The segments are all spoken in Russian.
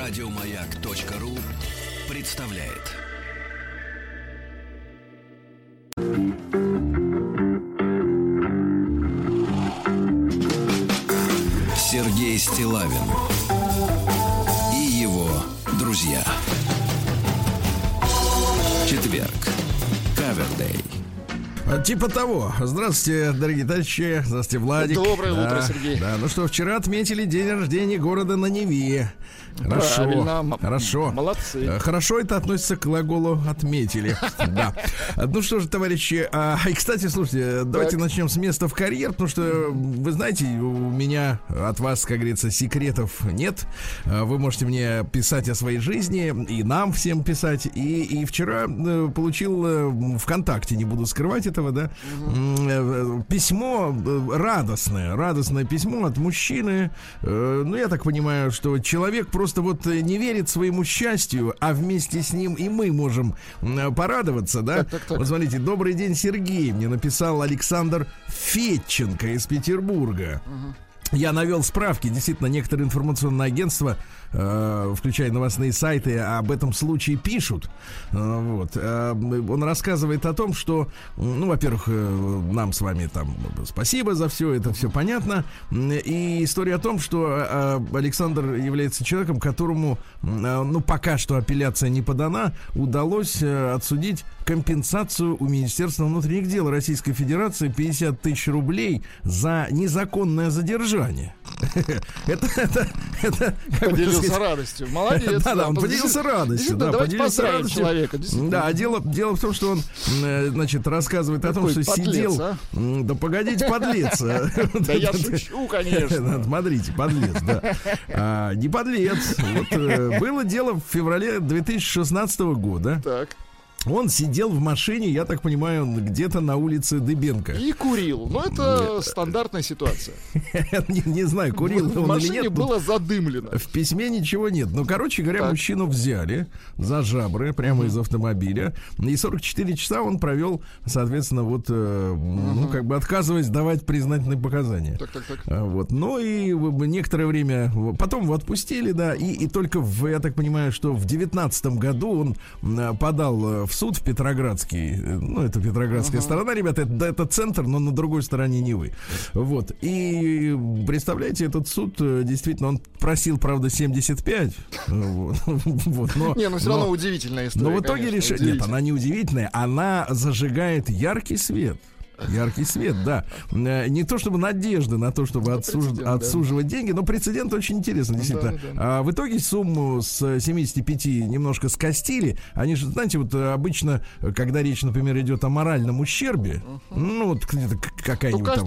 Радиомаяк.ру представляет. Сергей Стилавин и его друзья. Четверг. Кавердей. А, Типа того. Здравствуйте, дорогие товарищи. Здравствуйте, Владик. Доброе Да, утро, Сергей. Да, ну что, вчера отметили день рождения города на Неве. Хорошо. Правильно, Хорошо. молодцы. Э, Хорошо это относится к глаголу «отметили». Да. Ну что же, товарищи, а, и, кстати, слушайте, давайте Так. начнем с места в карьер, потому что, вы знаете, у меня от вас, как говорится, секретов нет. А, Вы можете мне писать о своей жизни, и нам всем писать. И, и вчера э, получил э, ВКонтакте, не буду скрывать этого, да, э, письмо э, радостное, радостное письмо от мужчины. Э, Ну, я так понимаю, что человек просто вот э, не верит своему счастью, а вместе с ним и мы можем м, порадоваться, да? Так, так, так. Вот смотрите, добрый день, Сергей. Мне написал Александр Фетченко из Петербурга. Я навел справки, действительно, некоторые информационные агентства, э, включая новостные сайты, об этом случае пишут. Э, вот. Э, он рассказывает о том, что, ну, во-первых, нам с вами там спасибо за все, это все понятно. И история о том, что Александр является человеком, которому, ну, пока что апелляция не подана, удалось отсудить компенсацию у Министерства внутренних дел Российской Федерации 50 тысяч рублей за незаконное задержание. Это, это, это, как бы, Поделился радостью. Молодец. да, да, он поделился радостью. Да, давайте поздравим человека. Да, а дело, дело в том, что он, э, значит, рассказывает о том, что сидел... а? Да погодите, подлец. а. Да я шучу, конечно. Смотрите, подлец, да. Не подлец. Э, было дело в феврале 2016 года. Так. Он сидел в машине, я так понимаю, где-то на улице Дыбенко. И курил. Ну, это стандартная ситуация. не, не знаю, курил В он или машине нет. тут было задымлено. В письме ничего нет. Ну, короче говоря, Так. мужчину взяли за жабры прямо из автомобиля. И 44 часа он провел, соответственно, вот, э, ну, как бы отказываясь давать признательные показания. Так, так, так. А, Вот. Ну и в- некоторое время в- потом его отпустили, да, и, и только в, я так понимаю, что в девятнадцатом году он подал э, в суд в Петроградский, э, ну это Петроградская сторона, ребята, это, это центр, но на другой стороне Невы. Вот. И представляете, этот суд э, действительно, он просил, правда, 75. Вот. Вот, но- Не, ну все но- равно удивительная история. но в итоге решили... Нет, она не удивительная. Она зажигает яркий свет. Яркий свет, да. Э, Не то чтобы надежды на то, чтобы отсуж- да. отсуживать деньги, но прецедент очень интересный, действительно. да, да. А в итоге сумму с 75 немножко скостили. Они же, знаете, вот э, обычно, когда речь, например, идет о моральном ущербе, ну вот какая-нибудь Ну, там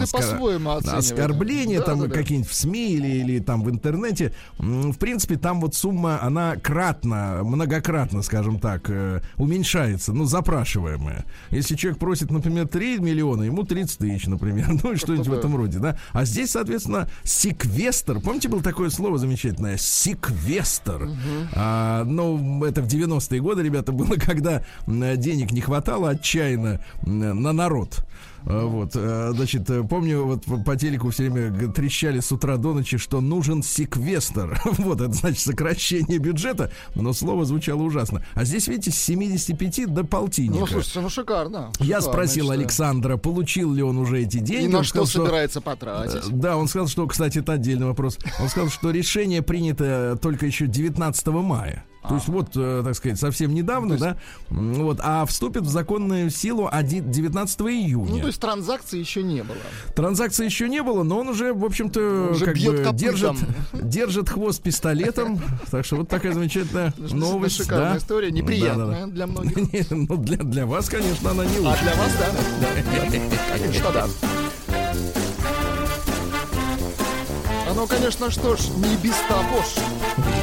оценивает. оскорбление Да, там да, да. какие-нибудь в СМИ или, или там в интернете, в принципе, там вот сумма, она кратно, многократно, скажем так, э, уменьшается, ну, запрашиваемая. Если человек просит, например, 3 миллиона, ему 30 тысяч, например, ну, и что-нибудь в этом роде, да. А здесь, соответственно, секвестр, помните, было такое слово замечательное? Секвестр. А, ну, это в 90-е годы, ребята, было, когда денег не хватало отчаянно на народ. А, Вот, э, значит, э, помню, вот по- телеку все время трещали с утра до ночи, что нужен секвестр. Вот, это значит сокращение бюджета, но слово звучало ужасно. А здесь, видите, с 75 до полтинника. Ну, слушайте, ну шикарно. Я Шикарно, спросил считаю. Александра, получил ли он уже эти деньги. И на Он что сказал, собирается Э, потратить? Да, он сказал, что, кстати, это отдельный вопрос. Он сказал, что решение принято только еще 19 мая. То есть вот, э, так сказать, совсем недавно, да, М, вот, а вступит в законную силу один- 19 июня. Ну, то есть транзакции еще не было. Транзакции еще не было, но он уже, в общем-то, Уже как бы копытом. держит, держит хвост пистолетом. Так что вот такая замечательная новость. шикарная да. история, неприятная для многих. Ну, для, для вас, конечно, она не А очень. для вас, да? Конечно, да. А ну, конечно, что ж, не без того ж.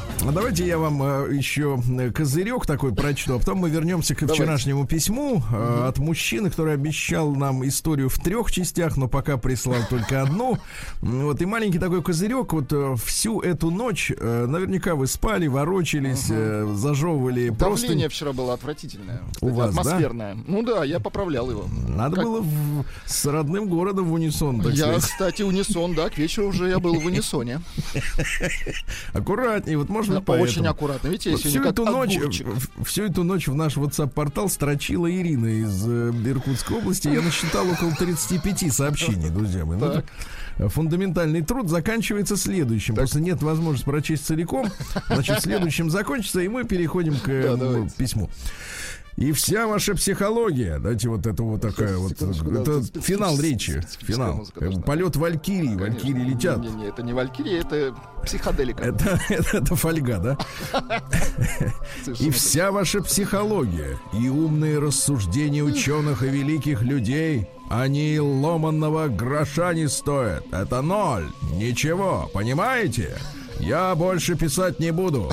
А давайте я вам э, еще э, козырек такой прочту, а потом мы вернемся к вчерашнему письму э, от мужчины, который обещал нам историю в трех частях, но пока прислал только одну. Вот и маленький такой козырек. Вот всю эту ночь, наверняка вы спали, ворочались, э, зажевывали просто. Давление вчера было отвратительное. У кстати, вас, да? атмосферное. Ну да, я поправлял его. Надо Как- было в- с родным городом в унисон, так Я, сказать. кстати, унисон, да, к вечеру уже я был в унисоне. Аккуратнее, вот можно Да, поэтому. Очень аккуратно. Видите, сегодня всю эту ночь, всю эту ночь в наш WhatsApp-портал строчила Ирина из э, Иркутской области. Я насчитал около 35 сообщений, друзья мои. Ну, Так. Фундаментальный труд заканчивается следующим. Просто нет возможности прочесть целиком. Значит, следующим закончится, и мы переходим к Да, давайте. письму. И вся ваша психология, дайте вот это вот такая вот, это финал речи, финал. должна Полет Валькирии, Валькирии летят. Не-не, это не Валькирия, это психоделика. Это, это, это фольга, да? И вся ваша психология, и умные рассуждения ученых и великих людей, они ломанного гроша не стоят. Это ноль. Ничего, понимаете? Я больше писать не буду.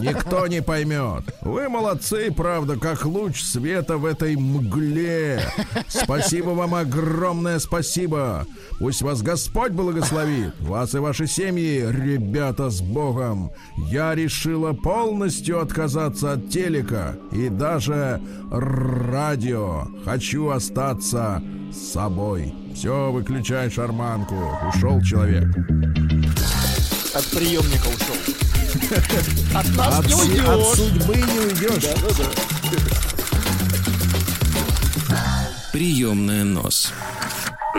Никто не поймет. Вы молодцы, правда, как луч света в этой мгле. Спасибо вам огромное спасибо. Пусть вас Господь благословит. Вас и ваши семьи, ребята, с Богом. Я решила полностью отказаться от телека и даже радио. Хочу остаться собой. Все, выключай шарманку. Ушел человек. От приемника ушел. От нас От, не си- от уйдешь. судьбы не уйдешь. Приемная нос.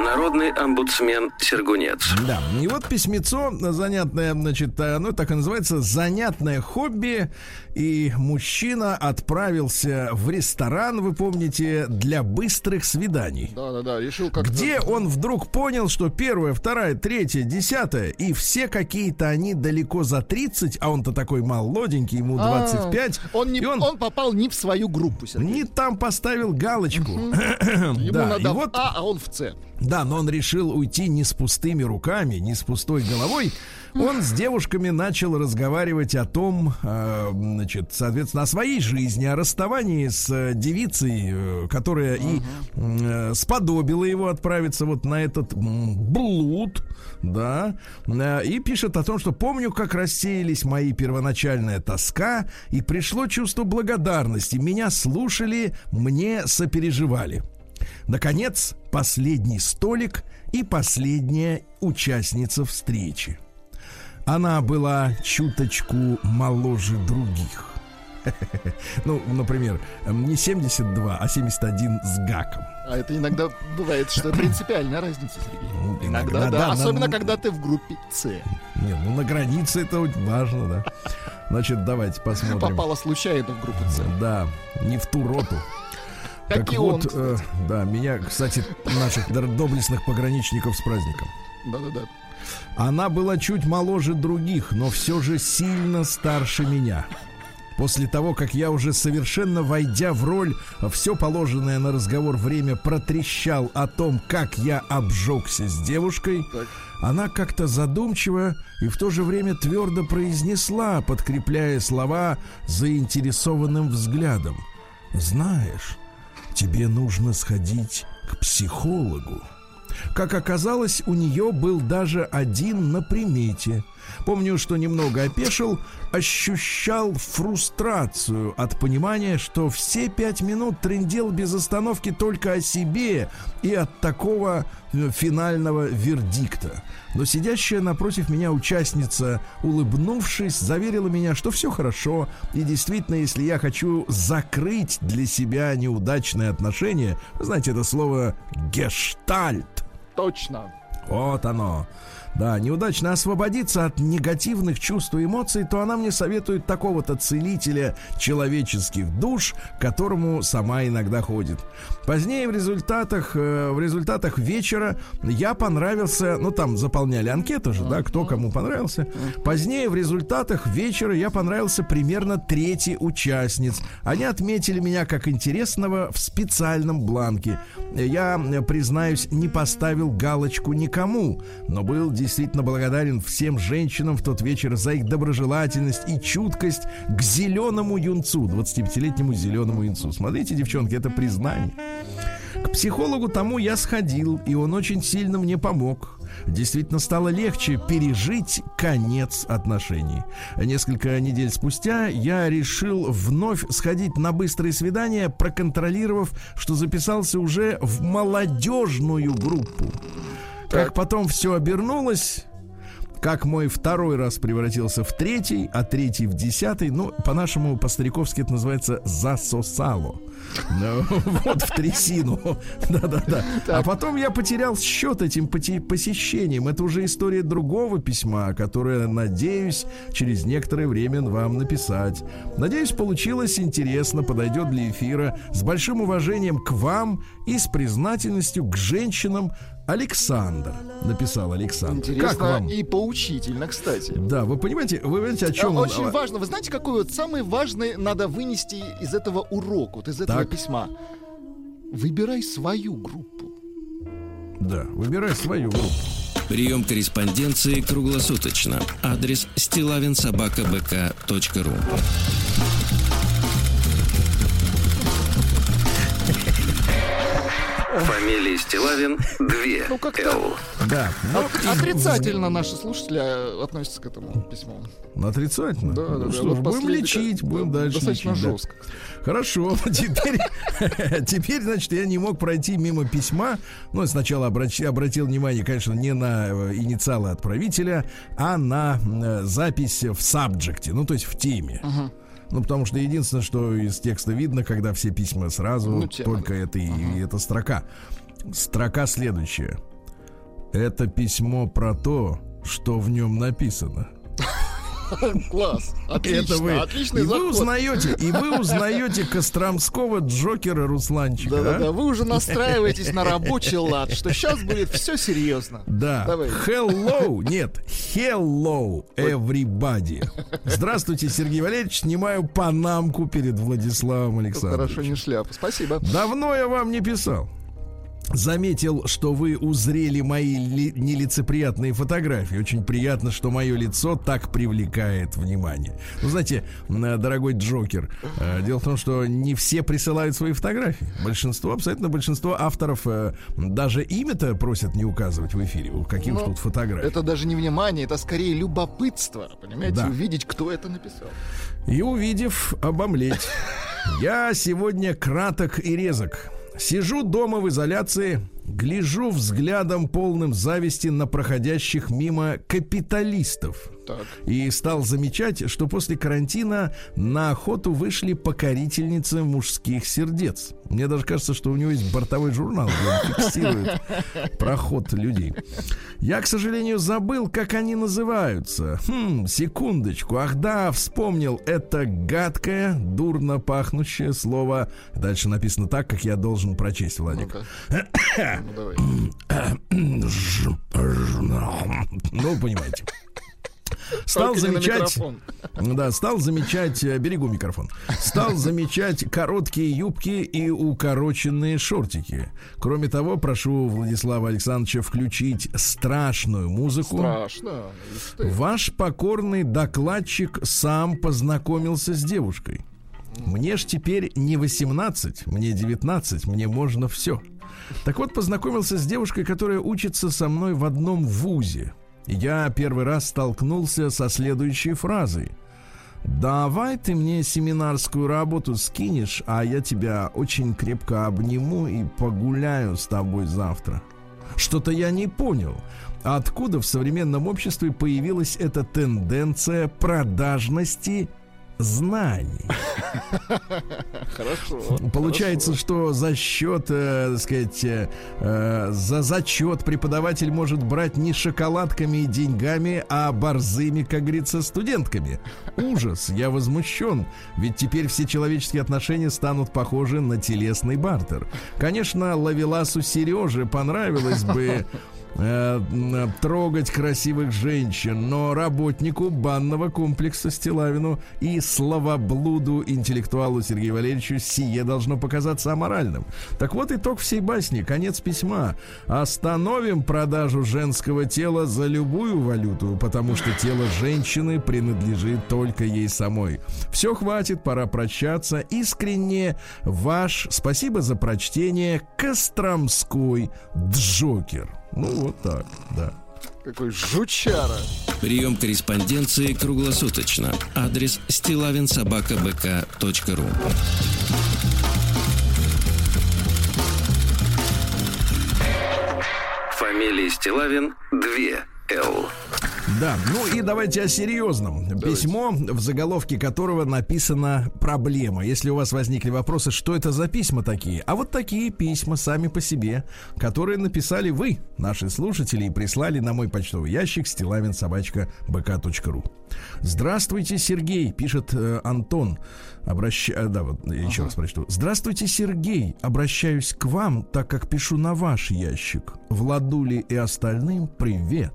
Народный омбудсмен Сергунец. Да, и вот письмецо занятное, значит, э, ну так и называется, занятное хобби. И мужчина отправился в ресторан, вы помните, для быстрых свиданий. Да-да-да, решил как Где он вдруг понял, что первая, вторая, третья, десятая, и все какие-то они далеко за 30, а он-то такой молоденький, ему 25. Он, не, и он... он, попал не в свою группу, Сергей. не там поставил галочку. Ему да, надо и вот А, а он в С. да, но он решил уйти не с пустыми руками, не с пустой головой. Он с девушками начал разговаривать о том, э, значит, соответственно, о своей жизни, о расставании с э, девицей, э, которая и сподобила его отправиться вот на этот блуд, да, и пишет о том, что помню, как рассеялись мои первоначальная тоска, и пришло чувство благодарности. Меня слушали, мне сопереживали. Наконец, последний столик и последняя участница встречи. Она была чуточку моложе других. Ну, например, не 72, а 71 с гаком. А это иногда бывает, что принципиальная разница, Сергей. Ну, Иногда, иногда, да. да, Особенно, на- когда ты в группе С. Не, ну на границе это очень важно, да. Значит, давайте посмотрим. Попала случайно в группу С. Да, не в ту роту. Как так и вот, он, э, да, меня, кстати, наших доблестных пограничников с праздником. Да-да-да. Она была чуть моложе других, но все же сильно старше меня. После того, как я уже совершенно войдя в роль, все положенное на разговор время протрещал о том, как я обжегся с девушкой, Так. она как-то задумчиво и в то же время твердо произнесла, подкрепляя слова заинтересованным взглядом. «Знаешь, тебе нужно сходить к психологу». Как оказалось, у нее был даже один на примете. Помню, что немного опешил, ощущал фрустрацию от понимания, что все пять минут трендел без остановки только о себе и от такого э, финального вердикта. Но сидящая напротив меня участница, улыбнувшись, заверила меня, что все хорошо, и действительно, если я хочу закрыть для себя неудачные отношения, вы знаете это слово «гештальт», Точно. вот оно. Да, неудачно освободиться от негативных чувств и эмоций, то она мне советует такого-то целителя человеческих душ, к которому сама иногда ходит. Позднее в результатах, э, в результатах вечера я понравился, ну там заполняли анкету же, да, кто кому понравился. Позднее в результатах вечера я понравился примерно трети участниц. Они отметили меня как интересного в специальном бланке. Я, признаюсь, не поставил галочку никому, но был действительно благодарен всем женщинам в тот вечер за их доброжелательность и чуткость к зеленому юнцу, 25-летнему зеленому юнцу. Смотрите, девчонки, это признание. К психологу тому я сходил, и он очень сильно мне помог. Действительно стало легче пережить конец отношений. Несколько недель спустя я решил вновь сходить на быстрое свидание, проконтролировав, что записался уже в молодежную группу. Как потом все обернулось, как мой второй раз превратился в третий, а третий в десятый. Ну, по-нашему, по-стариковски это называется засосало. Ну, вот в трясину. Да-да-да. А потом я потерял счет этим посещением. Это уже история другого письма, которое, надеюсь, через некоторое время вам написать. Надеюсь, получилось интересно, подойдет для эфира. С большим уважением к вам и с признательностью к женщинам, Александр, написал Александр. Интересно как вам? и поучительно, кстати. Да, вы понимаете, вы понимаете, о чем а, Очень он... важно. Вы знаете, какой вот самый важный надо вынести из этого урока, вот из этого так. письма? Выбирай свою группу. Да, выбирай свою группу. Прием корреспонденции круглосуточно. Адрес стилавинсобакабк.ру Фамилия Стилавин 2 ну, как Л. Да. Но... Ну, отрицательно наши слушатели э, относятся к этому письму. Отрицательно? Да, ну, да, что ж, будем лечить, будем дальше Достаточно лечить, жестко. Да. Хорошо, теперь, теперь, значит, я не мог пройти мимо письма. Ну, сначала обрати, обратил внимание, конечно, не на э, инициалы отправителя, а на э, запись в сабджекте, ну, то есть в теме. Uh-huh. Ну, потому что единственное, что из текста видно, когда все письма сразу, ну, только это и, ага. и эта строка. Строка следующая. Это письмо про то, что в нем написано. Класс. Отлично. Это вы, отличный и заход. вы узнаете, и вы узнаете Костромского Джокера Русланчика. Да, да, да. Вы уже настраиваетесь на рабочий лад, что сейчас будет все серьезно. Да. Давай. Hello, нет, hello, everybody. Здравствуйте, Сергей Валерьевич. Снимаю панамку перед Владиславом Александровичем. Хорошо, не шляпа. Спасибо. Давно я вам не писал заметил, что вы узрели мои ли, нелицеприятные фотографии. Очень приятно, что мое лицо так привлекает внимание. Ну, знаете, дорогой Джокер, э, дело в том, что не все присылают свои фотографии. Большинство, абсолютно большинство авторов э, даже имя-то просят не указывать в эфире. Какие уж ну, тут фотографии. Это даже не внимание, это скорее любопытство, понимаете, да. увидеть, кто это написал. И увидев, обомлеть. Я сегодня краток и резок. Сижу дома в изоляции, гляжу взглядом полным зависти на проходящих мимо капиталистов. Так. И стал замечать, что после карантина на охоту вышли покорительницы мужских сердец. Мне даже кажется, что у него есть бортовой журнал, где он фиксирует проход людей. Я, к сожалению, забыл, как они называются. Хм, секундочку. Ах да, вспомнил. Это гадкое, дурно пахнущее слово. Дальше написано так, как я должен прочесть, Владик. Ну, понимаете. Стал замечать... Да, стал замечать... Э, берегу микрофон. Стал замечать короткие юбки и укороченные шортики. Кроме того, прошу Владислава Александровича включить страшную музыку. Страшно. Ваш покорный докладчик сам познакомился с девушкой. Мне ж теперь не 18, мне 19, мне можно все. Так вот, познакомился с девушкой, которая учится со мной в одном вузе я первый раз столкнулся со следующей фразой. Давай ты мне семинарскую работу скинешь, а я тебя очень крепко обниму и погуляю с тобой завтра. Что-то я не понял. Откуда в современном обществе появилась эта тенденция продажности знаний. Хорошо. Получается, хорошо. что за счет, э, так сказать, э, э, за зачет преподаватель может брать не шоколадками и деньгами, а борзыми, как говорится, студентками. Ужас, я возмущен, ведь теперь все человеческие отношения станут похожи на телесный бартер. Конечно, Лавеласу Сереже понравилось бы трогать красивых женщин, но работнику банного комплекса Стилавину и словоблуду интеллектуалу Сергею Валерьевичу сие должно показаться аморальным. Так вот итог всей басни, конец письма. Остановим продажу женского тела за любую валюту, потому что тело женщины принадлежит только ей самой. Все хватит, пора прощаться. Искренне ваш, спасибо за прочтение, Костромской Джокер. Ну, вот так, да. Какой жучара. Прием корреспонденции круглосуточно. Адрес стилавинсобакабк.ру Фамилия Стилавин 2 Л. Да, ну и давайте о серьезном. Давайте. Письмо, в заголовке которого написана проблема. Если у вас возникли вопросы, что это за письма такие? А вот такие письма сами по себе, которые написали вы, наши слушатели, и прислали на мой почтовый ящик стилавинсобачка.бк.ру. Здравствуйте, Сергей, пишет э, Антон. Обращ... Э, да, вот еще ага. раз прочту. Здравствуйте, Сергей. Обращаюсь к вам, так как пишу на ваш ящик. Владули и остальным привет.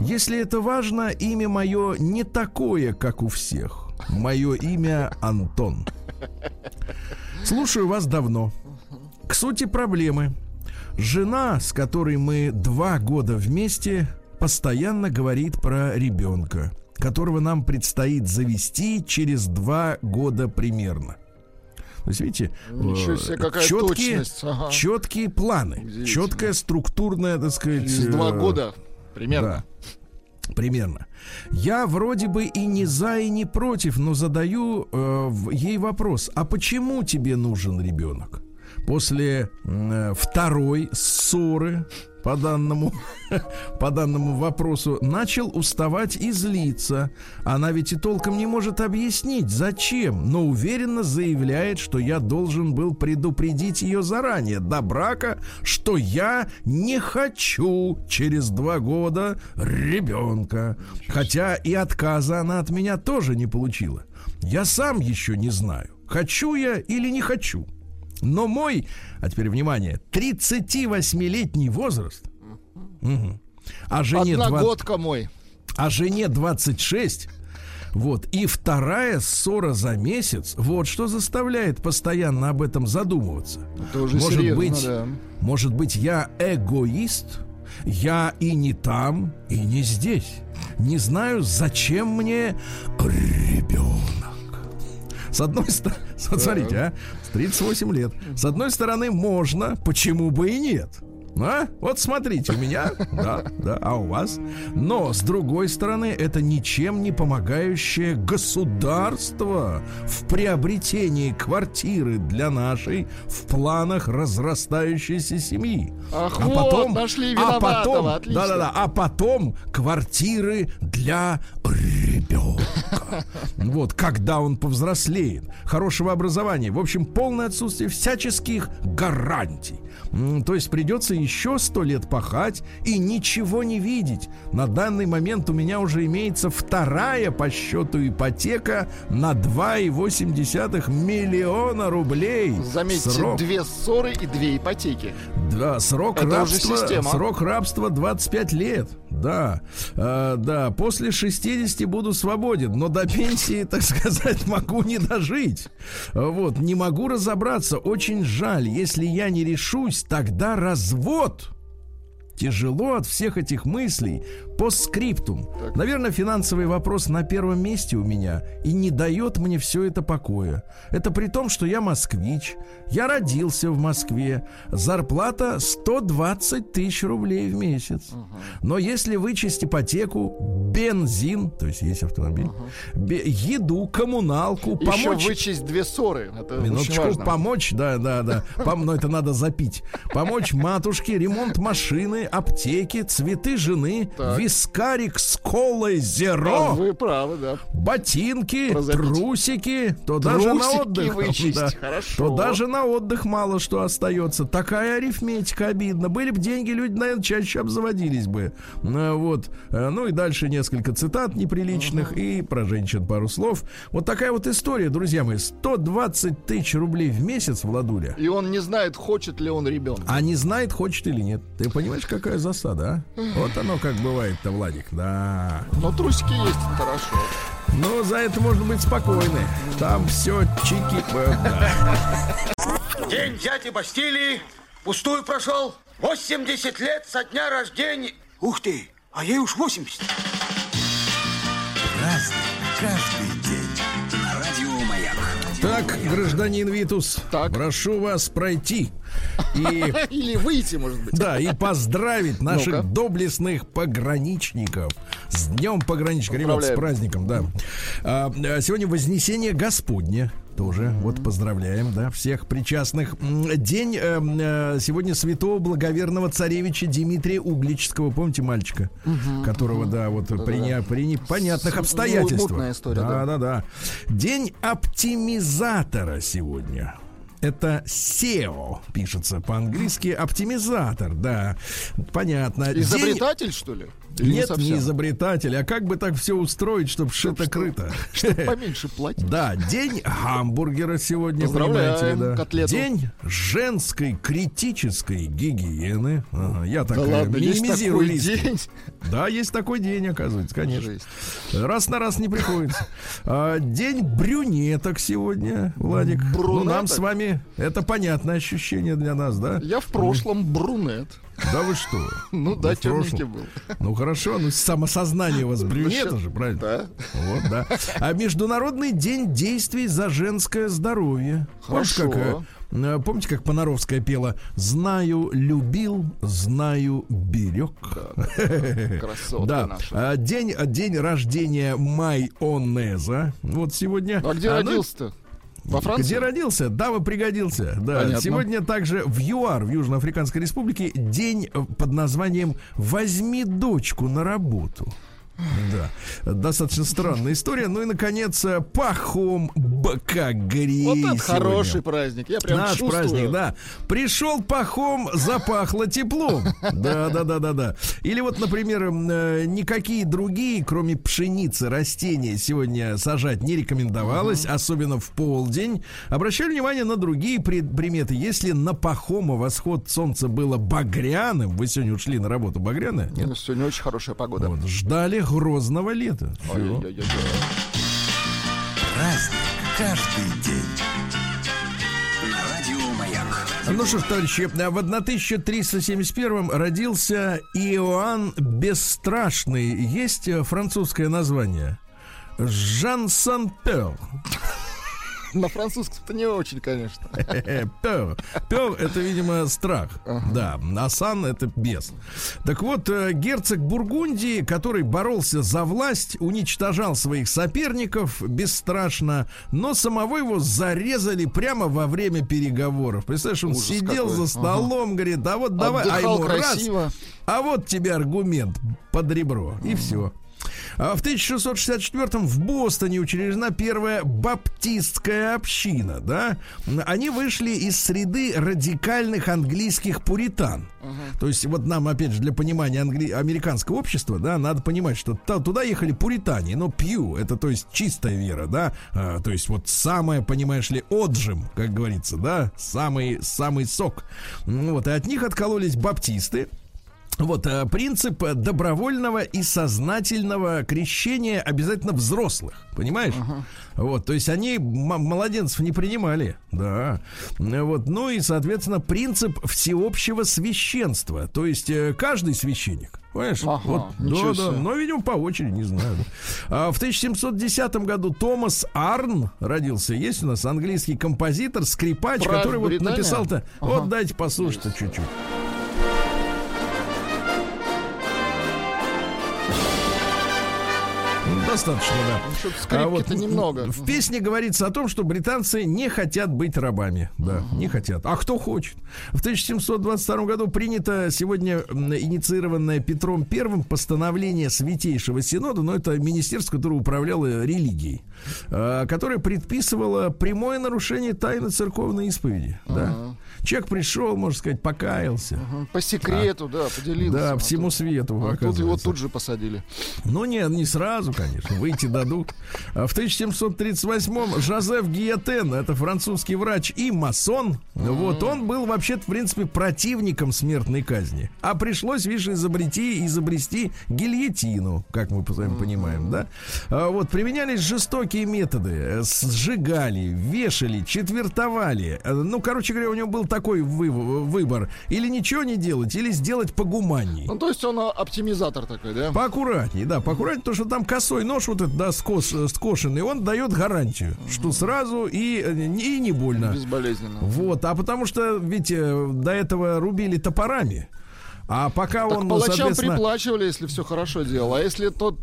Если это важно, имя мое не такое, как у всех. Мое имя Антон. Слушаю вас давно. К сути проблемы. Жена, с которой мы два года вместе, постоянно говорит про ребенка, которого нам предстоит завести через два года примерно. То есть, видите, себе, какая четкие, точность. Ага. четкие планы, четкая структурная, так сказать... Через два э, года примерно. Да. Примерно. Я вроде бы и не за, и не против, но задаю э, ей вопрос: а почему тебе нужен ребенок? После э, второй ссоры по данному, по данному вопросу начал уставать и злиться. Она ведь и толком не может объяснить, зачем, но уверенно заявляет, что я должен был предупредить ее заранее до брака, что я не хочу через два года ребенка. Хотя и отказа она от меня тоже не получила. Я сам еще не знаю, хочу я или не хочу. Но мой, а теперь внимание, 38-летний возраст, угу, а жене Одногодка 20, мой. А жене 26, вот, и вторая ссора за месяц, вот что заставляет постоянно об этом задумываться. Это уже может серьезно, быть, да. может быть, я эгоист, я и не там, и не здесь. Не знаю, зачем мне ребенок. С одной стороны, смотрите, а, 38 лет. С одной стороны, можно, почему бы и нет? А? Вот смотрите, у меня, да, да, а у вас. Но, с другой стороны, это ничем не помогающее государство в приобретении квартиры для нашей в планах разрастающейся семьи. Ах, а вот, потом, нашли а потом, да, да, да, а потом квартиры для ребенка. Вот, когда он повзрослеет, хорошего образования, в общем, полное отсутствие всяческих гарантий. То есть придется еще сто лет пахать и ничего не видеть. На данный момент у меня уже имеется вторая по счету ипотека на 2,8 миллиона рублей. Заметьте, срок... две ссоры и две ипотеки. Да, срок Это рабства, срок рабства 25 лет. Да, э, да, после 60 буду свободен, но до пенсии, так сказать, могу не дожить. Вот, не могу разобраться. Очень жаль, если я не решусь, тогда развод. Тяжело от всех этих мыслей. Постскриптум. Так. Наверное, финансовый вопрос на первом месте у меня и не дает мне все это покоя. Это при том, что я москвич, я родился в Москве, зарплата 120 тысяч рублей в месяц. Угу. Но если вычесть ипотеку, бензин, то есть есть автомобиль, угу. еду, коммуналку, Еще помочь... вычесть две ссоры. Это Минуточку, помочь, да, да, да. Пом... Но это надо запить. Помочь матушке, ремонт машины, аптеки, цветы жены, так вискарик с колой зеро. А Вы правы, да. Ботинки, трусики, то даже на отдых. вычесть, да, хорошо. То даже на отдых мало что остается. Такая арифметика обидно. Были бы деньги, люди, наверное, чаще обзаводились бы. А, Вот. А, Ну и дальше несколько цитат неприличных и про женщин пару слов. Вот такая вот история, друзья мои. 120 тысяч рублей в месяц, Владуля. И он не знает, хочет ли он ребенка. А не знает, хочет или нет. Ты понимаешь, какая засада, а? Вот оно как бывает-то, Владик. Да. Но трусики есть, хорошо. Но за это можно быть спокойны. Там все чики. День дяди Бастилии пустую прошел. 80 лет со дня рождения. Ух ты, а ей уж 80. Так, гражданин Витус, Так. прошу вас пройти и Или выйти, может быть. да, и поздравить наших Ну-ка. доблестных пограничников с Днем пограничника, ребят, с праздником, да. А, а, сегодня Вознесение Господне. Тоже, вот поздравляем, да, всех причастных. День э, э, сегодня святого благоверного царевича Дмитрия Угличского, помните мальчика, которого, да, вот при, не- при непонятных С- обстоятельствах. мутная история, да, да. да, да. День оптимизатора сегодня. Это SEO пишется по-английски. Оптимизатор, да. Понятно. День- Изобретатель, что ли? Не Нет, не изобретатель. А как бы так все устроить, чтобы шито-крыто? Чтоб поменьше платить. Да, день гамбургера сегодня, понимаете ли, да. котлету. День женской критической гигиены. Ага, я так Да э, ладно, есть минимизирую такой день. Да, есть такой день, оказывается, конечно. Жесть. Раз на раз не приходится. А, день брюнеток сегодня, Владик. Ну, нам с вами это понятное ощущение для нас, да? Я в прошлом брунет. Да вы что? Ну да, прошлом. темненький был. Ну хорошо, ну самосознание у вас брюнета щас- же, правильно? Да. Вот, да. А Международный день действий за женское здоровье. Хорошо. как, э, э, помните, как Понаровская пела «Знаю, любил, знаю, берег». Красотка Да. наша. А, День, а, день рождения Майонеза. Вот сегодня. А где ну, родился-то? Во Франции? Где родился? Да, вы пригодился. Да. Понятно. Сегодня также в ЮАР, в Южноафриканской Республике, день э, под названием «Возьми дочку на работу». Да, достаточно странная история. Ну и, наконец, э, Пахом Бакагри. Вот это сегодня. хороший праздник. Я прям Наш чувствую. праздник, да. Пришел пахом, запахло теплом. Да, да, да, да, да. Или вот, например, э, никакие другие, кроме пшеницы, растения сегодня сажать не рекомендовалось, особенно в полдень. Обращали внимание на другие при- приметы. Если на пахома восход солнца было багряным, вы сегодня ушли на работу багряное? Нет? Сегодня очень хорошая погода. Вот, ждали грозного лета. Ой-ой-ой-ой. каждый день. Ну что ж, товарищи, в 1371 родился Иоанн Бесстрашный. Есть э, французское название? Жан Сан-Пер. На французском-то не очень, конечно. Пер. Пер это, видимо, страх. Да. А сан это бес. Так вот, э, герцог Бургундии, который боролся за власть, уничтожал своих соперников бесстрашно, но самого его зарезали прямо во время переговоров. Представляешь, он Ужас сидел какой. за столом, говорит, а вот давай, а ему раз, а вот тебе аргумент под ребро. И все. А в 1664 в Бостоне учреждена первая баптистская община, да? Они вышли из среды радикальных английских пуритан. То есть вот нам, опять же, для понимания англи- американского общества, да, надо понимать, что та- туда ехали пуритане, но пью, это то есть чистая вера, да, А, то есть вот самое, понимаешь ли, отжим, как говорится, да, самый, самый сок. Ну Вот, и от них откололись баптисты, вот э, принцип э, добровольного и сознательного крещения обязательно взрослых, понимаешь? Вот, то есть они младенцев не принимали, да. Вот, ну и, соответственно, принцип всеобщего священства, то есть э, каждый священник. Понимаешь? Ага, вот, да, да, себе. но, видимо, по очереди, не знаю. А в 1710 году Томас Арн родился. Есть у нас английский композитор, скрипач, Про который вот написал-то. Ага. Вот дайте послушать-то чуть-чуть. Достаточно, да. Ну, скрипки-то немного. В песне говорится о том, что британцы не хотят быть рабами. Да, не хотят. А кто хочет? В 1722 году принято сегодня инициированное Петром I постановление Святейшего Синода, но это министерство, которое управляло религией, э, которое предписывало прямое нарушение тайны церковной исповеди. Да. Человек пришел, можно сказать, покаялся. Угу. По секрету, а, да, поделился. Да, всему свету. А тут его тут же посадили. Ну нет, не сразу, конечно. Выйти дадут. А в 1738-м Жозеф Гиетен, это французский врач и масон, mm-hmm. вот он был вообще в принципе, противником смертной казни. А пришлось, видишь, изобрети, изобрести гильотину, как мы с вами понимаем, да? А вот применялись жестокие методы. Сжигали, вешали, четвертовали. Ну, короче говоря, у него был такой вы, выбор. Или ничего не делать, или сделать погуманней. Ну, то есть он оптимизатор такой, да? Поаккуратней, да, поаккуратней, потому что там косой нож вот этот, да, скос, скошенный, он дает гарантию, mm-hmm. что сразу и, и не больно. Безболезненно. Вот, а потому что, ведь э, до этого рубили топорами. А пока так он, палачам соответственно... приплачивали, если все хорошо делал. А если тот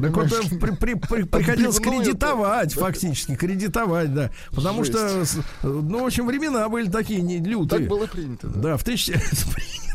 так вот, э, при, при, при, приходилось кредитовать, это, фактически, да. кредитовать, да. Потому Жесть. что, ну, в общем, времена были такие не лютые. Так было принято, да. Да, в тысяч...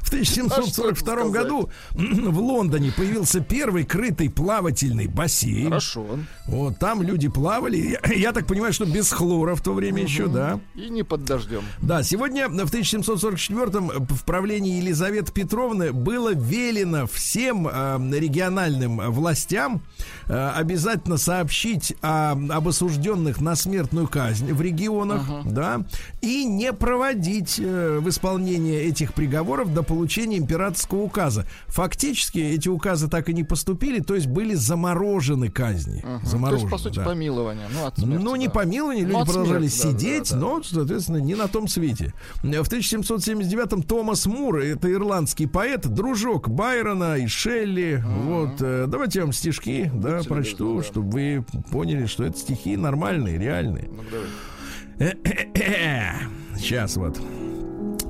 В 1742 а году в Лондоне появился первый крытый плавательный бассейн. Хорошо. Вот там люди плавали. Я, я так понимаю, что без хлора в то время угу. еще, да. И не под дождем. Да, сегодня в 1744 в правлении Елизаветы Петровны было велено всем э, региональным властям обязательно сообщить о, об осужденных на смертную казнь в регионах, ага. да, и не проводить э, в исполнение этих приговоров до получения императорского указа. Фактически эти указы так и не поступили, то есть были заморожены казни. Угу. Заморожены, то есть, по сути, да. помилование. Ну, от смерти, ну не да. помилование, люди ну, продолжали смерти, сидеть, да, да, да. но, соответственно, не на том свете. В 1779-м Томас Мур, это ирландский поэт, дружок Байрона и Шелли. Угу. Вот, э, давайте я вам стишки, да, Прочту, да. чтобы вы поняли, что это стихи нормальные, реальные. Ну, Сейчас вот.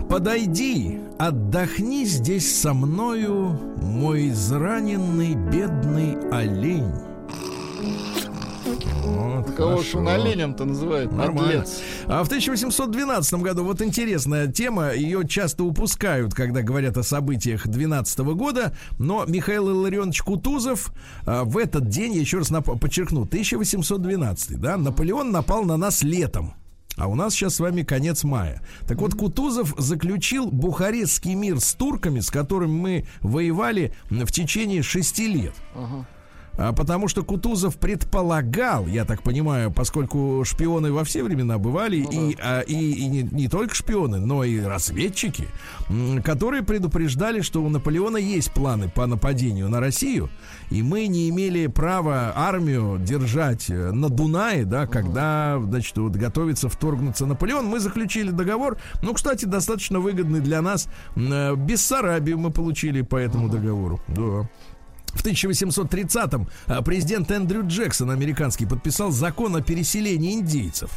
Подойди, отдохни здесь со мною, мой израненный бедный олень. Вот, Кого ж он оленем-то называют? Нормально. А в 1812 году, вот интересная тема, ее часто упускают, когда говорят о событиях 12 года, но Михаил Илларионович Кутузов а, в этот день, я еще раз нап- подчеркну, 1812, да, Наполеон напал на нас летом. А у нас сейчас с вами конец мая. Так вот, Кутузов заключил Бухарестский мир с турками, с которыми мы воевали в течение шести лет. Uh-huh. А, потому что Кутузов предполагал, я так понимаю, поскольку шпионы во все времена бывали, ну, и, да. а, и, и не, не только шпионы, но и разведчики, которые предупреждали, что у Наполеона есть планы по нападению на Россию, и мы не имели права армию держать э, на Дунае, да, когда, значит, вот готовится вторгнуться Наполеон. Мы заключили договор, ну, кстати, достаточно выгодный для нас. Э, Бессарабию мы получили по этому договору. Да. В 1830-м а, президент Эндрю Джексон, американский, подписал закон о переселении индейцев,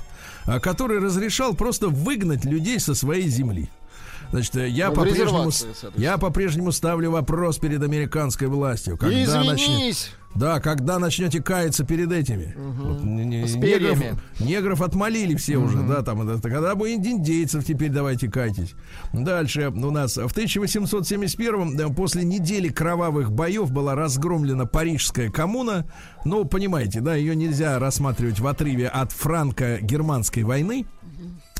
а, который разрешал просто выгнать людей со своей земли. Значит, э, я ну, по-прежнему, я по-прежнему ставлю вопрос перед американской властью. Когда Извинись! Да, когда начнете каяться перед этими. Угу. Вот, негров, негров отмолили все угу. уже, да, там, это, когда бы индейцев теперь давайте кайтесь. Дальше у нас в 1871 после недели кровавых боев была разгромлена Парижская коммуна. Ну, понимаете, да, ее нельзя рассматривать в отрыве от франко-германской войны.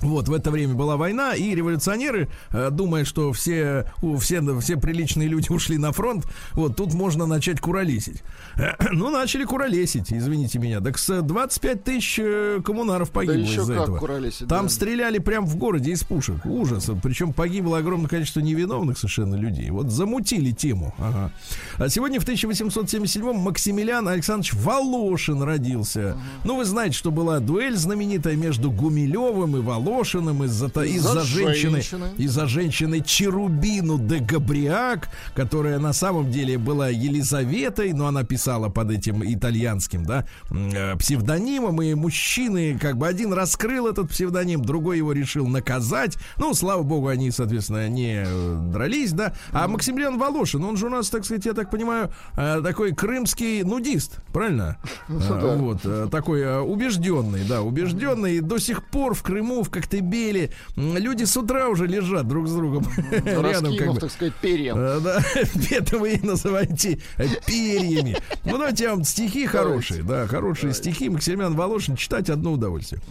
Вот, в это время была война, и революционеры, э, думая, что все, все, все приличные люди ушли на фронт, вот тут можно начать куролесить. Э, ну, начали куролесить, извините меня. Так с 25 тысяч э, коммунаров погибло да из-за этого. Там да. стреляли прямо в городе из пушек. Ужас. Причем погибло огромное количество невиновных совершенно людей. Вот замутили тему. Ага. А сегодня в 1877-м Максимилиан Александрович Волошин родился. Ага. Ну, вы знаете, что была дуэль знаменитая между Гумилевым и Волошиным Волошиным, из-за Из-за из-за женщины, женщины. из-за женщины Черубину де Габриак, которая на самом деле была Елизаветой, но она писала под этим итальянским, да, э, псевдонимом, и мужчины, как бы один раскрыл этот псевдоним, другой его решил наказать. Ну, слава богу, они, соответственно, не э, дрались, да. А Максимилиан Волошин, он же у нас, так сказать, я так понимаю, э, такой крымский нудист, правильно? Э, Вот, такой убежденный, да, убежденный. До сих пор в Крыму, в Коктебеле люди с утра уже лежат друг с другом рядом, как Раскинув, бы. так сказать, перьям. Э, Да, это вы и называете перьями. Ну, давайте я вам стихи хорошие, да, хорошие стихи. Максимилиан Волошин читать одно удовольствие.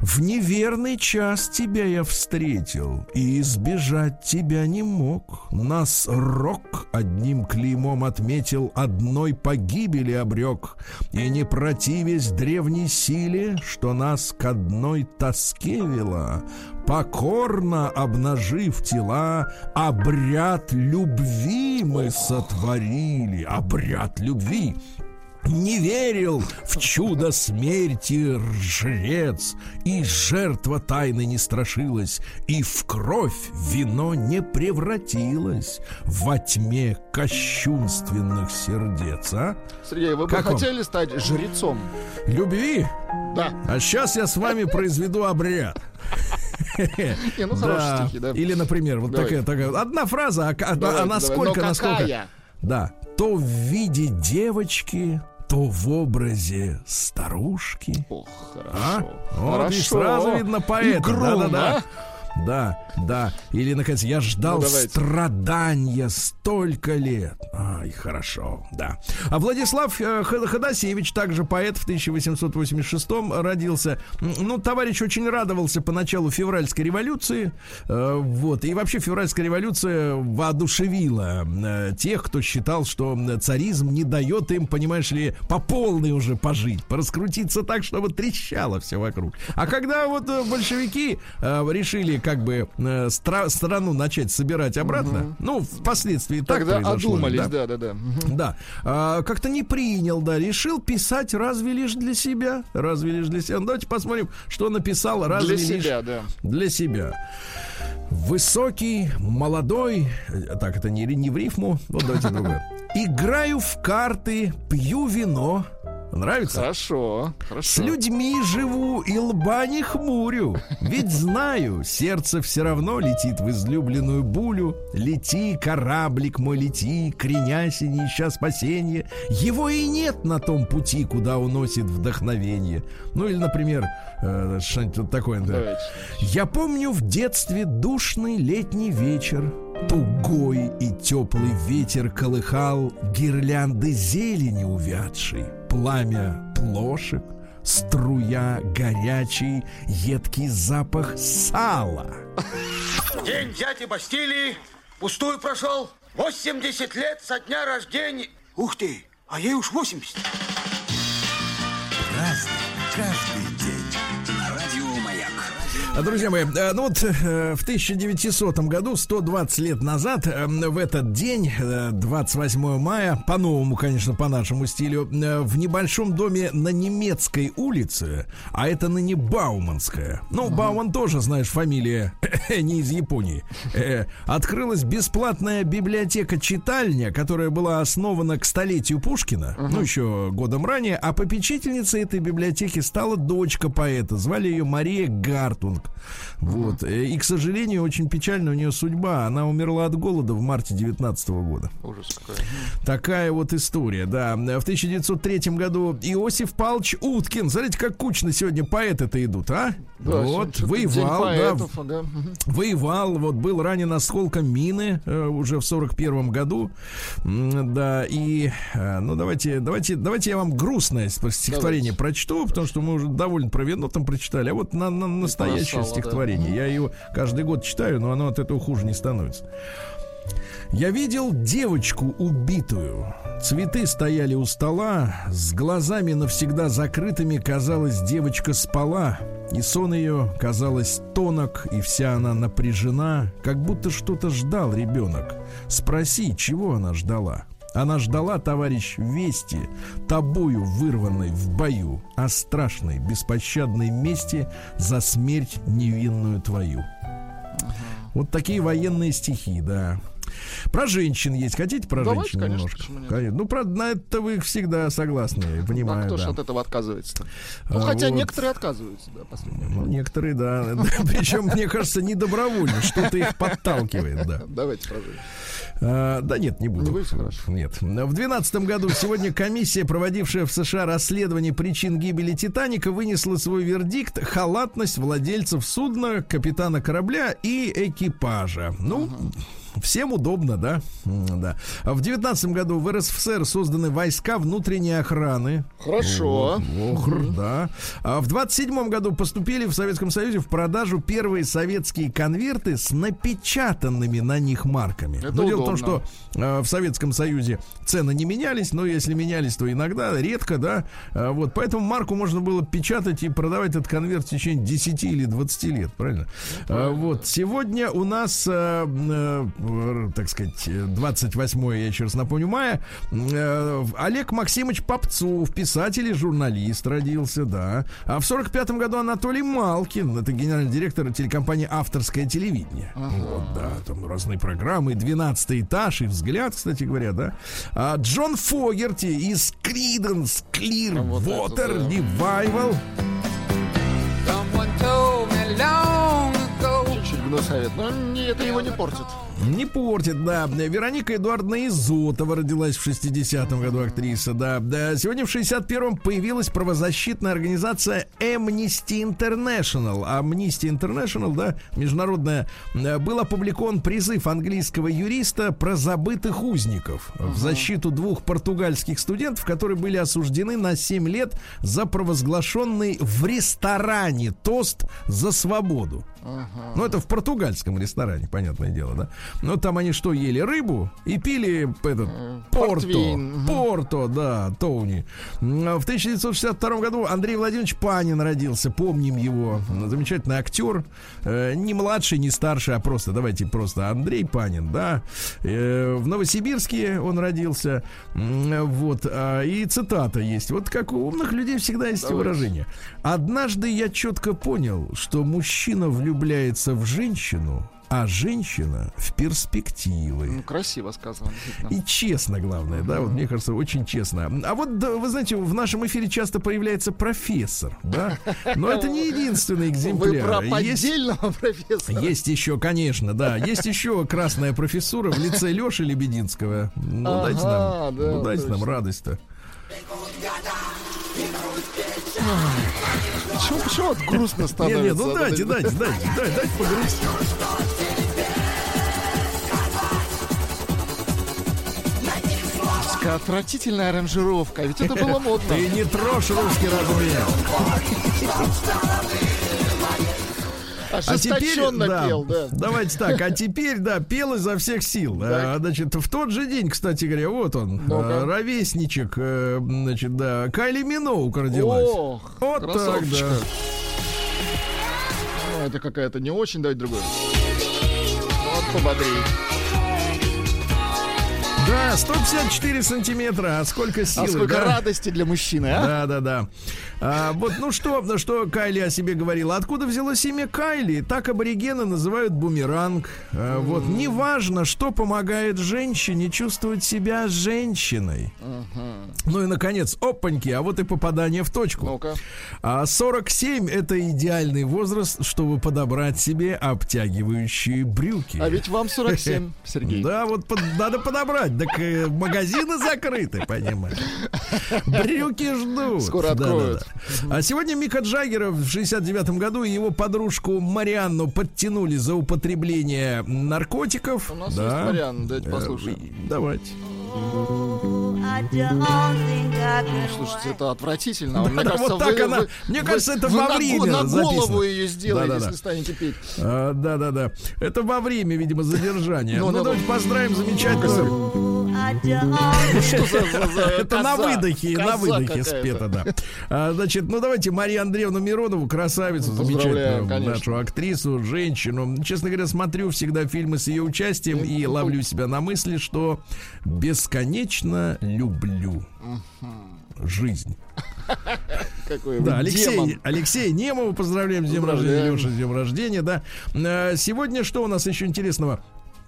В неверный час тебя я встретил, и избежать тебя не мог. Нас рок одним клеймом отметил, одной погибели обрек. И не противясь древней силе, что нас к одной тоске вела, покорно обнажив тела, обряд любви мы сотворили, обряд любви. Не верил в чудо смерти жрец, и жертва тайны не страшилась, и в кровь вино не превратилось во тьме кощунственных сердец, а? Сергей, вы бы Как вам? хотели стать жрецом? Любви? Да. А сейчас я с вами произведу обряд. Не, ну хорошие стихи, да. Или, например, вот Давай. такая, такая одна фраза, а, а- Давай, а насколько, насколько. Да. То в виде девочки, то в образе старушки. Ох, А? хорошо. Вот и сразу видно поэта. Да-да-да. Да, да. Или, наконец, я ждал Ну, страдания столько лет. Ай, хорошо, да. А Владислав э, Ходосевич, также поэт в 1886 родился. Ну, товарищ очень радовался поначалу февральской революции. Э, Вот. И вообще февральская революция воодушевила э, тех, кто считал, что царизм не дает им, понимаешь ли, по полной уже пожить, пораскрутиться так, чтобы трещало все вокруг. А когда вот большевики решили как бы э, стра- страну начать собирать обратно, ну, впоследствии так Тогда произошло, одумались, да. да, да. Да, А, как-то не принял, да, решил писать разве лишь для себя, разве лишь для себя. Ну, давайте посмотрим, что написал разве Для лишь себя, да. для себя. Высокий, молодой, э, так это не, не в рифму, вот давайте другое. Играю в карты, пью вино. Нравится? Хорошо, С хорошо. людьми живу и лба не хмурю. Ведь знаю, сердце все равно летит в излюбленную булю. Лети, кораблик мой, лети, кренясь и не ища спасения. Его и нет на том пути, куда уносит вдохновение. Ну или, например, э, что-нибудь такое. да. Я помню в детстве душный летний вечер. Тугой и теплый ветер колыхал гирлянды зелени увядшей, пламя плошек, струя горячий, едкий запах сала. День дяди Бастилии пустую прошел. 80 лет со дня рождения. Ух ты, а ей уж 80. Разный, Друзья мои, э, ну вот э, в 1900 году, 120 лет назад, э, в этот день, э, 28 мая, по-новому, конечно, по нашему стилю, в небольшом доме на немецкой улице, а это ныне Бауманская, ну, Бауман тоже, знаешь, фамилия не из Японии, открылась бесплатная библиотека-читальня, которая была основана к столетию Пушкина, ну, еще годом ранее, а попечительницей этой библиотеки стала дочка поэта, звали ее Мария Гартунг. Вот. Э, И, к сожалению, очень печальная у нее судьба. Она умерла от голода в марте 19 года. Ужас какой. Такая вот история, да. В 1903 году Иосиф Павлович Уткин. Смотрите, как кучно сегодня поэты-то идут, а? Да, вот, воевал, да, поэтов, да. Мгм. воевал, вот был ранен осколком мины э, уже в сорок первом году, М, да, и, э, ну давайте, давайте, давайте я вам грустное стихотворение прочту, потому что мы уже довольно про вино там прочитали, а вот на, на настоящее сало, да. стихотворение, я его каждый год читаю, но оно от этого хуже не становится. Я видел девочку убитую. Цветы стояли у стола, с глазами навсегда закрытыми, казалось, девочка спала. И сон ее, казалось, тонок, и вся она напряжена, как будто что-то ждал ребенок. Спроси, чего она ждала. Она ждала, товарищ, вести, тобою вырванной в бою, о страшной, беспощадной мести за смерть невинную твою. Вот такие военные стихи, да. Про женщин есть. Хотите про Давайте, женщин конечно, немножко? Конечно. Ну, правда, на это вы всегда согласны, я понимаю. а кто да. же от этого отказывается-то? Ну, А, хотя вот. некоторые отказываются, да, последнее Ну, некоторые, да. Причем, мне кажется, не добровольно. Что-то их подталкивает, да. Давайте про женщин. А, да нет, не буду. Не будете? Хорошо. Нет. В 2012 году сегодня комиссия, проводившая в США расследование причин гибели Титаника, вынесла свой вердикт халатность владельцев судна, капитана корабля и экипажа. Ну, Всем удобно, да? Да. А В 19 году в РСФСР созданы войска внутренней охраны. Хорошо. Охр, да. А в 27 году поступили в Советском Союзе в продажу первые советские конверты с напечатанными на них марками. Это но дело в том, удобно. что э, в Советском Союзе цены не менялись, но если менялись, то иногда, редко, да. А вот, поэтому марку можно было печатать и продавать этот конверт в течение 10 или 20 лет, правильно? А, вот, сегодня у нас, э, э, э, так сказать, э, 28 я еще раз напомню, мая, э, Олег Максимович Попцов, писатель и журналист родился, да. А в 45 году Анатолий Малкин, это генеральный директор телекомпании «Авторское телевидение». Вот, да, там разные программы, «12 этаж» и «Взгляд», кстати говоря, да. А Джон Фогерти из Creedence Clear Вот это Water да. Revival. Чуть-чуть гнусавит, но это его не портит. Не портит, да. Вероника Эдуардовна Изотова родилась в 60-м году, актриса, да. да. Сегодня в 61-м появилась правозащитная организация Amnesty International. Amnesty International, да, международная, э, был опубликован призыв английского юриста про забытых узников в защиту двух португальских студентов, которые были осуждены на 7 лет за провозглашенный в ресторане тост за свободу. Ну, это в португальском ресторане, понятное дело, да. Ну, там они что, ели рыбу и пили этот порто. портвейн. Порто, да, Тоуни. М, а В 1962 году Андрей Владимирович Панин родился, помним его. Замечательный актер. Э, не младший, не старший, а просто, давайте просто Андрей Панин, да. Э, в Новосибирске он родился. Вот. а, И цитата есть. Вот как у умных людей всегда есть Давайте. выражение. Однажды я четко понял, что мужчина влюбляется в женщину, а женщина в перспективы. Ну, красиво сказано. И честно, главное, да, вот мне кажется, очень честно. А вот, да, вы знаете, в нашем эфире часто появляется профессор, да, но это не единственный Вы экземпляр. про Есть, поддельного профессора. есть еще, конечно, да, есть еще красная профессура в лице Леши Лебединского. Ну, Ага, дайте нам, да, ну, дайте нам радость-то. Почему, почему вот грустно Нет, становится? нет, ну от дайте, дайте, дайте, дайте, дайте погрузить. Какая Отвратительная аранжировка, ведь это было модно. Ты не трожь русский размер. А теперь, Ожесточенно да, пел, да. давайте так, а теперь, да, пел изо всех сил. А, значит, в тот же день, кстати говоря, вот он, а, ровесничек, э, значит, да, Кайли Миноук родилась. Ох, вот так, да. Ну, это какая-то не очень, давайте другое. Вот пободрее. Да, 154 сантиметра, а сколько силы, А сколько да? радости для мужчины, а? Да, да, да. А, вот, ну что, ну что Кайли о себе говорила? Откуда взялось имя Кайли? Так аборигены называют бумеранг. А, вот, неважно, что помогает женщине чувствовать себя женщиной. Ну и, наконец, опаньки, а вот и попадание в точку. Ну-ка. А 47 это идеальный возраст, чтобы подобрать себе обтягивающие брюки. А ведь вам 47, Сергей. Да, вот под- надо подобрать. Так э, магазины закрыты, понимаешь. Брюки ждут. Скоро Да, да, откроют. да. А сегодня Мика Джаггера в 69 году и его подружку Марианну подтянули за употребление наркотиков. У нас Да. есть Марианна, давайте Э, послушаем. и- Давайте. Слушайте, это отвратительно. Да, Мне да, кажется, вот так вы- она- вы- мне вы- кажется, это вы во время На записано. голову ее сделали, Да-да-да. если станете петь. А, да, да, да. Это во время, видимо, задержания. Ну, Ну, ну, давайте ну. поздравим замечательную За- за Это на выдохе, на выдохе спето, да. А, Значит, ну давайте Марию Андреевну Миронову, красавицу, замечательную нашу актрису, женщину. Честно говоря, смотрю всегда фильмы с ее участием и ловлю себя на мысли, что бесконечно люблю жизнь. Какой Да, Алексей, демон. Алексей Немову поздравляем с днем рождения, Леша, с днем рождения, да. Э, Сегодня что у нас еще интересного?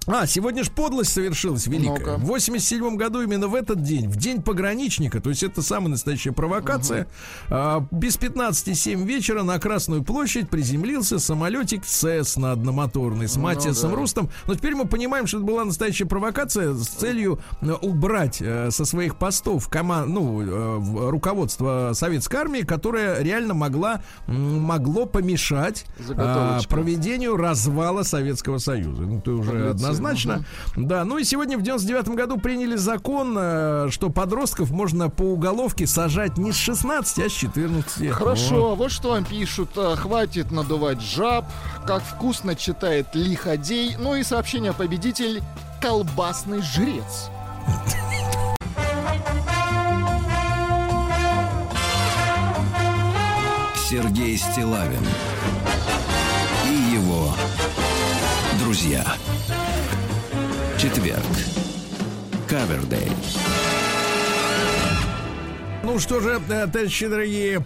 А, сегодня ж подлость совершилась великая. Ну-ка. В 87 году именно в этот день, в день пограничника, то есть это самая настоящая провокация, а, без 15,7 вечера на Красную площадь приземлился самолетик Цесна одномоторный с Матиасом Ну да. Рустом. Но теперь мы понимаем, что это была настоящая провокация с целью э, убрать э, со своих постов кома- ну, э, руководство советской армии, которое реально могла, могло помешать Заготовочка. проведению развала Советского Союза. Ну, это уже Таблицы, однозначно. Да, ну и сегодня в 99 году приняли закон, э, что подростков можно по уголовке сажать не с 16, а с 14. Хорошо, вот что вам пишут. А, Хватит надувать жаб. Как вкусно читает Лиходей. Ну и сообщение победитель колбасный жрец. Сергей Стилавин и его друзья. Четверг. Кавердей. Ну что же, э, товарищи дорогие,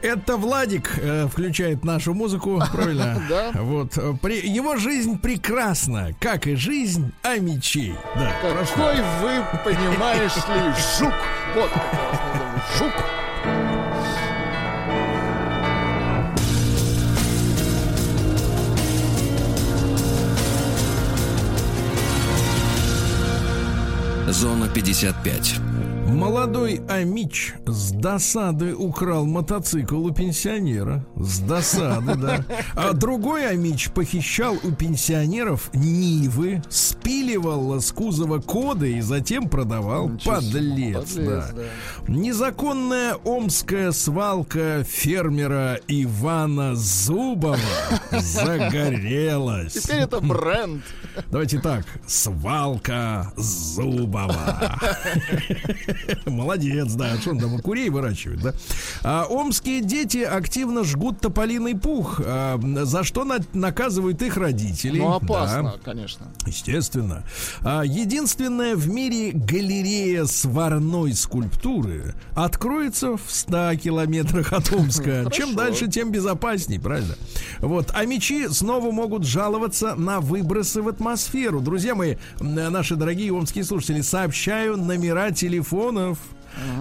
это Владик э, включает нашу музыку, правильно? Да. Вот. э, при- его жизнь прекрасна, как и жизнь Амичей. Да, прошу. Какой вы, понимаешь ли, жук. Вот как вас. Жук. Зона 55. Молодой Амич с досады украл мотоцикл у пенсионера. С досады, да. А другой Амич похищал у пенсионеров Нивы, спиливал с кузова коды и затем продавал. Ничего Подлец, подлец, да. да. Незаконная омская свалка фермера Ивана Зубова загорелась. Теперь это бренд. Давайте так. Свалка Зубова. Молодец, да. Что он там, курей выращивает, да? А, омские дети активно жгут тополиный пух, а, за что на- наказывают их родителей. Ну, Да. опасно, конечно. Естественно. А, единственная в мире галерея сварной скульптуры откроется в 100 километрах от Омска. Чем дальше, тем безопасней, правильно? Вот. А мечи снова могут жаловаться на выбросы в атмосферу. Друзья мои, наши дорогие омские слушатели, сообщаю номера телефонов.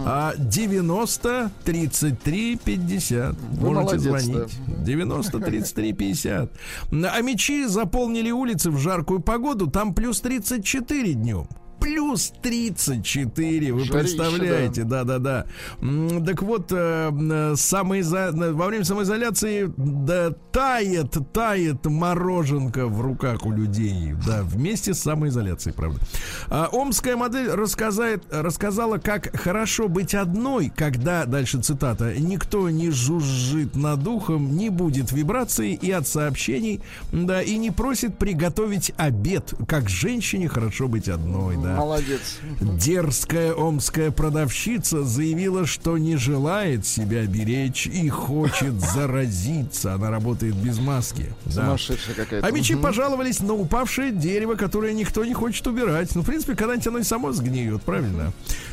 А, 90 33 50. Вы Можете молодец, звонить. 90 33 50. А мечи заполнили улицы в жаркую погоду. Там плюс 34 днем. Плюс 34, вы Жарище, представляете, да-да-да. Так вот, э, э, самоизо- э, во время самоизоляции да, тает, тает мороженка в руках у людей, да, вместе с самоизоляцией, правда. А, омская модель рассказает, рассказала, как хорошо быть одной, когда, дальше цитата, никто не жужжит над ухом, не будет вибраций и от сообщений, да, и не просит приготовить обед, как женщине хорошо быть одной, да. Молодец. Дерзкая омская продавщица заявила, что не желает себя беречь и хочет заразиться. Она работает без маски. Да. Сумасшедшая какая-то. А мечи пожаловались на упавшее дерево, которое никто не хочет убирать. Ну, в принципе, когда-нибудь оно и само сгниет, правильно?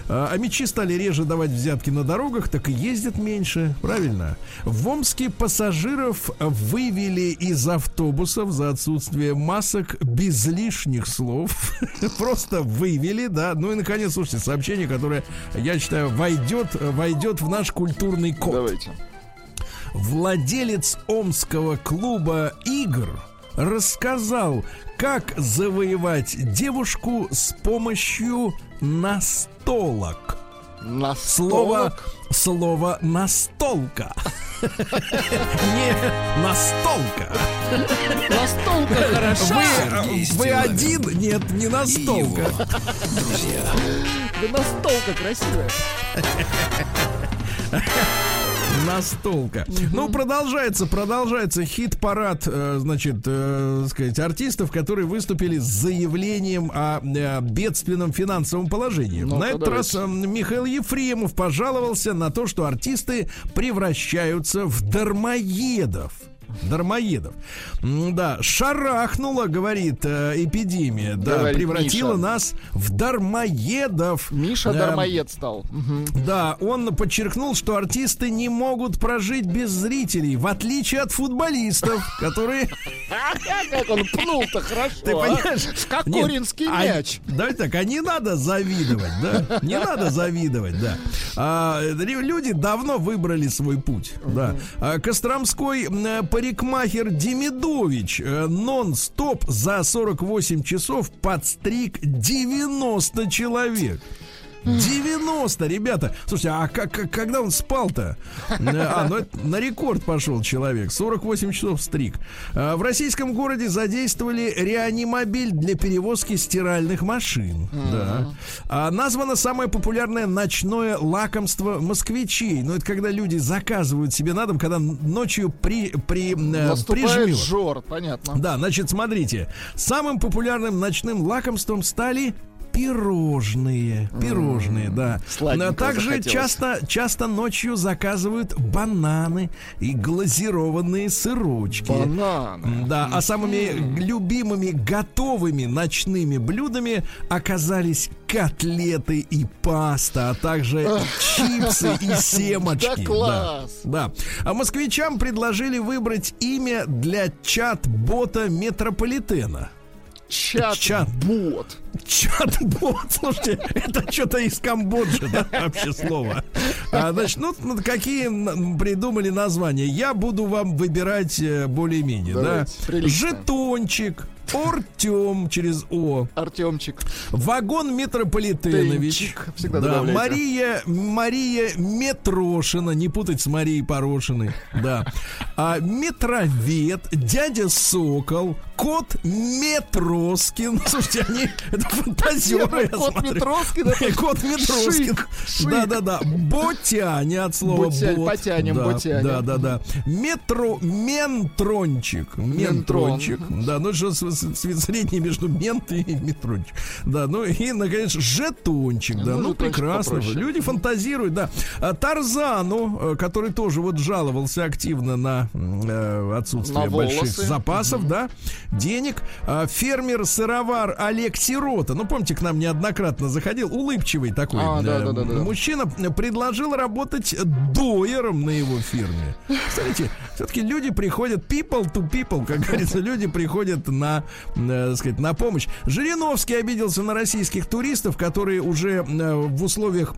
А а мечи стали реже давать взятки на дорогах, так и ездят меньше, правильно? В Омске пассажиров вывели из автобусов за отсутствие масок без лишних слов. Просто вывели, да. Ну и, наконец, слушайте, сообщение, которое, я считаю, войдет, войдет в наш культурный код Давайте. владелец омского клуба игр рассказал, как завоевать девушку с помощью настолок. На Слово, слово настолка. Не настолка. Настолка хороша. Вы, вы один? Нет, не настолка. друзья. Да настолка красивая. Настолка. Ну, продолжается, продолжается хит-парад, э, значит, э, сказать, артистов, которые выступили с заявлением о э, бедственном финансовом положении. На этот давайте. раз э, Михаил Ефремов пожаловался на то, что артисты превращаются в дармоедов. Дармоедов. Да, шарахнула, говорит э, эпидемия. Да, Говорит превратила Миша. нас в дармоедов. Миша Да, дармоед стал. Да, он подчеркнул, что артисты не могут прожить без зрителей, в отличие от футболистов, которые... Как он пнул-то хорошо. Ты а? понимаешь? Нет, а- мяч. Да, так, а не надо завидовать, да? Не надо завидовать, да. А, лю- люди давно выбрали свой путь, да. А, Костромской м, парикмахер Демидович э, нон-стоп за 48 часов подстриг 90 человек. 90, ребята. Слушайте, а как, как- когда он спал-то? Э, А, ну это на рекорд пошел человек. 48 часов стриг. А, В российском городе задействовали реанимобиль для перевозки стиральных машин. Да. А, названо самое популярное ночное лакомство москвичей. Ну, это когда люди заказывают себе на дом, когда ночью при, при, э, Наступает прижмет. жор, понятно. Да, значит, смотрите. Самым популярным ночным лакомством стали пирожные. Пирожные, да. Сладенького Также захотелось. часто, часто ночью заказывают бананы и глазированные сырочки. Бананы. Да, а самыми любимыми готовыми ночными блюдами оказались котлеты и паста, а также чипсы и семочки. Да класс. Да. А москвичам предложили выбрать имя для чат-бота метрополитена. Чат. Чат-бот. Чат-бот, слушайте, это что-то из Камбоджи, да, вообще слово. А, значит, ну, ну, какие придумали названия? Я буду вам выбирать э, более-менее, да. Прилично. Жетончик, Артем через О, Артемчик. Вагон Метрополитенович, Тенчик. Всегда да, добавляйте. Мария, Мария Метрошина, не путать с Марией Порошиной, да. А, Метровед, дядя Сокол, кот Метроскин. Слушайте, они это фантазеры, Кот. Метроскин, это Кот Метроскин. шик, шик. Да-да-да. Ботяня от слова бот. потянем, да, ботянем. Да, да, да. Метро, ментрончик. Ментрончик. Да, ну что средний между мент и метрончик. Да, ну и, наконец, жетончик. Да, Ну, ну, прекрасно. Люди фантазируют, да. А Тарзану, э, который тоже вот жаловался активно на э, отсутствие больших запасов, да, денег. А, Фермер-сыровар Олег Сирота, ну, помните, к нам неоднократно заходил, улыбчивый такой А, да, да, да, да. мужчина, предложил работать доером на его фирме. Смотрите, все-таки люди приходят people to people, как говорится, люди приходят на, э, сказать, на помощь. Жириновский обиделся на российских туристов, которые уже э, в условиях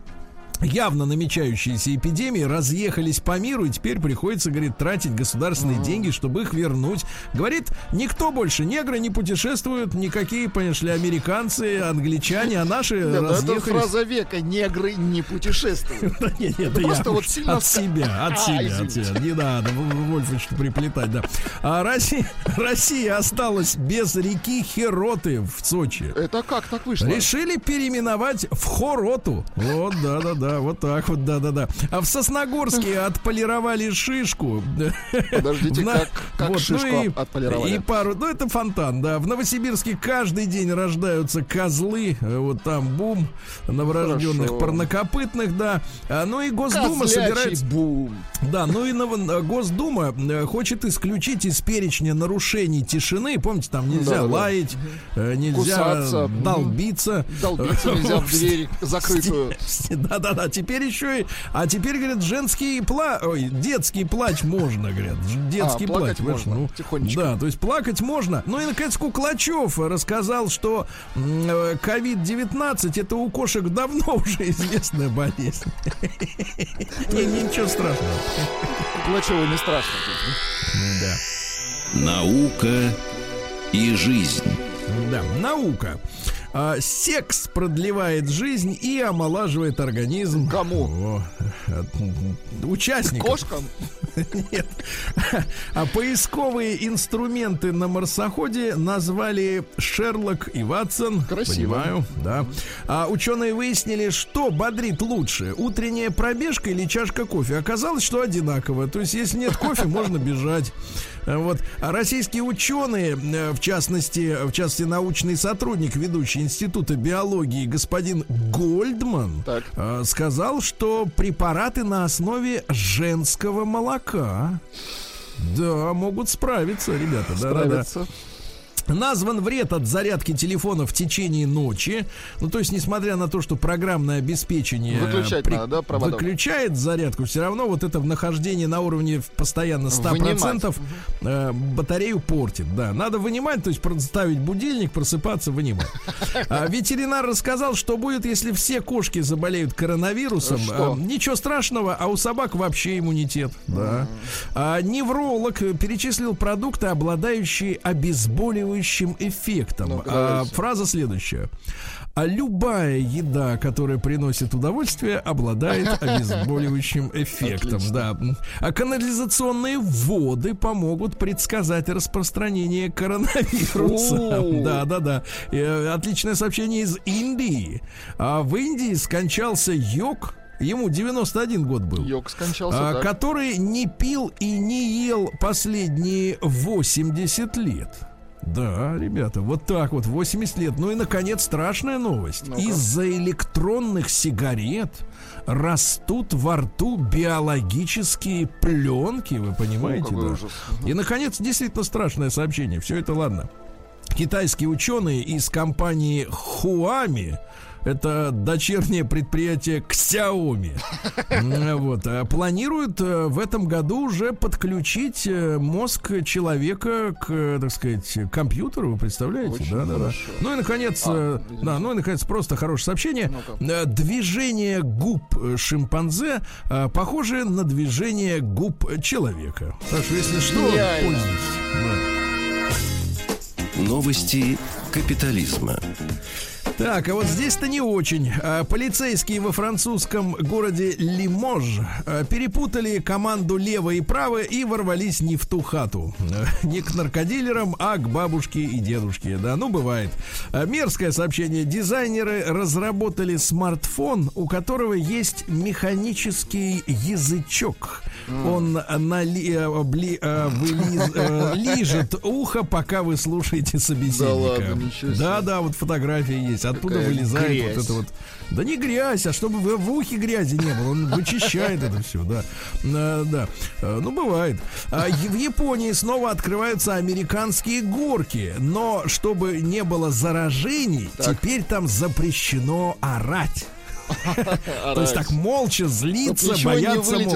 явно намечающиеся эпидемии разъехались по миру и теперь приходится, говорит, тратить государственные деньги, чтобы их вернуть. Говорит, никто больше, негры не путешествуют, никакие, понимаешь ли, американцы, англичане, а наши Нет, ну это разъехались. фраза века. Негры не путешествуют. Это просто вот сильно от себя, от А, себя, от себя. Не надо, Вольфович, приплетать, да. А Россия, осталась без реки Хероты в Сочи. Это как так вышло? Решили переименовать в Хороту. Вот, да, да, да, вот так вот, да, да, да. А в Сосногорске отполировали шишку. Подождите, На- как, как вот, шишку ну и- отполировали? И пару, ну это фонтан, да. В Новосибирске каждый день рождаются козлы. Вот там бум новорожденных Хорошо. парнокопытных, да. А, ну и Госдума Козлячий собирается... бум. Да, ну и Ново- Госдума э, хочет исключить из перечня нарушений тишины. Помните, там нельзя Да-да-да. лаять, э, нельзя Кусаться, долбиться. Долбиться нельзя в дверь закрытую. Да-да-да, теперь еще и... А теперь, говорят, женский пла... Ой, детский плач можно, говорят. Детский А, плач. можно, ну, тихонечко. Да, то есть плакать можно. Ну и, наконец, Куклачев рассказал, что м, э, COVID-19 это у кошек давно уже известная болезнь. Не, Ничего страшного. Плачево не страшно. Да. Наука и жизнь. Да, наука. А, секс продлевает жизнь и омолаживает организм. Кому? О, участникам. Кошкам? Нет. А поисковые инструменты на марсоходе назвали Шерлок и Ватсон. Красиво. Понимаю, да. А ученые выяснили, что бодрит лучше. Утренняя пробежка или чашка кофе. Оказалось, что одинаково. То есть, если нет кофе, можно бежать. А Вот. Российские ученые, э, в частности, в частности, научный сотрудник, ведущий Института биологии господин Гольдман, Так. э, сказал, что препараты на основе женского молока. Да, могут справиться, ребята. Да-да-да. Справится. Назван вред от зарядки телефона в течение ночи. Ну, то есть, несмотря на то, что программное обеспечение Выключать при- надо, да, выключает зарядку, все равно вот это нахождение на уровне в- постоянно 100% э, батарею портит. Да, надо вынимать, то есть ставить будильник, просыпаться, вынимать. А ветеринар рассказал, что будет, если все кошки заболеют коронавирусом. Что? А, ничего страшного, а у собак вообще иммунитет. Да. А, невролог э, перечислил продукты, обладающие обезболивающим эффектом. Ну-ка, А, фраза следующая. А любая еда, которая приносит удовольствие, обладает обезболивающим эффектом. Да. А канализационные воды помогут предсказать распространение коронавируса. Да, да, да. Э, Отличное сообщение из Индии. А в Индии скончался йог. Ему 91 год был. Йог скончался, а, так. который не пил и не ел последние 80 лет. Да, ребята, вот так вот, 80 лет. Ну и, наконец, страшная новость. Ну-ка. Из-за электронных сигарет растут во рту биологические пленки, вы понимаете? какой да? ужас. И, наконец, действительно страшное сообщение. Все это ладно. Китайские ученые из компании Huami это дочернее предприятие Xiaomi. М, Вот, а, планируют э, в этом году уже подключить э, мозг человека к, э, так сказать, компьютеру, вы представляете? Очень да, да, да. Ну и наконец, А, э, да, ну и наконец просто хорошее сообщение. Э, Движение губ э, шимпанзе э, похоже на движение губ человека. Так что, если что, пользуйтесь. Да. Новости капитализма. Так, а вот здесь-то не очень. А, Полицейские во французском городе Лимож а, перепутали команду лево и право и ворвались не в ту хату. Э, Не к наркодилерам, а к бабушке и дедушке. Да, ну бывает. А, Мерзкое сообщение. Дизайнеры разработали смартфон, у которого есть механический язычок. Он нали- э, бли- э, вылиз- лижет ухо, пока вы слушаете собеседника. ладно, ничего себе. Да, да, вот фотография есть. Оттуда Какая вылезает грязь. вот это вот. Да не грязь, а чтобы в, в ухе грязи не было. Он вычищает это все, да. А, да. А, Ну, бывает. А, В Японии снова открываются американские горки. Но чтобы не было заражений, теперь там запрещено орать. То есть так молча злиться, бояться молча.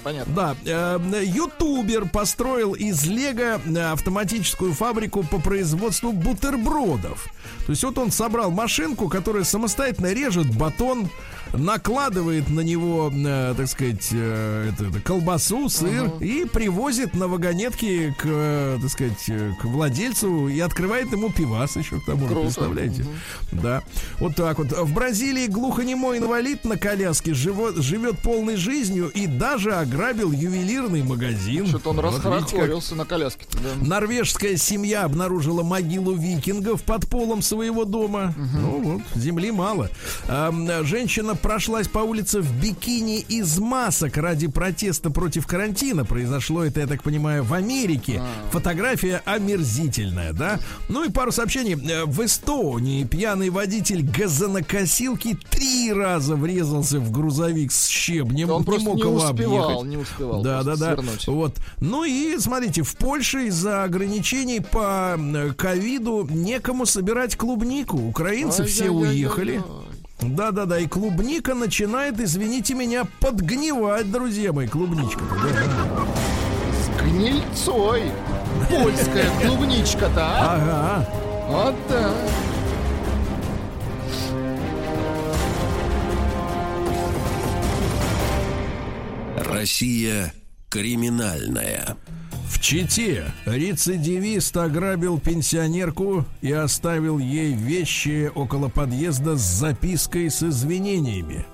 понятно. Да, э, ютубер построил из Лего э, автоматическую фабрику по производству бутербродов. То есть вот он собрал машинку, которая самостоятельно режет батон, накладывает на него, э, так сказать, э, это, это, колбасу, сыр и привозит на вагонетке к, э, так сказать, э, к владельцу и открывает ему пивас еще к тому же, представляете? Да, вот так вот. В Бразилии глухонемой инвалид на коляске живет, живет полной жизнью и даже ограбил ювелирный магазин. Что-то он Вот видите, как расхорохорился на коляске. Да. Норвежская семья обнаружила могилу викингов под полом своего дома. Ну вот, земли мало. А, м, женщина прошлась по улице в бикини из масок ради протеста против карантина. Произошло это, я так понимаю, в Америке. Фотография омерзительная, да? Ну и пару сообщений. Э, В Эстонии пьяный водитель газонокосилки три раза врезался в грузовик с щебнем. Он не просто мог не его успевал, объехать. не успевал Да, да, да. свернуть. Вот. Ну и смотрите, в Польше из-за ограничений по ковиду некому собирать клубнику. Украинцы все Ай-яй-яй-яй-яй. уехали. Да, да, да. И клубника начинает, извините меня, подгнивать, друзья мои. Клубничка-то, да. С гнильцой. Польская клубничка-то, а? Ага. Вот да. Россия криминальная. В Чите рецидивист ограбил пенсионерку и оставил ей вещи около подъезда с запиской с извинениями.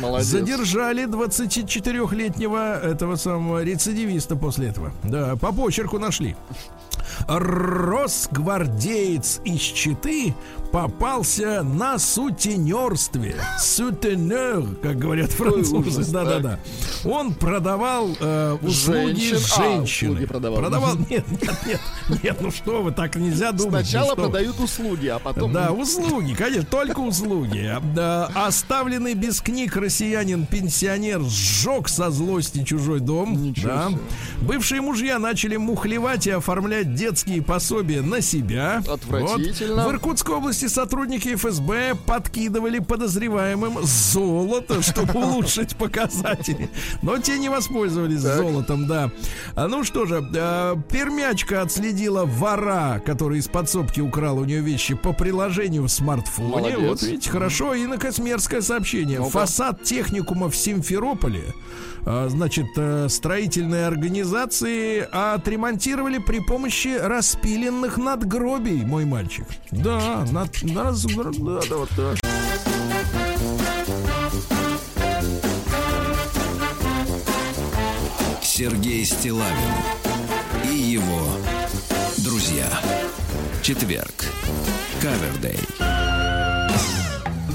Молодец. Задержали 24-летнего этого самого рецидивиста после этого. Да, по почерку нашли. Росгвардеец из Читы попался на сутенерстве. Сутенер, как говорят французы. Да-да-да. Он продавал э, услуги Женщин. А, женщины. услуги продавал. Нет, нет, нет, нет, ну что вы, так нельзя думать. Сначала ну что вы. продают услуги, а потом... Да, услуги, конечно, только услуги. Оставленный без книг россиянин-пенсионер сжег со злости чужой дом. Ничего Да. Бывшие мужья начали мухлевать и оформлять детские пособия на себя. Отвратительно. Вот. В Иркутской области сотрудники ФСБ подкидывали подозреваемым золото, чтобы улучшить показатели. Но те не воспользовались золотом, да. А, Ну что же, э, пермячка отследила вора, который из подсобки украл у нее вещи по приложению в смартфоне. Молодец. Вот видите, хорошо. И, наконец, мерзкое сообщение. Фасад техникума в Симферополе а, значит, э, строительные организации отремонтировали при помощи распиленных надгробий, мой мальчик. Да, над, раз- да, да, вот так. Сергей Стилавин и его друзья. Четверг. Кавердей.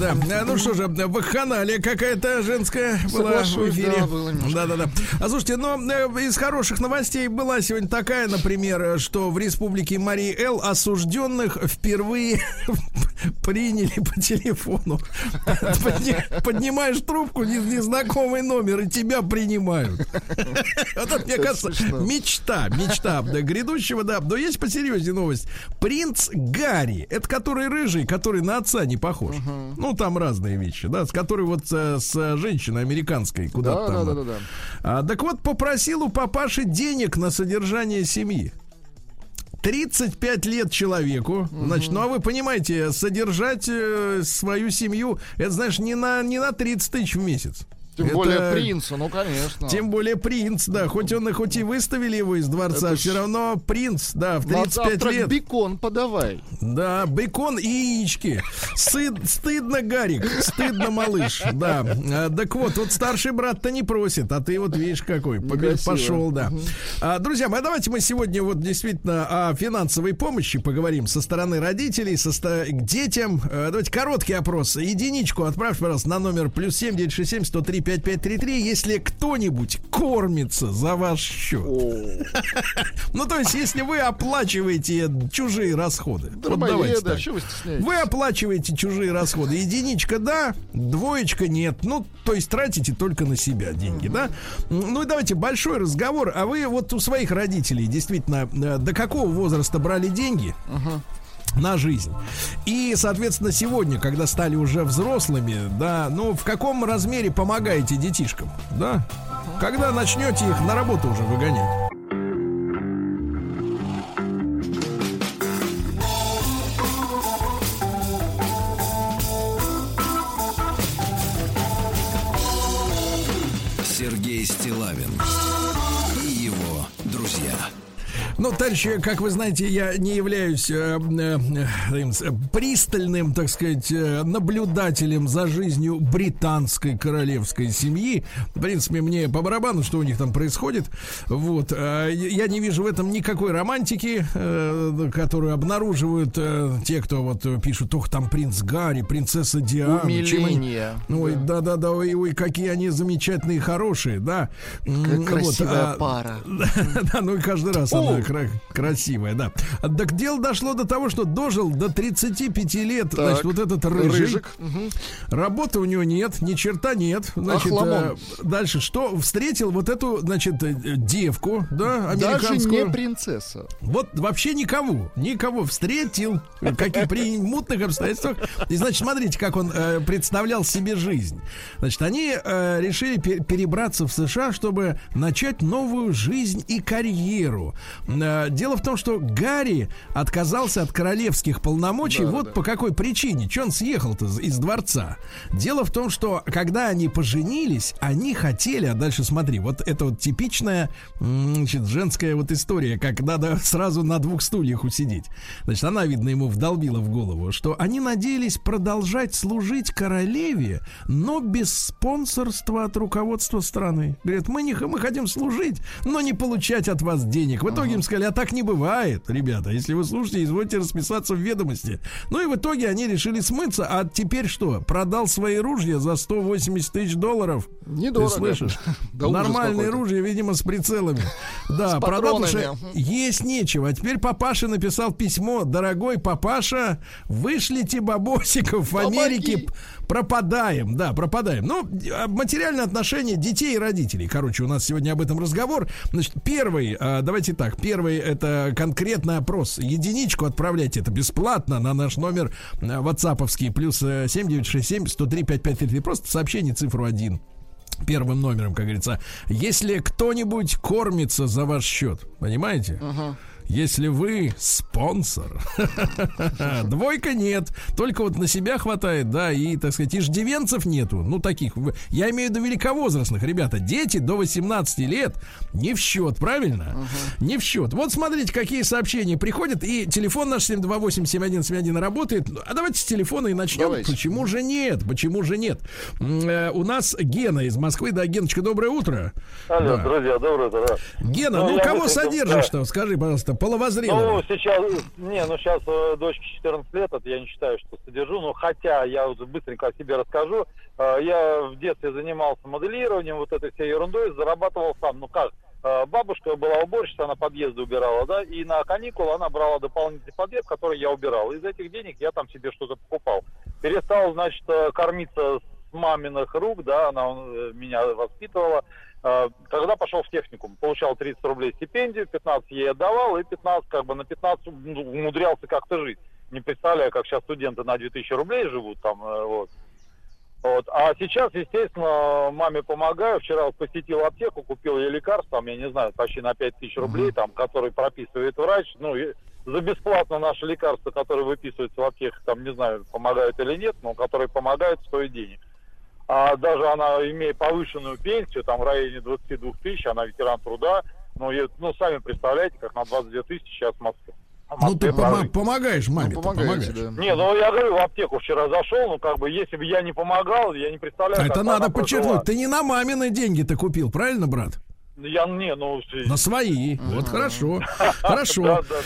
Да, э, ну что же, вахханалия какая-то женская была в эфире. да, немножко. Да-да-да. А слушайте, но э, из хороших новостей была сегодня такая, например, что в республике Марии Эл осужденных впервые приняли по телефону. Подни- Поднимаешь трубку, не- незнакомый номер, и тебя принимают. Вот это, мне кажется, мечта, мечта да, грядущего, да. Но есть посерьезнее новость. Принц Гарри, это который рыжий, который на отца не похож. Ну, там разные вещи, да, с которой вот э, с женщиной американской куда-то Да, там. да, да, да, да. А, так вот, попросил у папаши денег на содержание семьи. 35 лет человеку. Значит, ну а вы понимаете, содержать э, свою семью, это, знаешь, не на, не на 30 тысяч в месяц. Тем Это- более принцу, ну конечно. Тем более принц, да, хоть он и хоть и выставили его из дворца, Это все ж- равно принц, да, в На 35 завтрак лет. бекон подавай. Да, бекон и яички. Сыд- стыдно, Гарик, стыдно, малыш. Да. А, так вот, вот старший брат-то не просит, а ты вот видишь какой. Некрасиво. Пошел, да. А, друзья мои, давайте мы сегодня вот действительно о финансовой помощи поговорим со стороны родителей, со ста- к детям. А, давайте короткий опрос. Единичку отправьте, пожалуйста, на номер плюс семь девять шесть семь сто три пять пять три три, если кто-нибудь кормится за ваш счет. Ну, то есть, если вы оплачиваете чужие расходы. Вот давайте так. Вы оплачиваете чужие расходы. Единичка, да, двоечка нет. Ну, то есть тратите только на себя деньги, да? Ну и давайте большой разговор. А вы вот у своих родителей действительно э, до какого возраста брали деньги? На жизнь. И, соответственно, сегодня, когда стали уже взрослыми, да, ну, в каком размере помогаете детишкам, да? Когда начнете их на работу уже выгонять? Сергей Стилавин Ну, товарищи, как вы знаете, я не являюсь э, э, э, с- пристальным, так сказать, э, наблюдателем за жизнью британской королевской семьи. В принципе, мне по барабану, что у них там происходит. Вот. э, я не вижу в этом никакой романтики, э, которую обнаруживают э, те, кто вот э, пишут, ох, там принц Гарри, принцесса Диана. чем они- Умиление. Ой, да-да-да, ой, ой, какие они замечательные хорошие, да. М, Какая вот, красивая а, пара. да, ну и каждый раз она кра- красивая, да. А, Так дело дошло до того, что дожил до 35 лет, значит, вот этот рыжий. Рыжик. Мгм. Работы у него нет, ни черта нет. Значит, э, дальше что? Встретил вот эту, значит, э, девку, да, Даже американскую. не принцесса. Вот вообще никого, никого встретил, какие при мутных обстоятельствах. И значит, смотрите, как он э, представлял себе жизнь. Значит, они э, решили пе- перебраться в США, чтобы начать новую жизнь и карьеру. Э, дело в том, что Гарри отказался от королевских полномочий. Да, вот да. по какой причине. Че он съехал-то из- дворца? Дело в том, что когда они поженились, они хотели, а дальше смотри, вот это вот типичная значит, женская вот история, как надо сразу на двух стульях усидеть. Значит, она, видно, ему вдолбила в голову, что они надеялись продолжать служить королеве, но без спонсорства от руководства страны. Говорят, мы, не, мы хотим служить, но не получать от вас денег. В итоге им сказали, а так не бывает, ребята. Если вы слушаете, извольте расписаться в ведомости. Ну и в итоге они решили смыться. А теперь что? Продал свои ружья за 180 тысяч долларов. Недорого. Ты слышишь? Да Нормальные ружья, видимо, с прицелами. Да, С продал, потому есть нечего. А теперь папаша написал письмо. Дорогой папаша, вышлите бабосиков в. Америке. Пропадаем, да, пропадаем. Ну, а, материальные отношения детей и родителей. Короче, у нас сегодня об этом разговор. Значит, первый, а, давайте так, первый это конкретный опрос. Единичку отправляйте, это бесплатно на наш номер а, ватсаповский, плюс э, 7967 103 5533. Просто сообщение цифру 1 первым номером, как говорится. Если кто-нибудь кормится за ваш счет, понимаете? Если вы спонсор, двойка нет, только вот на себя хватает, да, и, так сказать, иждивенцев нету, ну, таких, я имею в виду великовозрастных, ребята, дети до 18 лет не в счет, правильно? Не в счет. Вот смотрите, какие сообщения приходят, и телефон наш 728-7171 работает, а давайте с телефона и начнем. Давайте. Почему же нет? Почему же нет? Э, у нас Гена из Москвы, да, Геночка, доброе утро. Алло, Да. друзья, доброе утро. Гена, Ну, ну, кого содержишь-то? Скажи, пожалуйста, Ну, половозрелого. сейчас, не, ну сейчас э, дочке 14 лет, это я не считаю, что содержу, но хотя я вот быстренько о себе расскажу, Э, я в детстве занимался моделированием, вот этой всей ерундой, зарабатывал сам, ну как, э, бабушка была уборщица, она подъезды убирала, да, и на каникулы она брала дополнительный подъезд, который я убирал. Из этих денег я там себе что-то покупал. Перестал, значит, э, кормиться с маминых рук, да, она меня воспитывала. Э, Когда пошел в техникум, получал 30 рублей стипендию, 15 ей отдавал, и 15, как бы на 15 ну, умудрялся как-то жить. Не представляю, как сейчас студенты на 2000 рублей живут там, э, вот. Вот. А сейчас, естественно, маме помогаю. Вчера посетил аптеку, купил ей лекарства, там, я не знаю, почти на 5000 рублей, там, который прописывает врач. Ну, и за бесплатно наши лекарства, которые выписываются в аптеках, там, не знаю, помогают или нет, но которые помогают, стоят денег. А даже она, имея повышенную пенсию, там, в районе 22 тысяч, она ветеран труда, ну, и, ну, сами представляете, как на 22 тысячи сейчас в Москве. Ну, ты прожить. помогаешь маме, Ну, помогаешь. да. Не, ну я говорю, в аптеку вчера зашел, ну как бы, если бы я не помогал, я не представляю, А как это надо подчеркнуть. Ты не на мамины деньги ты купил, правильно, брат? Я не, ну... На свои. Вот хорошо. Хорошо. да, да.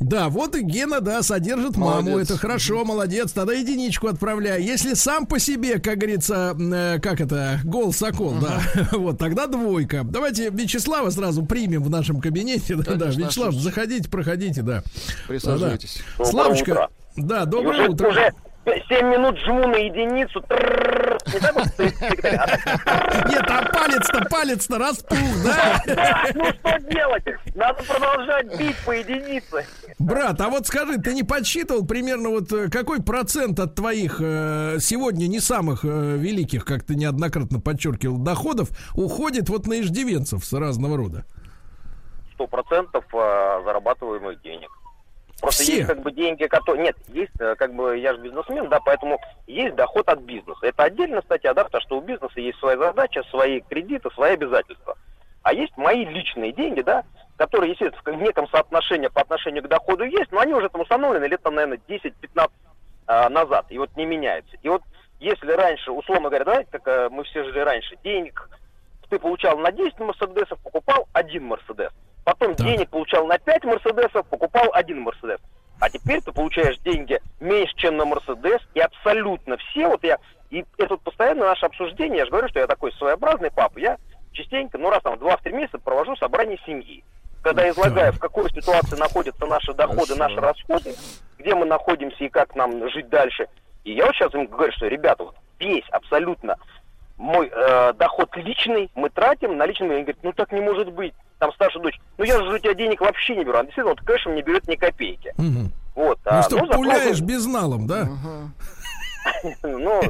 Да, вот и Гена, да, содержит маму. Молодец. Это хорошо, молодец. Тогда единичку отправляй. Если сам по себе, как говорится, э, как это, гол сокол, да, вот тогда двойка. Давайте Вячеслава сразу примем в нашем кабинете. Да, да, Вячеслав, слушайте. заходите, проходите, да. Присаживайтесь. Да. Славочка, утро. да, доброе уже, утро. уже 7 минут жму на единицу. Трррррр. Не так вот Нет, а палец-то, палец-то распух, да? «Да, Ну что делать? Надо продолжать бить по единице. Брат, а вот скажи, ты не подсчитывал примерно вот э, какой процент от твоих э, сегодня не самых э, великих, как ты неоднократно подчеркивал, доходов уходит вот на иждивенцев с разного рода? Сто процентов а, зарабатываемых денег. Просто Все? есть как бы деньги, которые... Нет, есть э, как бы, я же бизнесмен, да, поэтому есть доход от бизнеса. Это отдельная статья, да, потому что у бизнеса есть своя задача, свои кредиты, свои обязательства. А есть мои личные деньги, да, которые, естественно, в неком соотношении по отношению к доходу есть, но они уже там установлены лет, там, наверное, 10-15 а, назад, и вот не меняются. И вот если раньше, условно говоря, давайте, как э, мы все жили раньше, денег ты получал на 10 Мерседесов, покупал один Мерседес. Потом Так. денег получал на 5 Мерседесов, покупал один Мерседес. А теперь ты получаешь деньги меньше, чем на Мерседес, и абсолютно все, вот я, и это вот постоянно наше обсуждение, я же говорю, что я такой своеобразный папа, я частенько, ну раз там в 2-3 месяца провожу собрание семьи. Когда я излагаю, в какой ситуации находятся наши доходы, Хорошо. наши расходы, где мы находимся и как нам жить дальше. И я вот сейчас им говорю, что, ребята, вот весь абсолютно мой э, доход личный, мы тратим на личный. Они говорят, ну так не может быть. Там старшая дочь, ну я же у тебя денег вообще не беру. Она действительно, вот кэшем не берет ни копейки. Мгм. Вот. Ну а, что, ну, зато- пуляешь безналом, да? Ну,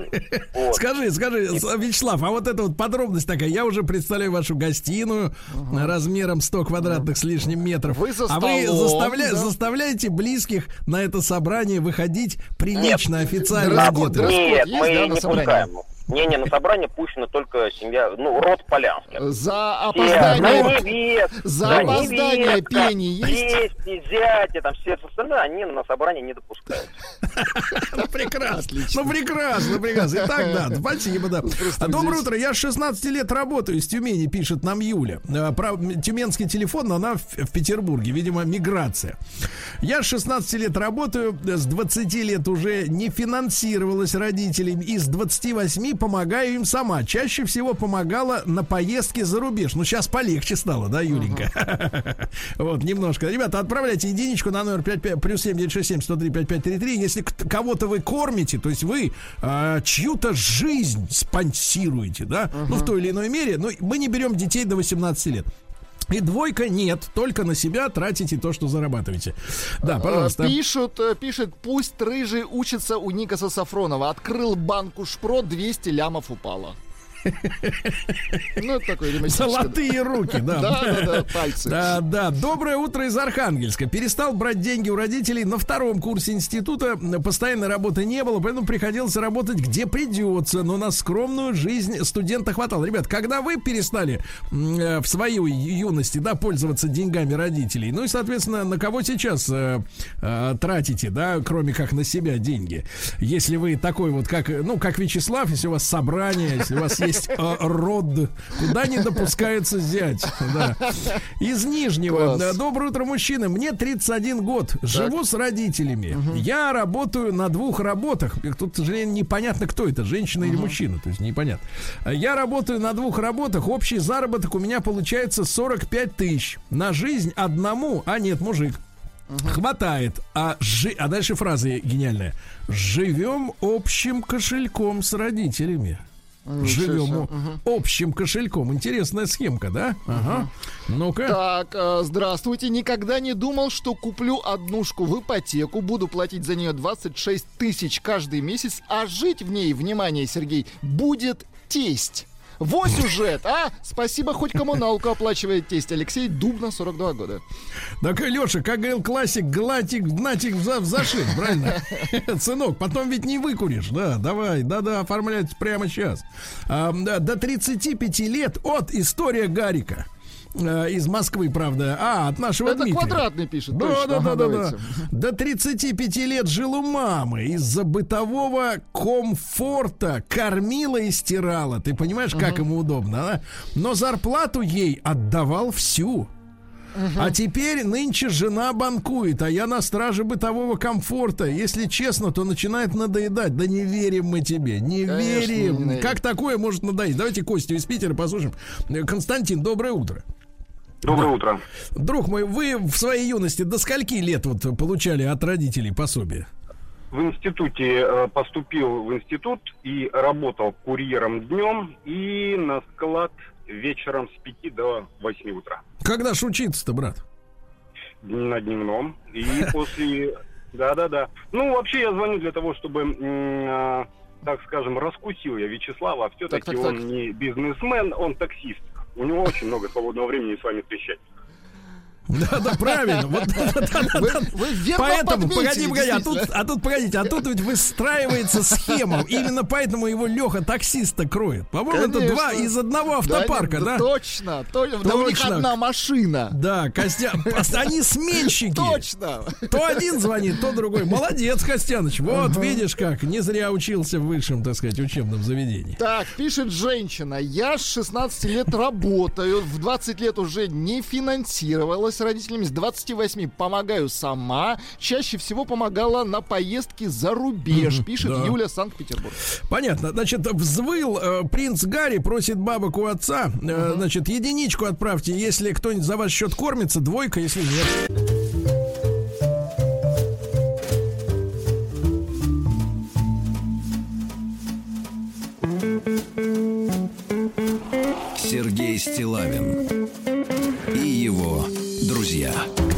вот. Скажи, скажи, Вячеслав, а вот эта вот подробность такая, я уже представляю вашу гостиную размером 100 квадратных с лишним метров. Вы за а вы столом, заставля- да. заставляете близких на это собрание выходить прилично, Нет, официально Нет, есть, мы да, не пускаем. Не-не, на собрание пущена только семья, ну, род Полянских. За опоздание... невест, За да, опоздание невестка, пени есть? Тести, зятя, там все остальные, они на собрание не допускают. Ну, прекрасно. Ну, прекрасно, прекрасно. Итак, да, спасибо, да. Доброе утро. Я с 16 лет работаю из Тюмени, пишет нам Юля. А, про- Тюменский телефон, но она в, в Петербурге. Видимо, миграция. Я с 16 лет работаю, с 20 лет уже не финансировалась родителями. И с 28 помогаю им сама. Чаще всего помогала на поездке за рубеж. Ну, сейчас полегче стало, да, Юленька? Вот, немножко. Ребята, отправляйте единичку на номер 55 плюс 7967 103 5533. Если кого-то вы кормите, то есть вы а, чью-то жизнь спонсируете, да, ну, в той или иной мере, но мы не берем детей до 18 лет. И двойка нет, только на себя тратите то, что зарабатываете. Да, пожалуйста. Э, Пишут, э, пишет, пусть рыжий учится у Никаса Сафронова. Открыл банку шпро, 200 лямов упало. Ну, это такой. Золотые руки, да. Да, да, да, пальцы. Да, да. Доброе утро из Архангельска. Перестал брать деньги у родителей на втором курсе института. Постоянной работы не было, поэтому приходилось работать где придется. Но на скромную жизнь студента хватало. Ребят, когда вы перестали э, в своей юности, да, пользоваться деньгами родителей, ну и, соответственно, на кого сейчас э, э, тратите, да, кроме как на себя деньги? Если вы такой вот, как, ну, как Вячеслав, если у вас собрание, если у вас есть э, род, куда не допускается зять. Да. Из Нижнего. Класс. Доброе утро, мужчины. Мне 31 год. Живу с родителями. Я работаю на двух работах. Тут, к сожалению, непонятно, кто это, женщина или мужчина. То есть непонятно. Я работаю на двух работах. Общий заработок у меня получается 45 тысяч. На жизнь одному, а нет, мужик. Хватает. А, жи... а дальше фраза гениальная. Живем общим кошельком с родителями. Живем общим кошельком. Интересная схемка, да? Ага. Ну-ка. Так, э, здравствуйте. Никогда не думал, что куплю однушку в ипотеку, буду платить за нее 26 тысяч каждый месяц, а жить в ней, внимание, Сергей, будет тесть. Вот сюжет, а? Спасибо, хоть коммуналку оплачивает тесть. Алексей Дубна, 42 года. Так, Леша, как говорил классик, глатик, гнатик в зашит, правильно? Сынок, потом ведь не выкуришь, да, давай, да-да, оформлять прямо сейчас. А, до 35 лет от история Гарика. Э, Из Москвы, правда. А, от нашего Это Дмитрия. квадратный пишет. Да, точно. да, да, да, да. До 35 лет жил у мамы. Из-за бытового комфорта кормила и стирала. Ты понимаешь, как ему удобно, да? Но зарплату ей отдавал всю. А теперь нынче жена банкует, а я на страже бытового комфорта. Если честно, то начинает надоедать. Да не верим мы тебе, не Конечно, верим. не. Как такое может надоесть? Давайте Костю из Питера послушаем. Константин, доброе утро. Доброе утро. Друг мой, вы в своей юности до скольки лет вот получали от родителей пособие? В институте э, поступил в институт и работал курьером днем и на склад вечером с 5 до 8 утра. Когда ж учиться-то, брат? На дневном. И после... Да-да-да. Ну, вообще я звоню для того, чтобы, а, так скажем, раскусил я Вячеслава. Все-таки Так, так, он так. не бизнесмен, он таксист. У него очень много свободного времени с вами встречать. Да, да, правильно. Вот, да, да, да, Вы, да. вы Поэтому, погоди, погоди, а тут, а тут, погодите, а тут ведь выстраивается схема. Именно поэтому его Леха таксиста кроет. По-моему, это два из одного автопарка, нет, да? Точно, точно. Да у них одна машина. Да, Костя, они сменщики. Точно. То один звонит, то другой. Молодец, Костяныч. Вот видишь как, не зря учился в высшем, так сказать, учебном заведении. Так, пишет женщина. Я с 16 лет работаю, в 20 лет уже не финансировалась родителями, с 28 помогаю сама, чаще всего помогала на поездки за рубеж, пишет да. Юля Санкт-Петербург. Понятно. Значит, взвыл э, принц Гарри, просит бабок у отца. Э, Значит, единичку отправьте, если кто-нибудь за ваш счет кормится, двойка, если нет. Сергей Стилавин и его друзья.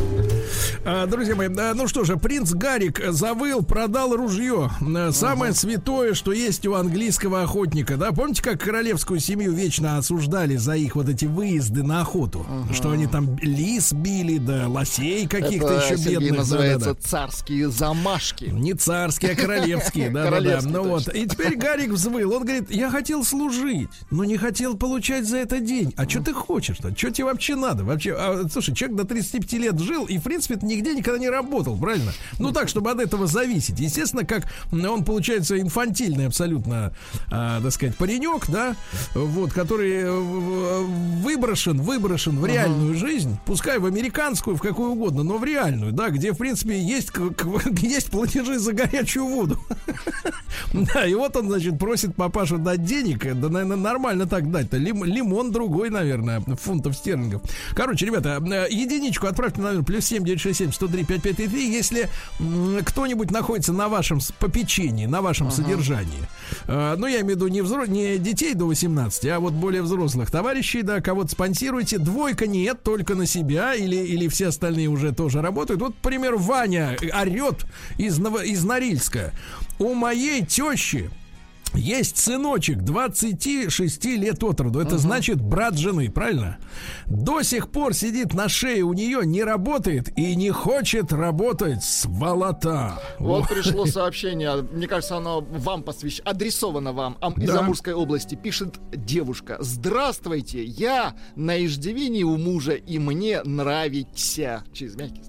А, друзья мои, ну что же, принц Гарик завыл, продал ружье. Э, Самое святое, что есть у английского охотника, да? Помните, как королевскую семью вечно осуждали за их вот эти выезды на охоту? Что они там лис били, да, лосей каких-то Это, еще бедных. называется да-да-да. царские замашки. Не царские, а королевские, да, да, да. Королевские, Ну вот. И теперь Гарик взвыл. Он говорит, я хотел служить, но не хотел получать за это день. А что ты хочешь-то? Что тебе вообще надо? Вообще, а, слушай, человек до 35 лет жил и, в принципе, нигде никогда не работал, правильно? Ну так, чтобы от этого зависеть. Естественно, как он получается инфантильный абсолютно, а, так сказать, паренек, да, вот, который э, выброшен, выброшен в реальную жизнь, пускай в американскую, в какую угодно, но в реальную, да, где, в принципе, есть, есть платежи за горячую воду. Да, и вот он, значит, просит папашу дать денег. Да, наверное, нормально так дать-то. Лим- лимон другой, наверное, фунтов стерлингов. Короче, ребята, э, единичку отправьте на номер плюс 7 967 103 5533, если кто-нибудь находится на вашем попечении, на вашем содержании. Э, Ну, я имею в виду не, взро- не детей до 18, а вот более взрослых товарищей, да, кого-то спонсируете. Двойка нет, только на себя, или, или все остальные уже тоже работают. Вот, к примеру, Ваня орет из, Ново- из Норильска. У моей тещи есть сыночек 26 лет от роду. Это значит брат жены, правильно? До сих пор сидит на шее у нее, не работает и не хочет работать. Сволота. Вот пришло сообщение, мне кажется, оно вам посвящено, адресовано вам, ам- из Да. Амурской области. Пишет девушка. Здравствуйте, я на иждивении у мужа, и мне нравится. Через мягкий.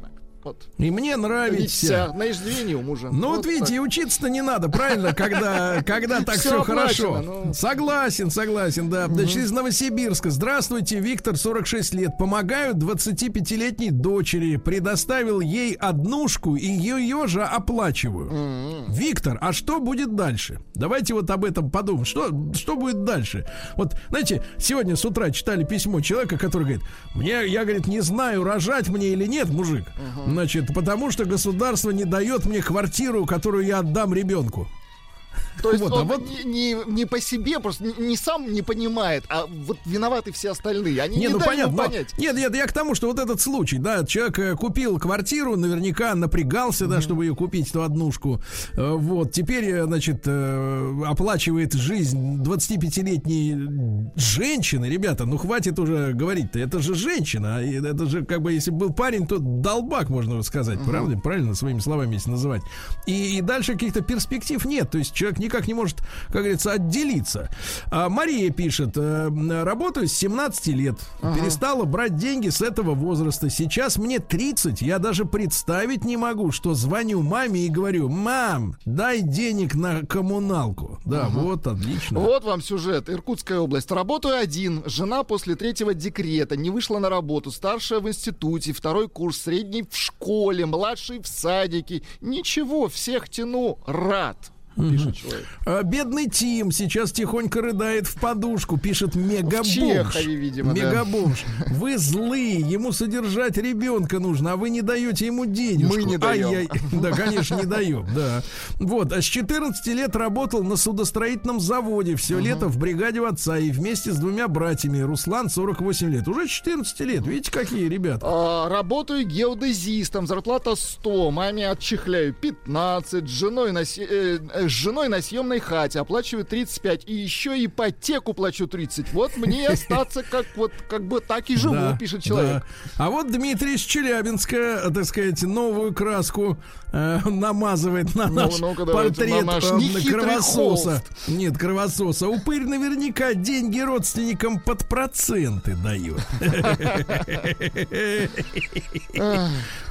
Вот. И мне нравится. Витя, на иждивении у мужа. Ну вот, видите, и учиться-то не надо, правильно, когда, когда так все оплачено, хорошо. ну. Согласен, согласен, да. Значит, из Новосибирска. Здравствуйте, Виктор, 46 лет. Помогаю 25-летней дочери. Предоставил ей однушку и ее же оплачиваю. Виктор, а что будет дальше? Давайте вот об этом подумаем. Что, что будет дальше? Вот, знаете, сегодня с утра читали письмо человека, который говорит, мне, я, говорит, не знаю, рожать мне или нет, мужик. Значит, потому что государство не дает мне квартиру, которую я отдам ребенку. То есть Вот, а он вот- не, не- не по себе, просто не, не сам не понимает, а вот виноваты все остальные. Они не, Не, ну дали ему понятно. но- понять. Нет, нет, я к тому, что вот этот случай, да, человек э, купил квартиру, наверняка напрягался, да, чтобы ее купить, эту однушку. Э, Вот, теперь, э, значит, оплачивает жизнь 25-летней женщины. Ребята, ну хватит уже говорить-то, это же женщина. и Это же, как бы, если бы был парень, то долбак, можно сказать, правда? Правильно, своими словами если называть. И, и дальше каких-то перспектив нет. То есть человек никак не может, как говорится, отделиться. А Мария пишет, э, работаю с 17 лет, перестала брать деньги с этого возраста. Сейчас мне 30, я даже представить не могу, что звоню маме и говорю, мам, дай денег на коммуналку. Да, вот, отлично. Вот вам сюжет. Иркутская область. Работаю один. Жена после третьего декрета не вышла на работу. Старшая в институте, второй курс, средний в школе, младший в садике. Ничего, всех тяну. Рад. Пишет человек. А, Бедный Тим сейчас тихонько рыдает в подушку, пишет мегабомж. Чехове, видимо, да. Мегабомж. Вы злые, ему содержать ребенка нужно, а вы не даете ему денежку. Мы не даем. Ай-яй. Да, конечно, не даем, да. Вот, а с 14 лет работал на судостроительном заводе, все лето в бригаде отца и вместе с двумя братьями. Руслан 48 лет. Уже 14 лет, видите, какие ребята. А, работаю геодезистом, зарплата 100, маме отчехляю 15, с женой на, э, э, с женой на съемной хате оплачиваю 35, и еще ипотеку плачу 30. Вот мне остаться как вот как бы так и живу, Да, пишет человек. да. А вот Дмитрий из Челябинска, э, так сказать, новую краску э, намазывает на Ну, наш ну-ка, давайте, портрет на наш э, кровососа. холст. Нет, кровососа. Упырь наверняка деньги родственникам под проценты дает.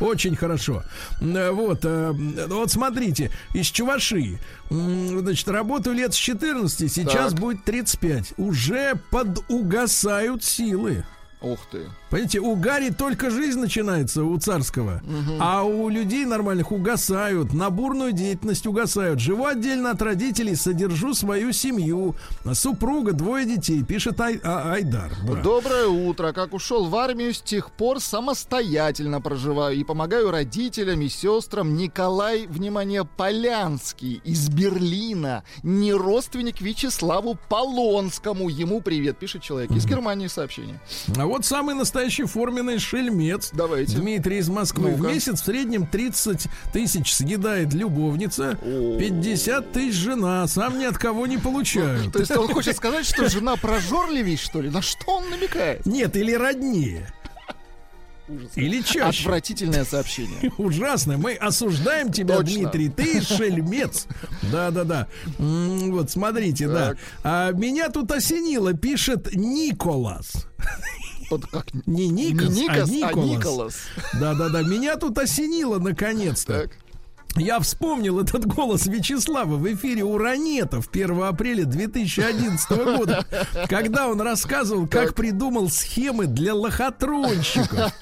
Очень хорошо. Э, Вот, э, вот смотрите, из Чувашии. Значит, работаю лет с 14, сейчас Так. будет 35. Уже подугасают силы. Ух ты. Понимаете, у Гарри только жизнь начинается, у царского, а у людей нормальных угасают, на бурную деятельность угасают. Живу отдельно от родителей, содержу свою семью, супруга, двое детей, пишет Ай- А- Айдар. Да. Доброе утро. Как ушел в армию, с тех пор самостоятельно проживаю и помогаю родителям и сестрам. Николай, внимание, Полянский из Берлина. Не родственник Вячеславу Полонскому. Ему привет, пишет человек. Из Германии сообщение. А вот самый настоящий настоящий форменный шельмец. Давайте. Дмитрий из Москвы. В Ну-ка. месяц в среднем 30 тысяч съедает любовница, 50 тысяч жена. Сам ни от кого не получаю. То есть он хочет сказать, что жена прожорливей, что ли? На что он намекает? Нет, или роднее. Или чаще. Отвратительное сообщение. Ужасно. Мы осуждаем тебя, Точно. Дмитрий. Ты шельмец. Да-да-да. Вот, смотрите, да. Так. А, меня тут осенило, пишет Николас. Вот как Не не Никас, Никас, а а Николас. Николас. Да-да-да. Меня тут осенило, наконец-то. Так. Я вспомнил этот голос Вячеслава в эфире у Ранетов 1 апреля 2011 года, когда он рассказывал, как придумал схемы для лохотронщиков.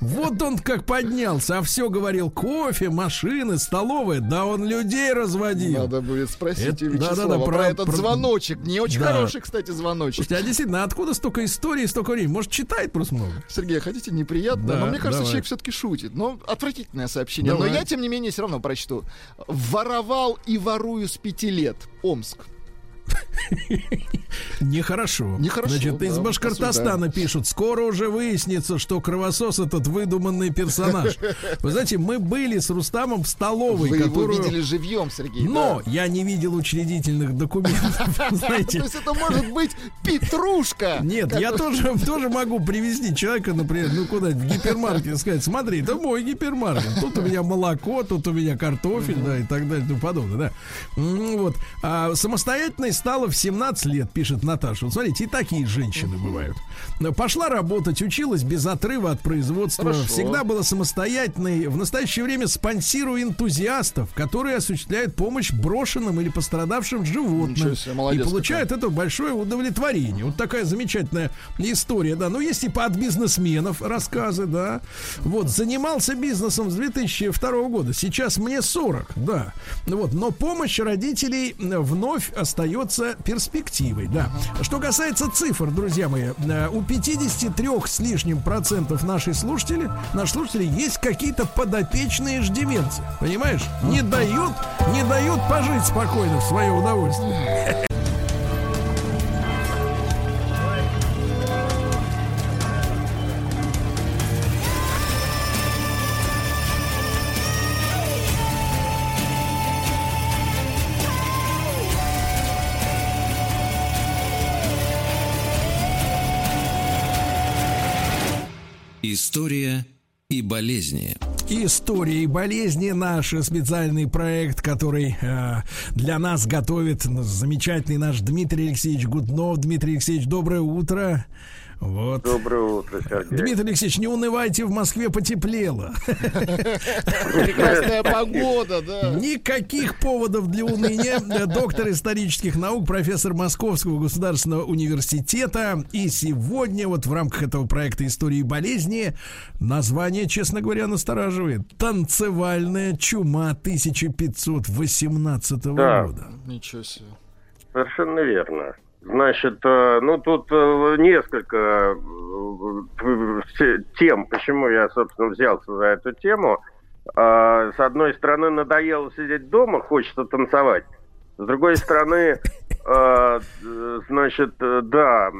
Вот он как поднялся, а все говорил кофе, машины, столовая. Да он людей разводил. Надо будет спросить Это- у Вячеслава да-да-да, про, про- этот про- звоночек. Не очень Да. хороший, кстати, звоночек. Слушайте, а действительно, откуда столько историй, столько времени? Может, читает просто много? Сергей, хотите неприятно? Да, но мне кажется, давай. человек все-таки шутит. Но отвратительное сообщение. Давай. Но я, тем не менее, все равно прочту. Воровал и ворую с пяти лет. Омск. Нехорошо. Нехорошо, Значит, из да, Башкортостана пишут, скоро уже выяснится, что кровосос этот выдуманный персонаж. Вы знаете, мы были с Рустамом в столовой, Вы его которую... видели живьем, Сергей. Но да. я не видел учредительных документов, То знаете. есть это может быть Петрушка. Нет, я тоже, тоже могу привезти человека, например, ну куда в гипермаркет и сказать, смотри, это мой гипермаркет. Тут у меня молоко, тут у меня картофель, да, и так далее, и тому подобное, да. Вот. А самостоятельной стала в 17 лет, пишет Наташа. Вот смотрите, и такие женщины бывают. Пошла работать, училась без отрыва от производства. Хорошо. Всегда была самостоятельной. В настоящее время спонсирую энтузиастов, которые осуществляют помощь брошенным или пострадавшим животным. Себе, молодец и получают это большое удовлетворение. Вот такая замечательная история, да. Ну, есть и по- от бизнесменов рассказы, да. Вот, занимался бизнесом с 2002 года. Сейчас мне 40, да. Вот, но помощь родителей вновь остается перспективой, да. Что касается цифр, друзья мои, э, у 53 с лишним процентов наших слушателей, наших слушателей есть какие-то подопечные иждивенцы. Понимаешь? Не дают, не дают пожить спокойно в свое удовольствие. История и болезни. Истории и болезни наш специальный проект, который э, для нас готовит замечательный наш Дмитрий Алексеевич Гуднов. Дмитрий Алексеевич, доброе утро. Вот. Доброе утро, Сергей. Дмитрий Алексеевич, не унывайте, в Москве потеплело. Прекрасная погода, да. Никаких поводов для уныния. Доктор исторических наук, профессор Московского государственного университета. И сегодня вот в рамках этого проекта «Истории и болезни» название, честно говоря, настораживает. Танцевальная чума 1518 Да. года. Ничего себе. Совершенно верно. Значит, э, ну тут э, несколько э, те- тем, почему я, собственно, взялся за эту тему. С одной стороны, надоело сидеть дома, хочется танцевать. С другой стороны, значит, да,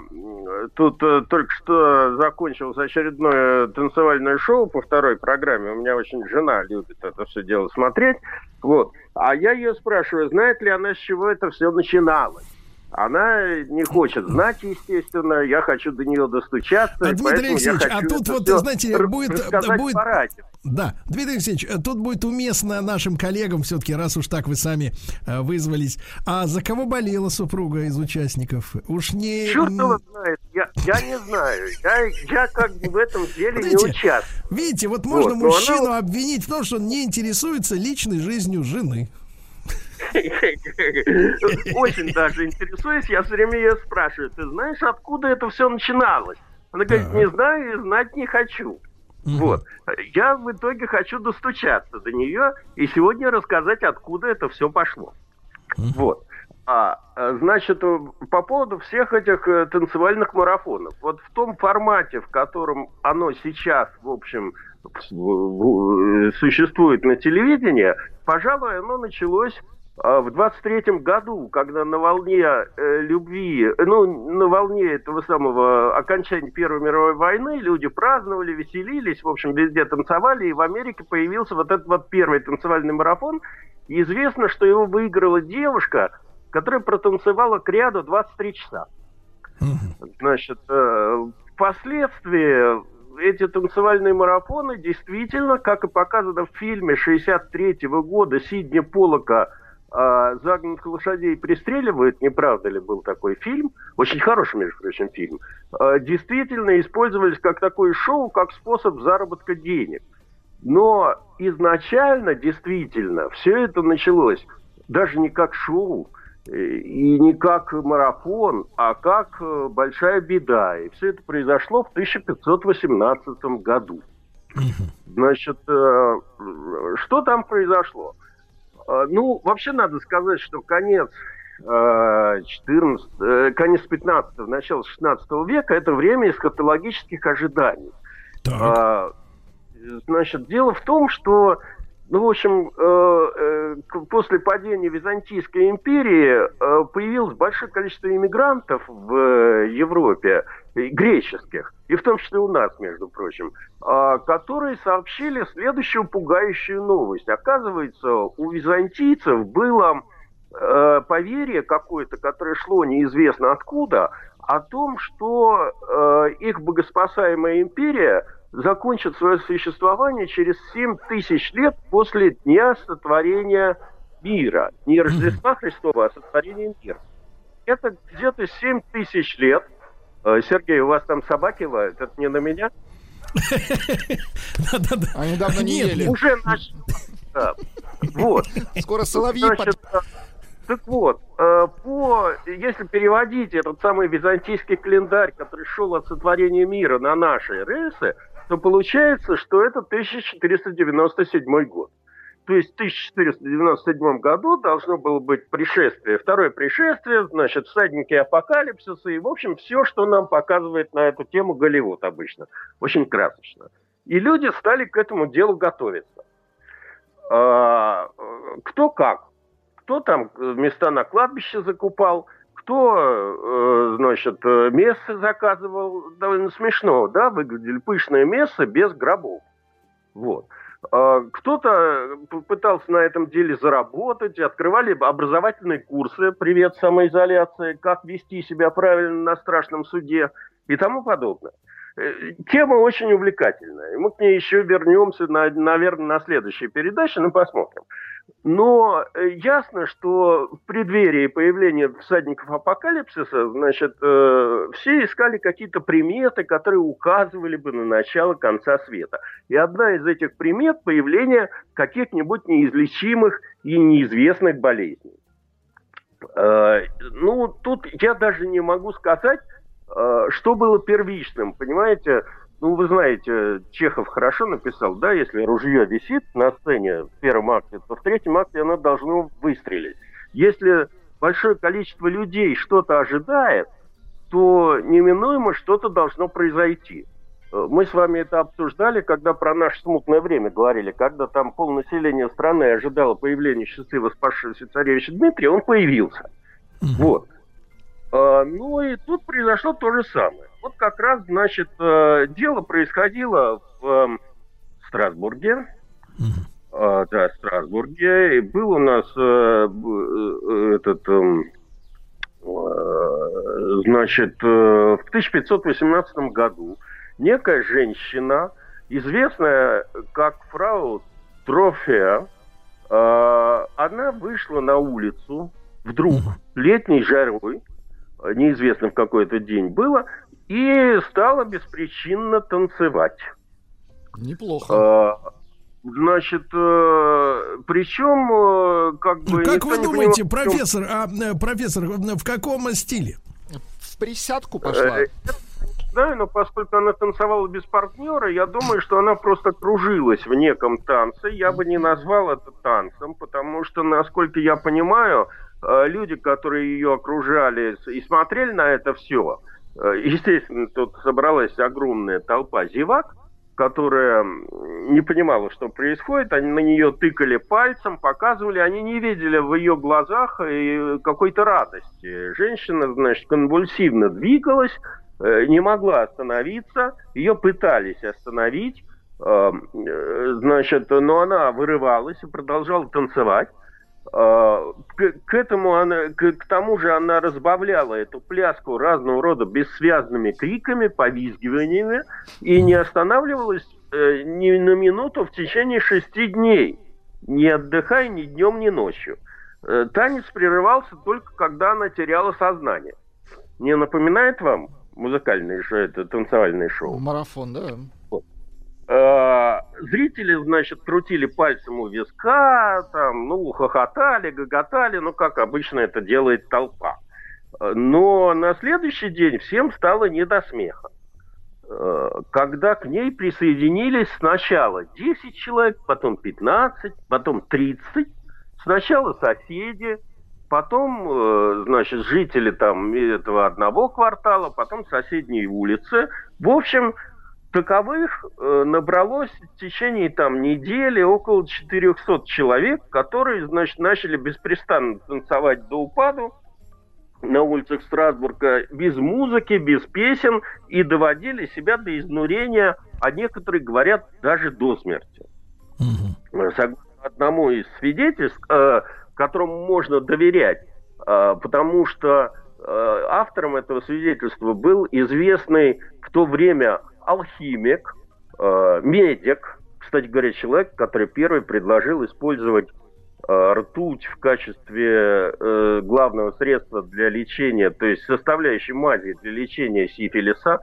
тут только что закончилось очередное танцевальное шоу по второй программе. У меня очень жена любит это все дело смотреть. Вот. А я ее спрашиваю, знает ли она, с чего это все начиналось. Она не хочет знать, естественно. Я хочу до нее достучаться. А, Дмитрий Алексеевич, а тут вот, знаете, будет- будет-. Да, Дмитрий Алексеевич, тут будет уместно нашим коллегам, все-таки, раз уж так вы сами э, вызвались. А за кого болела супруга из участников? Уж не... Черт его знает, я, я не знаю. Я, я как бы в этом деле не Подождите. участвую. Видите, вот можно Вот, она мужчину вот- обвинить в том, что он не интересуется личной жизнью жены. Очень даже интересуюсь. Я все время ее спрашиваю, ты знаешь, откуда это все начиналось? Она говорит, не знаю и знать не хочу. Вот. Я в итоге хочу достучаться до нее и сегодня рассказать, откуда это все пошло. Вот. А, э, значит, э, по поводу всех этих э, танцевальных марафонов. Вот в том формате, в котором оно сейчас, в общем, существует на телевидении, пожалуй, оно началось в 23-м году, когда на волне э, любви, ну, на волне этого самого окончания Первой мировой войны, люди праздновали, веселились, в общем, везде танцевали, и в Америке появился вот этот вот первый танцевальный марафон. И известно, что его выиграла девушка, которая протанцевала к ряду 23 часа. Значит, э, впоследствии эти танцевальные марафоны действительно, как и показано в фильме 63 -го года Сидни Полока а, загнанных лошадей пристреливают, не правда ли был такой фильм, очень хороший, между прочим, фильм, а, действительно использовались как такое шоу, как способ заработка денег. Но изначально, действительно, все это началось даже не как шоу, э, и не как марафон, а как э, большая беда. И все это произошло в 1518 году. Значит, э, что там произошло? А, ну, вообще надо сказать, что конец 14, э, конец 15 начало 16 века это время эсхатологических ожиданий. Так. А, значит, дело в том, что ну, в общем, э, э, после падения Византийской империи э, появилось большое количество иммигрантов в Европе, греческих, и в том числе у нас, между прочим, а, которые сообщили следующую пугающую новость. Оказывается, у византийцев было поверье какое-то, которое шло неизвестно откуда, о том, что их богоспасаемая империя – закончит свое существование через 7 тысяч лет после дня сотворения мира. Не Рождества Христова, а сотворения мира. Это где-то 7 тысяч лет. Э, Сергей, у вас там собаки лают? Это не на меня? Они давно не ели. Уже начали. Вот. Скоро соловьи так вот, э, по, если переводить этот самый византийский календарь, который шел от сотворения мира на наши рельсы, то получается, что это 1497 год. То есть в 1497 году должно было быть пришествие, второе пришествие, значит, всадники апокалипсиса и, в общем, все, что нам показывает на эту тему Голливуд обычно. Очень красочно. И люди стали к этому делу готовиться. А, кто как. Кто там места на кладбище закупал – кто, э, значит, э, место заказывал, довольно смешно, да, выглядели пышное место без гробов. Вот. А кто-то пытался на этом деле заработать, открывали образовательные курсы «Привет, самоизоляция», как вести себя правильно на страшном суде и тому подобное. Э, тема очень увлекательная. Мы к ней еще вернемся, на, наверное, на следующей передаче, но посмотрим. Но э, ясно, что в преддверии появления всадников апокалипсиса, значит, э, все искали какие-то приметы, которые указывали бы на начало конца света. И одна из этих примет – появление каких-нибудь неизлечимых и неизвестных болезней. Э, ну, тут я даже не могу сказать, э, что было первичным, понимаете? Ну, вы знаете, Чехов хорошо написал, да, если ружье висит на сцене в первом акте, то в третьем акте оно должно выстрелить. Если большое количество людей что-то ожидает, то неминуемо что-то должно произойти. Э, мы с вами это обсуждали, когда про наше смутное время говорили, когда там полнаселение страны ожидало появления счастливо спасшегося царевича Дмитрия, он появился. Вот. А, ну и тут произошло то же самое. Вот как раз, значит, э, дело происходило в эм, Страсбурге. Mm-hmm. Да, в Страсбурге. И был у нас э, э, этот, эм, значит, в 1518 году некая женщина, известная как фрау Трофея, она вышла на улицу вдруг летней жарой, неизвестно в какой то день было, и стала беспричинно танцевать. Неплохо. А, значит, э, причем э, как бы... Как вы думаете, понимал, профессор, а, э, профессор, в каком стиле? В присядку пошла. Да, но поскольку она танцевала без партнера, я думаю, что она просто кружилась в неком танце. Я бы не назвал это танцем, потому что, насколько я понимаю, люди, которые ее окружали и смотрели на это все, Э, естественно, тут собралась огромная толпа зевак, которая не понимала, что происходит, они на нее тыкали пальцем, показывали, они не видели в ее глазах э, какой-то радости. Женщина, значит, конвульсивно двигалась, э, не могла остановиться, ее пытались остановить, э, значит, но она вырывалась и продолжала танцевать. А, к, к этому она, к, к тому же она разбавляла эту пляску разного рода бессвязными криками, повизгиваниями и не останавливалась э, ни на минуту в течение шести дней, не отдыхая ни днем, ни ночью. Э, танец прерывался только когда она теряла сознание. Не напоминает вам музыкальное шоу, это танцевальное шоу? Марафон, да. Э, зрители, значит, крутили пальцем у виска, там, ну, хохотали, гоготали, ну, как обычно это делает толпа. Но на следующий день всем стало не до смеха. Э, когда к ней присоединились сначала 10 человек, потом 15, потом 30, сначала соседи, потом, э, значит, жители там этого одного квартала, потом соседние улицы. В общем, Таковых э, набралось в течение там недели около 400 человек, которые, значит, начали беспрестанно танцевать до упаду на улицах Страсбурга без музыки, без песен и доводили себя до изнурения, а некоторые говорят даже до смерти. Угу. Согласно одному из свидетельств, э, которому можно доверять, э, потому что э, автором этого свидетельства был известный в то время алхимик, э, медик, кстати говоря, человек, который первый предложил использовать э, ртуть в качестве э, главного средства для лечения, то есть составляющей мази для лечения сифилиса.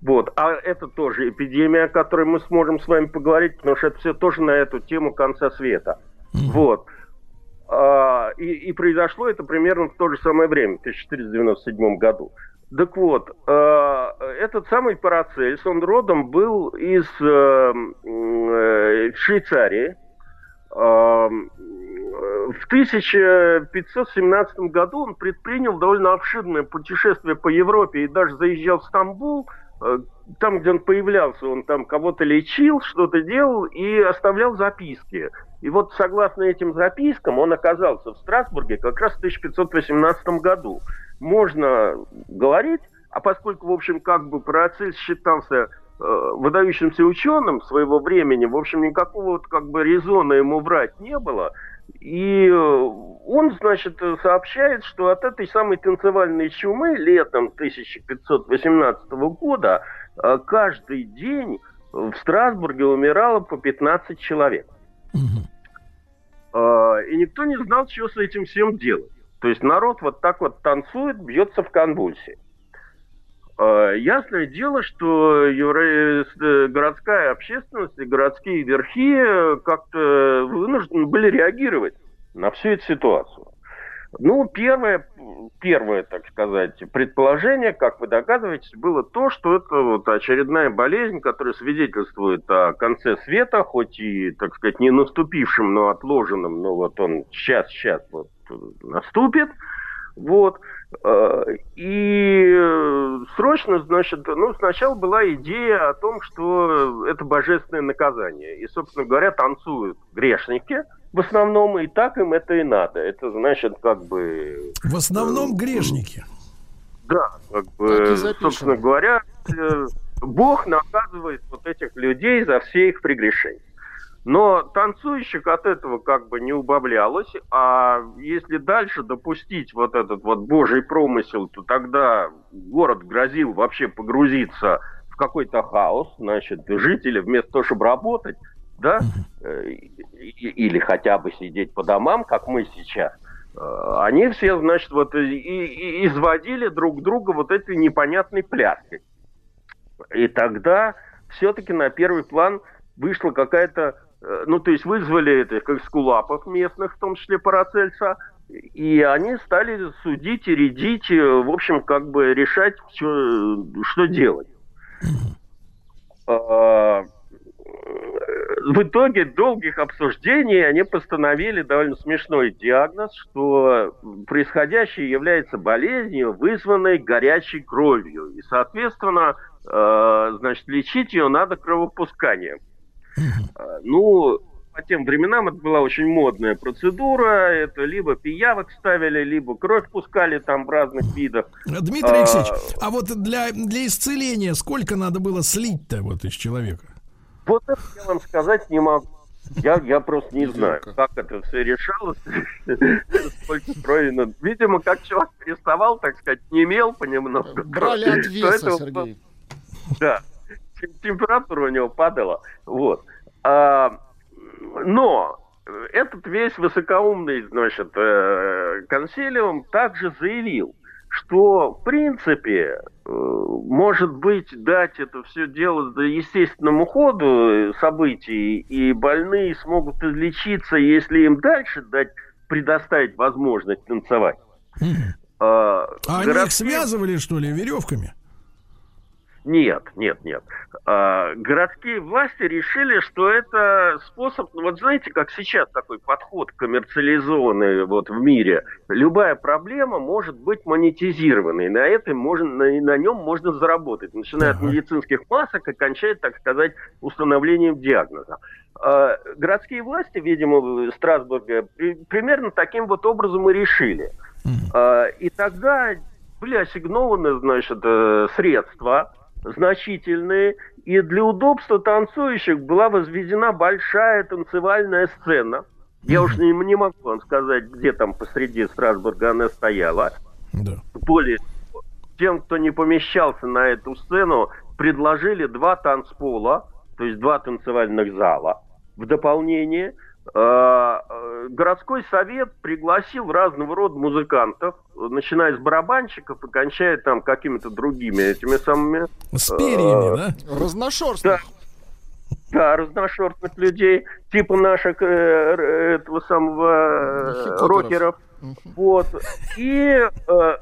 Вот. А это тоже эпидемия, о которой мы сможем с вами поговорить, потому что это все тоже на эту тему конца света. Вот. А, и, и произошло это примерно в то же самое время, в 1497 году. Так вот, э, этот самый Парацельс, он родом был из э, э, Швейцарии. В 1517 году он предпринял довольно обширное путешествие по Европе и даже заезжал в Стамбул. Там, где он появлялся, он там кого-то лечил, что-то делал и оставлял записки. И вот согласно этим запискам он оказался в Страсбурге как раз в 1518 году можно говорить, а поскольку, в общем, как бы Парацельс считался э, выдающимся ученым своего времени, в общем, никакого вот как бы резона ему врать не было. И э, он, значит, сообщает, что от этой самой танцевальной чумы летом 1518 года э, каждый день в Страсбурге умирало по 15 человек. Э, и никто не знал, что с этим всем делать. То есть народ вот так вот танцует, бьется в конвульсии. А, ясное дело, что. Э, городская общественность и городские верхи как-то вынуждены были реагировать на всю эту ситуацию. Ну, первое, первое, так сказать, предположение, как вы догадываетесь, было то, что это вот очередная болезнь, которая свидетельствует о конце света, хоть и, так сказать, не наступившем, но отложенном, но вот он сейчас-сейчас вот наступит. Вот. Э, и срочно, значит, ну, сначала была идея о том, что это божественное наказание. И, собственно говоря, танцуют грешники в основном, и так им это и надо. Это значит, как бы... В основном грешники. Да, как бы, собственно говоря, э, Бог наказывает вот этих людей за все их прегрешения. Но танцующих от этого как бы не убавлялось, а если дальше допустить вот этот вот божий промысел, то тогда город грозил вообще погрузиться в какой-то хаос, значит, жители вместо того, чтобы работать, да, э, или хотя бы сидеть по домам, как мы сейчас, э, они все, значит, вот и, и изводили друг друга вот этой непонятной пляской. И тогда все-таки на первый план вышла какая-то Э, ну, то есть вызвали этих как скулапов местных, в том числе Парацельса, и они стали судить и рядить, в общем, как бы решать, что, что делать. В итоге долгих обсуждений они постановили довольно смешной диагноз, что происходящее является болезнью, вызванной горячей кровью. И, соответственно, э, значит, лечить ее надо кровопусканием. Э, ну, по тем временам это была очень модная процедура. Это либо пиявок ставили, либо кровь пускали там в разных видах. Дмитрий Алексеевич, а, а вот для, для исцеления сколько надо было слить-то вот из человека? Вот это я вам сказать не могу. Я, я просто не знаю, как это все решалось. Сколько надо. Видимо, как человек переставал, так сказать, не имел понемногу. Брали от веса, Сергей. Да. Температура у него падала. Вот. А, но этот весь высокоумный, значит, э, консилиум также заявил, что, в принципе, э, может быть, дать это все дело естественному ходу событий, и больные смогут излечиться, если им дальше дать, предоставить возможность танцевать. А, а они их связывали, что ли, веревками? Нет, нет, нет. А, городские власти решили, что это способ, ну вот знаете, как сейчас такой подход коммерциализованный вот в мире. Любая проблема может быть монетизированной, на этом можно, на, на нем можно заработать, начиная от медицинских масок и кончая, так сказать, установлением диагноза. А, городские власти, видимо, Страсбурга при, примерно таким вот образом и решили. А, и тогда были ассигнованы, значит, э, средства значительные, и для удобства танцующих была возведена большая танцевальная сцена. Я уж не, не могу вам сказать, где там посреди Страсбурга она стояла. Да. Более тем, кто не помещался на эту сцену, предложили два танцпола, то есть два танцевальных зала в дополнение – городской совет пригласил разного рода музыкантов, начиная с барабанщиков и кончая там какими-то другими этими самыми... С перьями, э, да? Разношерстных. Да. Да, разношерстных людей, типа наших э, этого самого э, рокеров. Вот. И э,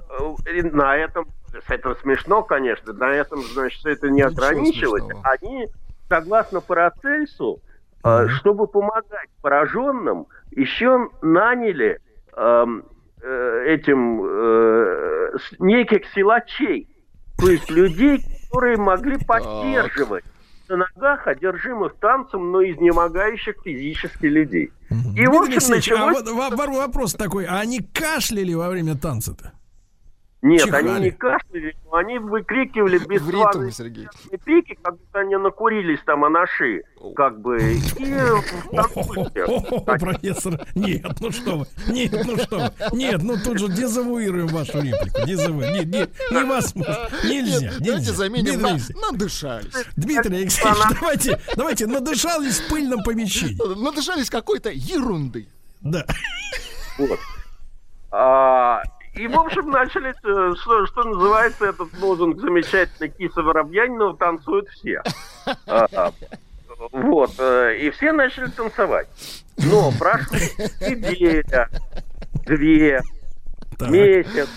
на этом, с этим смешно, конечно, на этом, значит, это не Ничего ограничилось. Смешного. Они, согласно Парацельсу, Mm-hmm. Чтобы помогать пораженным, еще наняли э, э, этим э, неких силачей, то есть людей, которые могли поддерживать на ногах одержимых танцем, но изнемогающих физически людей. И, в общем, а началось... а вопрос такой, а они кашляли во время танца-то? Нет, Чихали. они не кашляли, но они выкрикивали бесславные крики, как будто они накурились там анаши, как бы, и Профессор, нет, ну что вы, нет, ну что вы, нет, ну тут же дезавуируем вашу реплику, дезавуируем, нет, нет, невозможно, нельзя, Давайте заменим на надышались. Дмитрий Алексеевич, давайте, давайте, надышались в пыльном помещении. Надышались какой-то ерундой. Да. Вот. А, и, в общем, начали, э, что, что называется, этот лозунг замечательный Киса Воробьянинова «Танцуют все». А, а, вот. Э, и все начали танцевать. Но прошло неделя, две, так. месяц.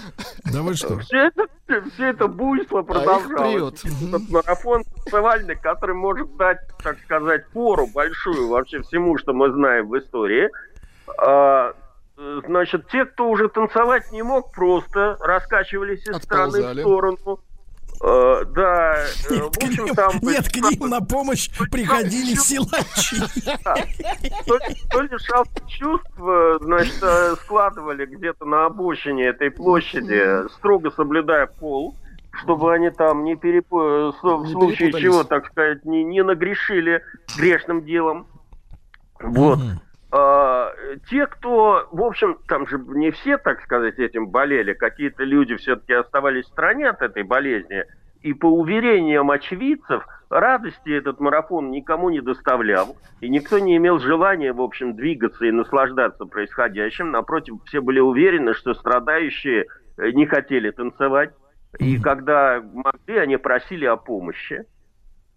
Да вы что? Все это, все это буйство а продолжалось. А Этот марафон танцевальный, который может дать, так сказать, пору большую вообще всему, что мы знаем в истории. Э, значит, те, кто уже танцевать не мог, просто раскачивались из стороны в сторону. Uh, да, э, нет, в общем, к ним, там... Нет, к ним на помощь приходили силачи. То ли чувств, значит, складывали где-то на обочине этой площади, строго соблюдая пол, чтобы они там не перепо... в случае чего, так сказать, не, не нагрешили грешным делом. Вот. Те, кто, в общем, там же не все, так сказать, этим болели, какие-то люди все-таки оставались в стороне от этой болезни, и по уверениям очевидцев, радости этот марафон никому не доставлял, и никто не имел желания, в общем, двигаться и наслаждаться происходящим. Напротив, все были уверены, что страдающие э, не хотели танцевать, и когда могли, они просили о помощи.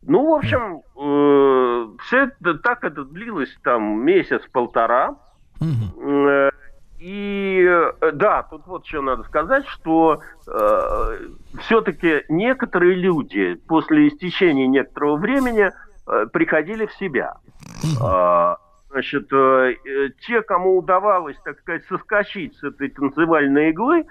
Ну, в общем, э, все это так это длилось там месяц-полтора. Э, и э, да, тут вот что надо сказать, что э, все-таки некоторые люди после истечения некоторого времени э, приходили в себя. А, Значит, э, э, те, кому удавалось, так сказать, соскочить с этой танцевальной иглы, э,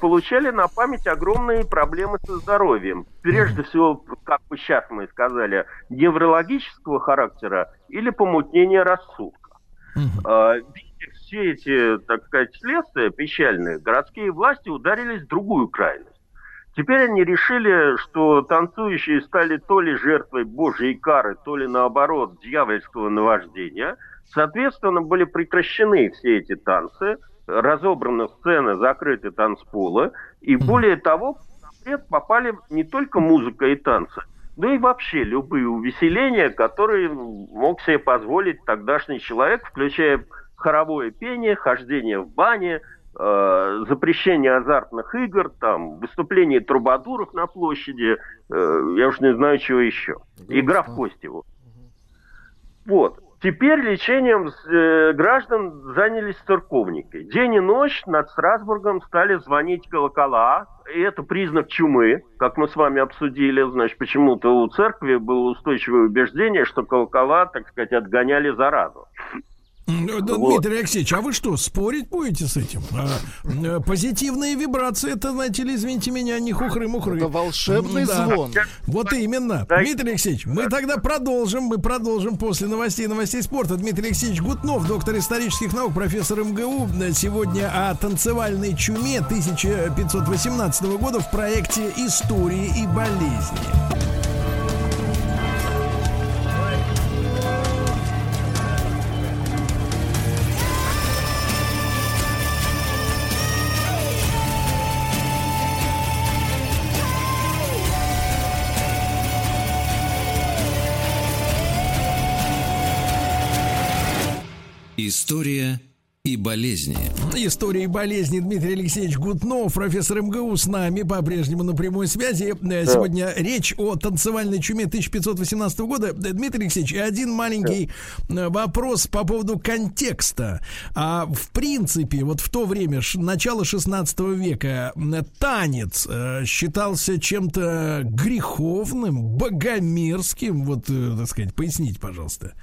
получали на память огромные проблемы со здоровьем. Прежде всего, как бы сейчас мы сказали, неврологического характера или помутнение рассудка. Э, Видя все эти, так сказать, следствия печальные, городские власти ударились в другую крайность. Теперь они решили, что танцующие стали то ли жертвой божьей кары, то ли наоборот дьявольского наваждения. Соответственно, были прекращены все эти танцы, разобраны сцены, закрыты танцполы. И более того, в запрет попали не только музыка и танцы, но и вообще любые увеселения, которые мог себе позволить тогдашний человек, включая хоровое пение, хождение в бане, э, запрещение азартных игр, там, выступление трубадуров на площади, э, я уж не знаю, чего еще. Игра в кости. Вот. Теперь лечением э, граждан занялись церковники. День и ночь над Страсбургом стали звонить колокола. И это признак чумы, как мы с вами обсудили. Значит, почему-то у церкви было устойчивое убеждение, что колокола, так сказать, отгоняли заразу. М, да, Вот. Дмитрий Алексеевич, а вы что, спорить будете с этим? А, э, позитивные вибрации, это, знаете ли, извините меня, не хухры-мухры. Это волшебный Да. звон. Вот именно. Да. Дмитрий Алексеевич, мы тогда продолжим, мы продолжим после новостей новостей спорта. Дмитрий Алексеевич Гутнов, доктор исторических наук, профессор МГУ, э, сегодня о танцевальной чуме 1518 года в проекте «Истории и болезни». История и болезни. Истории и болезни Дмитрий Алексеевич Гутнов, профессор МГУ с нами по-прежнему на прямой связи. Э, Сегодня речь о танцевальной чуме 1518 года. Э, Дмитрий Алексеевич, и один маленький э, вопрос по поводу контекста. А в принципе, вот в то время, начало 16 века, танец считался чем-то греховным, богомерзким. Вот, так сказать, поясните, пожалуйста.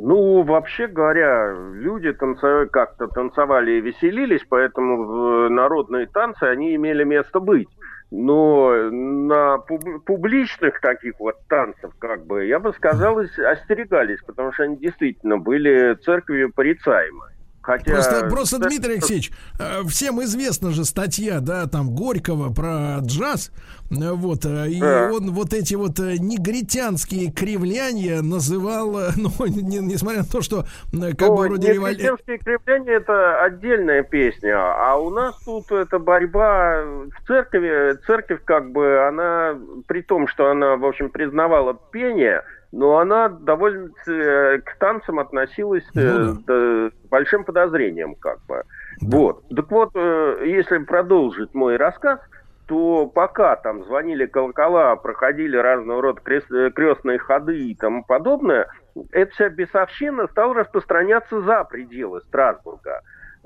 Ну, вообще говоря, люди танцевали, как-то танцевали и веселились, поэтому в народные танцы, они имели место быть. Но на пуб- публичных таких вот танцев, как бы, я бы сказал, ос- остерегались, потому что они действительно были церковью порицаемы. Хотя... Просто, просто Дмитрий Алексеевич, э, всем известна же статья, да, там Горького про джаз, э, вот, э, и Да. он вот эти вот негритянские кривляния называл, ну, не- несмотря на то, что как Ну, бы вроде негритянские кривляния это отдельная песня, а у нас тут это борьба в церкви. Церковь как бы она, при том, что она, в общем, признавала пение, но она довольно э, к танцам относилась э, Ну да, с большим подозрением, как бы. Вот. Так вот, э, если продолжить мой рассказ, то пока там звонили колокола, проходили разного рода крест- э, крестные ходы и тому подобное, эта вся бесовщина стала распространяться за пределы Страсбурга.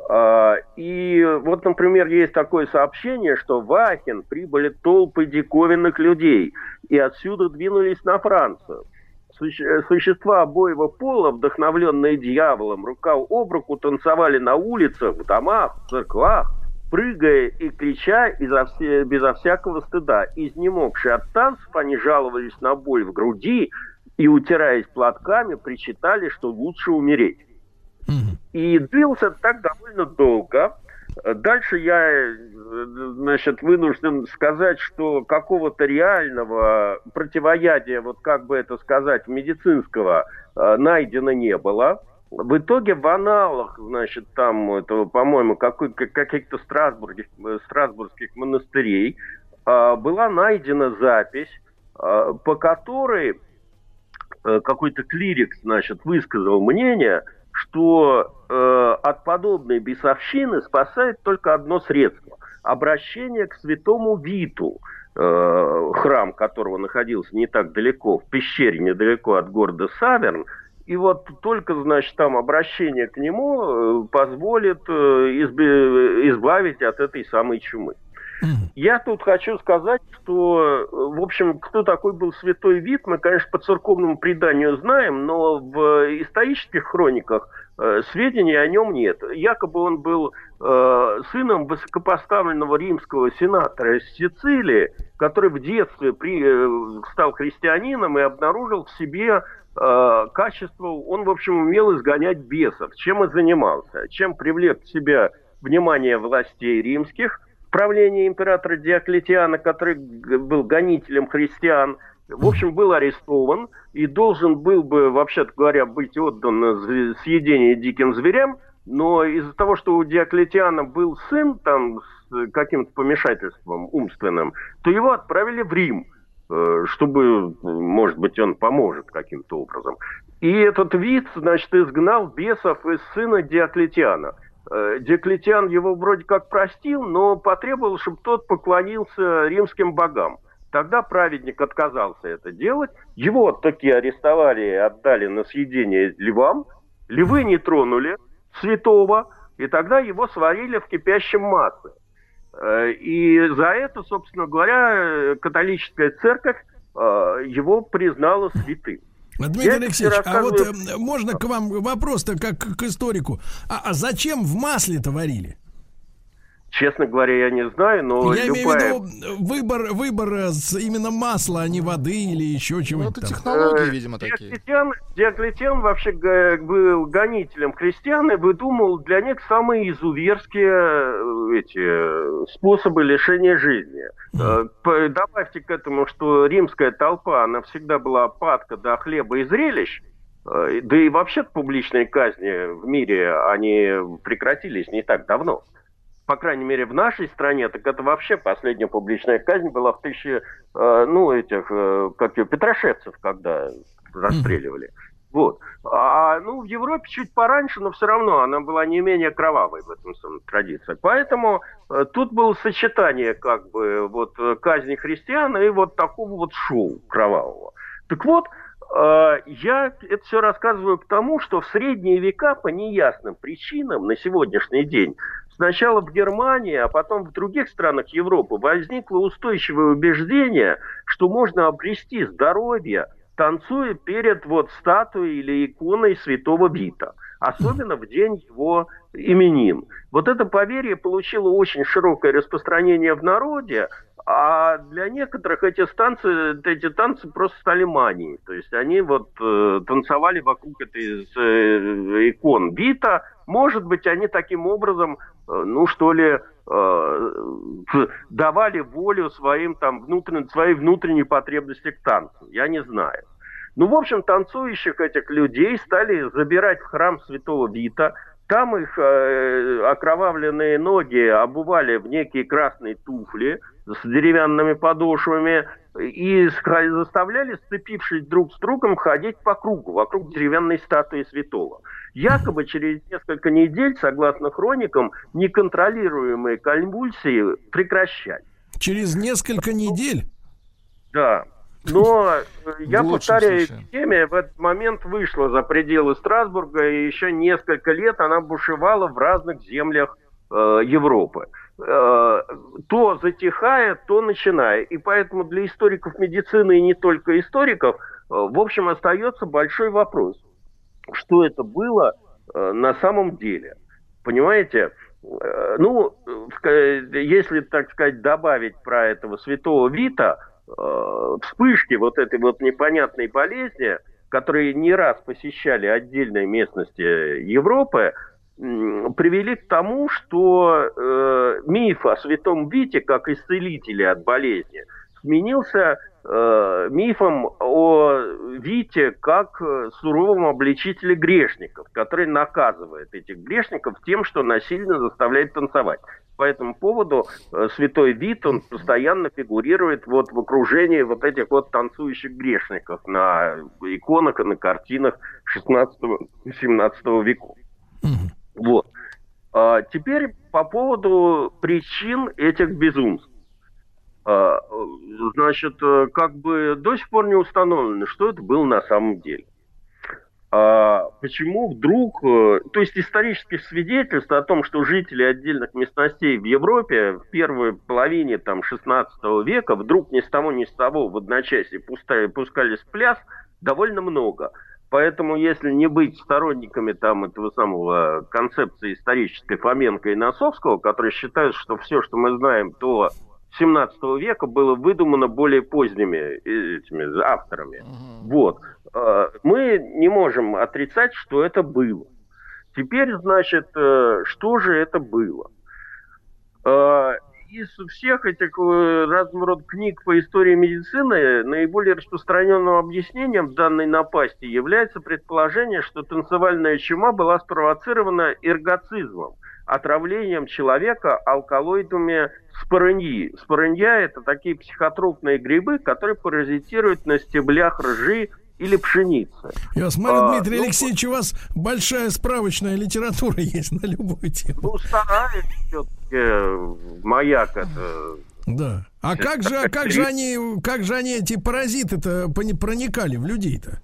А, И вот, например, есть такое сообщение, что в Ахен прибыли толпы диковинных людей и отсюда двинулись на Францию. Суще- Существа обоего пола, вдохновленные дьяволом, рука об руку танцевали на улицах, в домах, в церквах, прыгая и крича изо безо всякого стыда. Изнемогшие от танцев, они жаловались на боль в груди и, утираясь платками, причитали, что лучше умереть. И длился так довольно долго. Дальше я, значит, вынужден сказать, что какого-то реального противоядия, вот как бы это сказать, медицинского э, найдено не было. В итоге в аналах, значит, там, этого, по-моему, каких-то страсбургских, э, страсбургских монастырей э, была найдена запись, по которой какой-то клирик, значит, высказал мнение, что э, от подобной бесовщины спасает только одно средство – обращение к святому Виту, э, храм которого находился не так далеко, в пещере недалеко от города Саверн, и вот только, значит, там обращение к нему э, позволит э, избавить от этой самой чумы. Я тут хочу сказать, что, в общем, кто такой был святой вид, мы, конечно, по церковному преданию знаем, но в исторических хрониках сведений о нем нет. Якобы он был э, сыном высокопоставленного римского сенатора из Сицилии, который в детстве при, э, стал христианином и обнаружил в себе э, качество, он, в общем, умел изгонять бесов. Чем и занимался? Чем привлек к себе внимание властей римских, правление императора Диоклетиана, который был гонителем христиан, в общем, был арестован и должен был бы, вообще-то говоря, быть отдан съедение диким зверям, но из-за того, что у Диоклетиана был сын там с каким-то помешательством умственным, то его отправили в Рим, э, чтобы, может быть, он поможет каким-то образом. И этот вид, значит, изгнал бесов из сына Диоклетиана. Э, Диоклетиан его вроде как простил, но потребовал, чтобы тот поклонился римским богам. Тогда праведник отказался это делать. Его таки арестовали и отдали на съедение львам. Львы не тронули святого, и тогда его сварили в кипящем масле. Э, и за это, собственно говоря, католическая церковь э, его признала святым. Дмитрий Я Алексеевич, а вот э, можно к вам вопрос-то как к историку. А, а зачем в масле-то варили? Честно говоря, я не знаю, но я любая... имею в виду выбор, выбор э, с именно масла, а не воды или еще чего-нибудь. Ну, это технологии, видимо, такие. Диоклетиан, Диоклетиан вообще был гонителем христиан и выдумал для них самые изуверские э, эти способы лишения жизни. Mm. Добавьте к этому, что римская толпа, она всегда была падка до хлеба и зрелищ. Да и вообще публичные казни в мире, они прекратились не так давно по крайней мере, в нашей стране, так это вообще последняя публичная казнь была в тысячи, э, ну, этих, э, как ее, Петрошевцев, когда расстреливали. Вот. А, ну, в Европе чуть пораньше, но все равно она была не менее кровавой в этом самом традиции. Поэтому э, тут было сочетание, как бы, вот, казни христиан и вот такого вот шоу кровавого. Так вот, э, я это все рассказываю к тому, что в средние века по неясным причинам на сегодняшний день сначала в Германии, а потом в других странах Европы возникло устойчивое убеждение, что можно обрести здоровье, танцуя перед вот статуей или иконой святого Вита, особенно в день его именин. Вот это поверье получило очень широкое распространение в народе, а для некоторых эти танцы, эти танцы просто стали манией. То есть они вот э, танцевали вокруг этой э, икон Бита. Может быть, они таким образом, э, ну что ли, э, давали волю своим там внутренним, своей внутренней потребности к танцу. Я не знаю. Ну, в общем, танцующих этих людей стали забирать в храм святого Вита – там их э, окровавленные ноги обували в некие красные туфли с деревянными подошвами и заставляли, сцепившись друг с другом, ходить по кругу, вокруг деревянной статуи святого. Якобы через несколько недель, согласно хроникам, неконтролируемые конвульсии прекращались. Через несколько недель? Да. Но э, я повторяю, эпидемия в этот момент вышла за пределы Страсбурга, и еще несколько лет она бушевала в разных землях э, Европы. Э, то затихая, то начиная. И поэтому для историков медицины и не только историков, э, в общем, остается большой вопрос. Что это было э, на самом деле? Понимаете? Э, ну, если, так сказать, добавить про этого святого Вита – Э, вспышки вот этой вот непонятной болезни, которые не раз посещали отдельные местности Европы, привели к тому, что э, миф о святом Вите как исцелителе от болезни сменился э, мифом о Вите как суровом обличителе грешников, который наказывает этих грешников тем, что насильно заставляет танцевать по этому поводу э, святой вид, он постоянно фигурирует вот в окружении вот этих вот танцующих грешников на иконах и на картинах 16-17 веков. Вот. А теперь по поводу причин этих безумств. А, значит, э, как бы до сих пор не установлено, что это было на самом деле. А, почему вдруг, э, то есть исторических свидетельств о том, что жители отдельных местностей в Европе в первой половине там, 16 века вдруг ни с того ни с того в одночасье пускали, пускались в пляс, довольно много. Поэтому, если не быть сторонниками там этого самого концепции исторической Фоменко и Носовского, которые считают, что все, что мы знаем, то 17 века было выдумано более поздними э, этими авторами. Uh-huh. Вот. А, мы не можем отрицать, что это было. Теперь, значит, э, что же это было? Из всех этих э, разного рода книг по истории медицины наиболее распространенным объяснением данной напасти является предположение, что танцевальная чума была спровоцирована эргоцизмом, отравлением человека алкалоидами спорыньи. Спорынья – это такие психотропные грибы, которые паразитируют на стеблях ржи или пшеницы. Я смотрю, а, Дмитрий ну, Алексеевич, у вас большая справочная литература есть на любую тему. Ну, стараюсь все-таки, маяк это... Да. А как же, как же они, как же они, эти паразиты-то проникали в людей-то?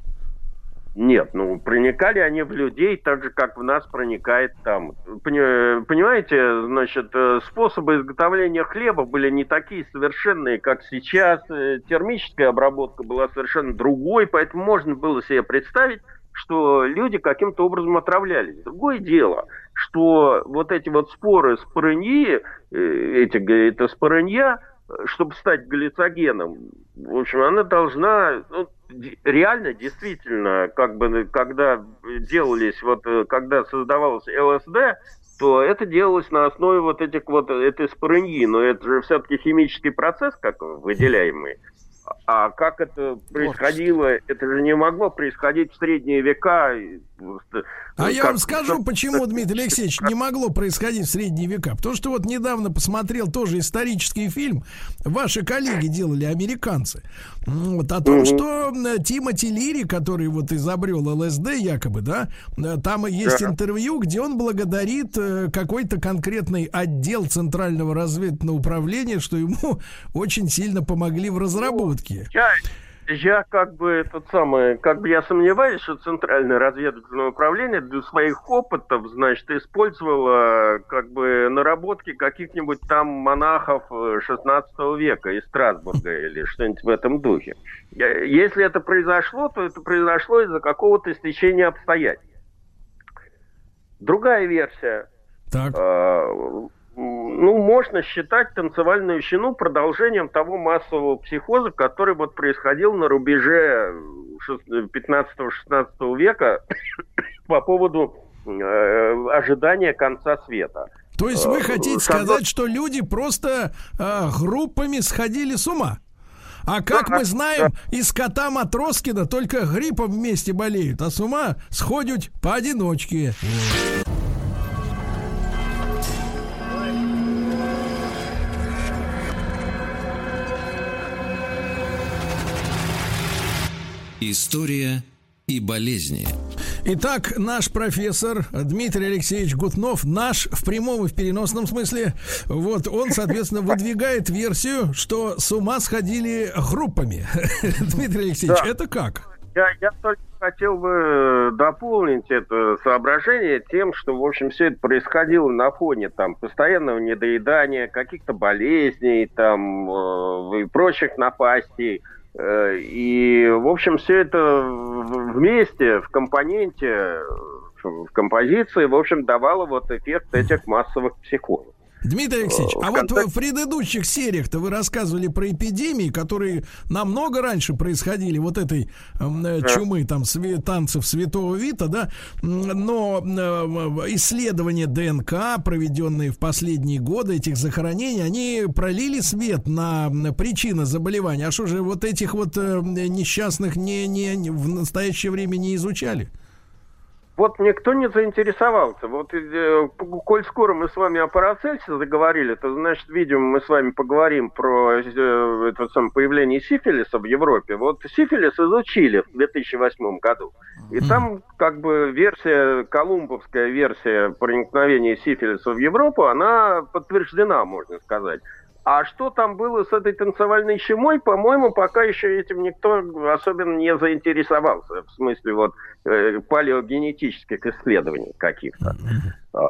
Нет, ну проникали они в людей так же, как в нас проникает там. Понимаете, значит, э, способы изготовления хлеба были не такие совершенные, как сейчас. Э, термическая обработка была совершенно другой, поэтому можно было себе представить, что люди каким-то образом отравлялись. Другое дело, что вот эти вот споры спорыньи, э, эти, это спорынья, чтобы стать глицогеном, в общем, она должна, ну, реально, действительно, как бы, когда делались, вот, э, когда создавалось ЛСД, то это делалось на основе вот этих вот, этой спорыньи, но это же все-таки химический процесс, как выделяемый. А как это происходило, это же не могло происходить в средние века. А как... я вам скажу, почему, Дмитрий Алексеевич, не могло происходить в средние века. Потому что вот недавно посмотрел тоже исторический фильм. Ваши коллеги делали, американцы. Вот, о том, что Тимоти Лири, который вот изобрел ЛСД якобы, да, там есть интервью, где он благодарит э, какой-то конкретный отдел Центрального разведывательного управления, что ему очень сильно помогли в разработке. Я, как бы этот самый, как бы я сомневаюсь, что Центральное разведывательное управление для своих опытов, значит, использовало как бы наработки каких-нибудь там монахов 16 э, века из Страсбурга или что-нибудь в этом духе. Если это произошло, то это произошло из-за какого-то стечения обстоятельств. Другая версия. Так. Э, ну, можно считать танцевальную щену продолжением того массового психоза, который вот происходил на рубеже 15-16 века по поводу э, ожидания конца света. То есть вы э, хотите сказать, что люди просто э, группами сходили с ума? А как мы знаем, из кота Матроскина только гриппом вместе болеют, а с ума сходят поодиночке. История и болезни. Итак, наш профессор Дмитрий Алексеевич Гутнов, наш в прямом и в переносном смысле, вот он, соответственно, выдвигает версию, что с ума сходили группами. Дмитрий Алексеевич, да. это как? Я, я только хотел бы дополнить это соображение тем, что, в общем, все это происходило на фоне там постоянного недоедания, каких-то болезней там э, и прочих напастей. Э, и, в общем, все это вместе, в компоненте, в композиции, в общем, давало вот эффект этих массовых психозов. Дмитрий Алексеевич, а вот в предыдущих сериях-то вы рассказывали про эпидемии, которые намного раньше происходили, вот этой э, чумы, там, све- танцев святого Вита, да, но э, исследования ДНК, проведенные в последние годы этих захоронений, они пролили свет на причины заболевания. А что же вот этих вот э, несчастных не, не, в настоящее время не изучали? Вот никто не заинтересовался. Вот, э, коль скоро мы с вами о Парацельсе заговорили, то, значит, видимо, мы с вами поговорим про э, это самое появление сифилиса в Европе. Вот сифилис изучили в 2008 году. И там, как бы, версия, колумбовская версия проникновения сифилиса в Европу, она подтверждена, можно сказать. А что там было с этой танцевальной чумой, по-моему, пока еще этим никто особенно не заинтересовался. В смысле вот э, палеогенетических исследований каких-то. А,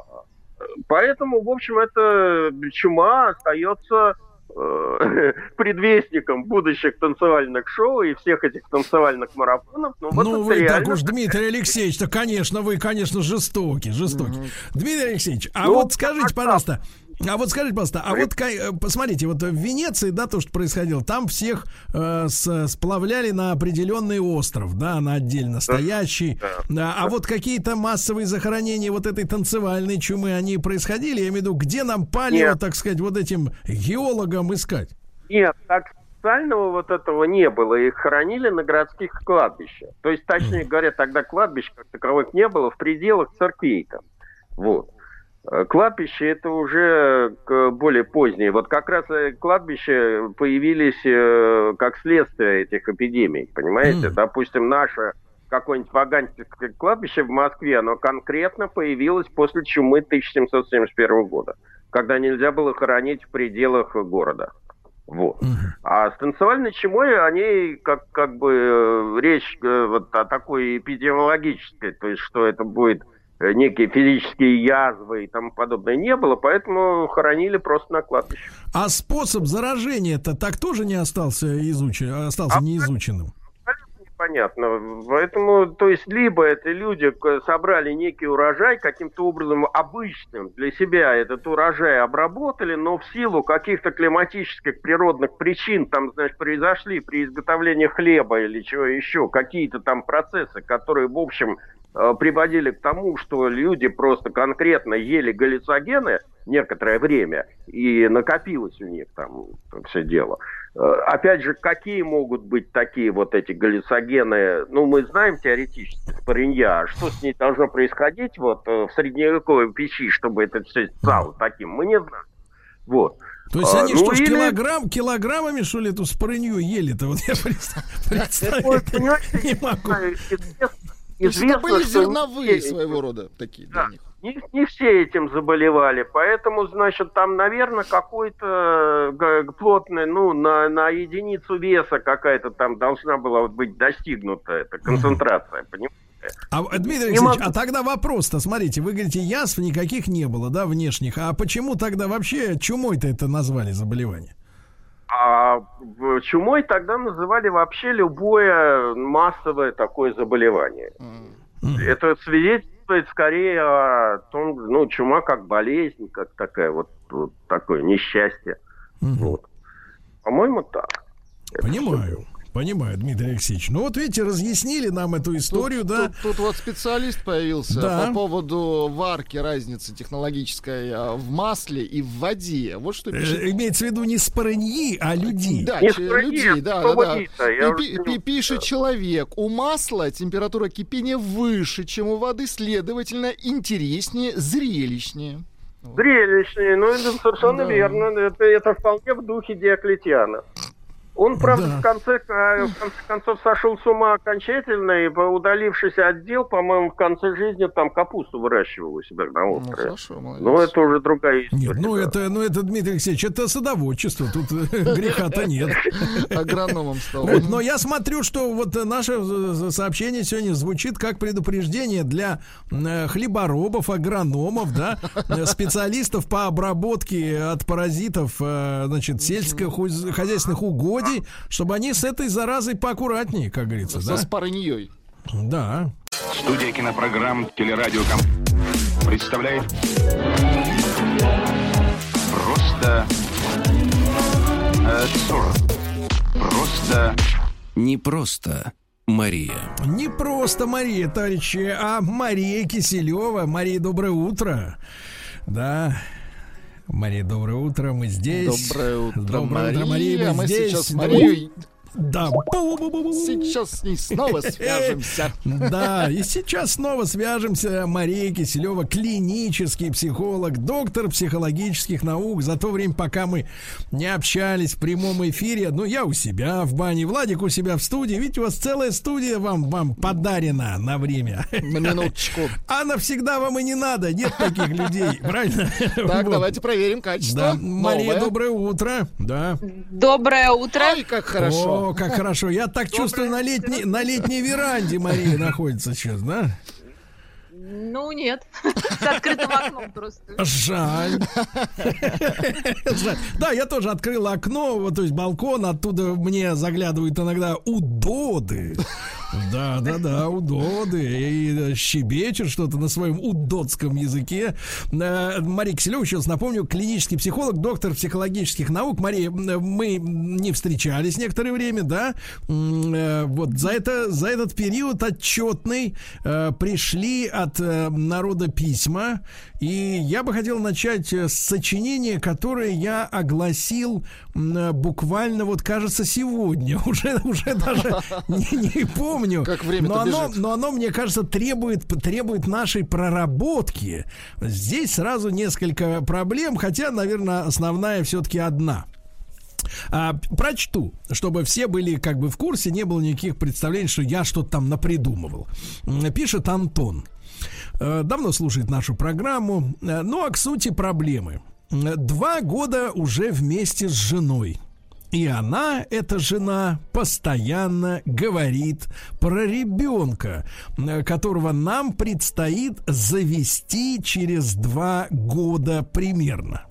Поэтому, в общем, эта чума остается э, предвестником будущих танцевальных шоу и всех этих танцевальных марафонов. Ну, вот ну вы реально... так уж, Дмитрий Алексеевич, то, конечно, вы, конечно, жестоки, жестоки. Mm-hmm. Дмитрий Алексеевич, а ну, вот скажите, пожалуйста, а вот скажите, пожалуйста, а вот э, посмотрите, вот в Венеции, да, то, что происходило, там всех э, с, сплавляли на определенный остров, да, на отдельно стоящий. Да. А вот какие-то массовые захоронения вот этой танцевальной чумы, они происходили? Я имею в виду, где нам палео, Нет. так сказать, вот этим геологам искать? Нет, так специального вот этого не было. Их хоронили на городских кладбищах. То есть, точнее говоря, тогда кладбищ как таковых не было в пределах церквей там. Вот. Э, кладбище это уже более позднее. Вот как раз э, кладбища появились э, как следствие этих эпидемий, понимаете? Mm. Допустим, наше какое-нибудь ваганское кладбище в Москве, оно конкретно появилось после чумы 1771 года, когда нельзя было хоронить в пределах города. Вот. А с танцевальной чумой они как, как бы речь вот о такой эпидемиологической, то есть что это будет Э, некие физические язвы и тому подобное не было, поэтому хоронили просто на кладбище. А способ заражения-то так тоже не остался изучен, остался а неизученным? Понятно. Поэтому, то есть, либо это люди собрали некий урожай, каким-то образом обычным для себя этот урожай обработали, но в силу каких-то климатических природных причин, там, значит, произошли при изготовлении хлеба или чего еще, какие-то там процессы, которые, в общем, Э, приводили к тому, что люди просто конкретно ели галлюцогены некоторое время, и накопилось у них там все дело. Э, опять же, какие могут быть такие вот эти галлюцогены? Ну, мы знаем теоретически споринья, а что с ней должно происходить вот э, в средневековой печи, чтобы это все стало таким, мы не знаем. Вот. То есть они а, что ну, ж, или... килограмм, килограммами, что ли, эту спорынью ели-то? Вот я представить не могу известно, это были зерновые что своего рода такие да, для них. Не, не все этим заболевали, поэтому, значит, там, наверное, какой-то плотный, ну, на, на единицу веса какая-то там должна была быть достигнута эта концентрация, понимаете? А, Дмитрий Алексеевич, а тогда вопрос-то, смотрите, вы говорите, язв никаких не было, да, внешних, а почему тогда вообще чумой-то это назвали заболевание? А чумой тогда называли вообще любое массовое такое заболевание. Это свидетельствует скорее о том, ну, чума как болезнь, как такая вот, вот такое несчастье. Вот. По-моему, так. Понимаю. Понимаю, Дмитрий Алексеевич. Ну вот видите, разъяснили нам эту историю, тут, да. Тут, тут вот специалист появился да. по поводу варки разницы технологической а, в масле и в воде. Вот что пишет. Э, имеется в виду не спорыньи, а людей. Да, не людей, да, да, да. И, пи- пишет человек, у масла температура кипения выше, чем у воды, следовательно, интереснее, зрелищнее. Зрелищнее, ну это совершенно да. верно. Это, это вполне в духе Диоклетиана. Он, правда, да. в, конце, э, в конце концов сошел с ума окончательно, и удалившись отдел, по-моему, в конце жизни там капусту выращивал у себя на ну, острове. Ну, хорошо, молодец. Но это уже другая история. Нет, ну, это, ну это, Дмитрий Алексеевич, это садоводчество, тут э, греха-то нет. Агрономом стал. Вот, но я смотрю, что вот наше сообщение сегодня звучит как предупреждение для э, хлеборобов, агрономов, да, специалистов по обработке от паразитов, значит, сельскохозяйственных угодий, людей, чтобы они с этой заразой поаккуратнее, как говорится. Со да? спарыньей. Да. Студия кинопрограмм «Телерадиоком» представляет Просто э, Просто Не просто Мария. Не просто Мария, товарищи, а Мария Киселева. Мария, доброе утро. Да, Мария, доброе утро, мы здесь. Доброе утро, доброе Мария. утро, Мария. Мы, мы здесь. сейчас Марию Да. Сейчас с ней снова свяжемся. Да, и сейчас снова свяжемся. Мария Киселева, клинический психолог, доктор психологических наук. За то время, пока мы не общались в прямом эфире, ну, я у себя в бане, Владик у себя в студии. Видите, у вас целая студия вам, вам подарена на время. На минуточку. А навсегда вам и не надо. Нет таких людей, правильно? Так, Вот. давайте проверим качество. Да, Мария, Новое. доброе утро. Да. Доброе утро. Ой, как хорошо. О, как хорошо. Я так чувствую, на летней, на летней веранде Мария находится сейчас, да? Ну, нет. С открытым окном просто. Жаль. Жаль. Да, я тоже открыл окно, то есть балкон, оттуда мне заглядывают иногда удоды. Да, да, да, удоды. И э, щебечут что-то на своем удодском языке. Э, Мария Киселева, еще напомню, клинический психолог, доктор психологических наук. Мария, э, мы не встречались некоторое время, да? Вот за, это, за этот период отчетный пришли от э, народа письма. И я бы хотел начать э, с сочинения, которое я огласил э, буквально, вот кажется, сегодня. Уже, уже даже не, не помню. Как время-то но оно, бежит. но оно, мне кажется, требует, требует нашей проработки. Здесь сразу несколько проблем, хотя, наверное, основная все-таки одна. А, прочту, чтобы все были как бы в курсе, не было никаких представлений, что я что-то там напридумывал. Пишет Антон. Э, Давно слушает нашу программу. Э, Ну, а к сути проблемы. Э, Два года уже вместе с женой. И она, эта жена, постоянно говорит про ребенка, которого нам предстоит завести через два года примерно.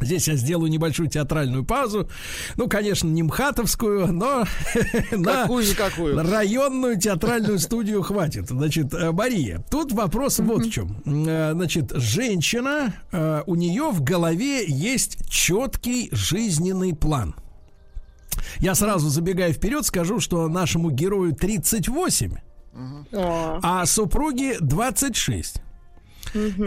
Здесь я сделаю небольшую театральную паузу. Ну, конечно, не МХАТовскую, но на Какую-никакую. районную театральную студию хватит. Значит, э, Мария, тут вопрос вот в чем. Э, Значит, женщина, э, у нее в голове есть четкий жизненный план. Я сразу забегая вперед скажу, что нашему герою 38, О, а супруге 26.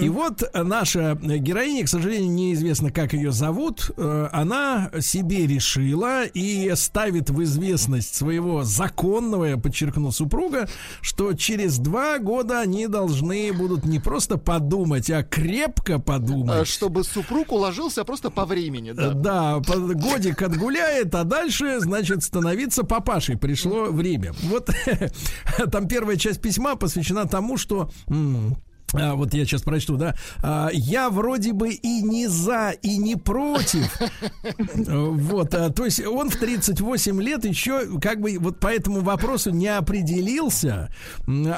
И вот наша героиня, к сожалению, неизвестно, как ее зовут, э, она себе решила и ставит в известность своего законного, я подчеркну, супруга, что через два года они должны будут не просто подумать, а крепко подумать. Чтобы супруг уложился просто по времени, да. Да, годик отгуляет, а дальше, значит, становиться папашей. Пришло время. Вот там первая часть письма посвящена тому, что... м, а, вот я сейчас прочту, да. А, я вроде бы и не за, и не против. Вот, а, то есть он в 38 лет еще как бы вот по этому вопросу не определился,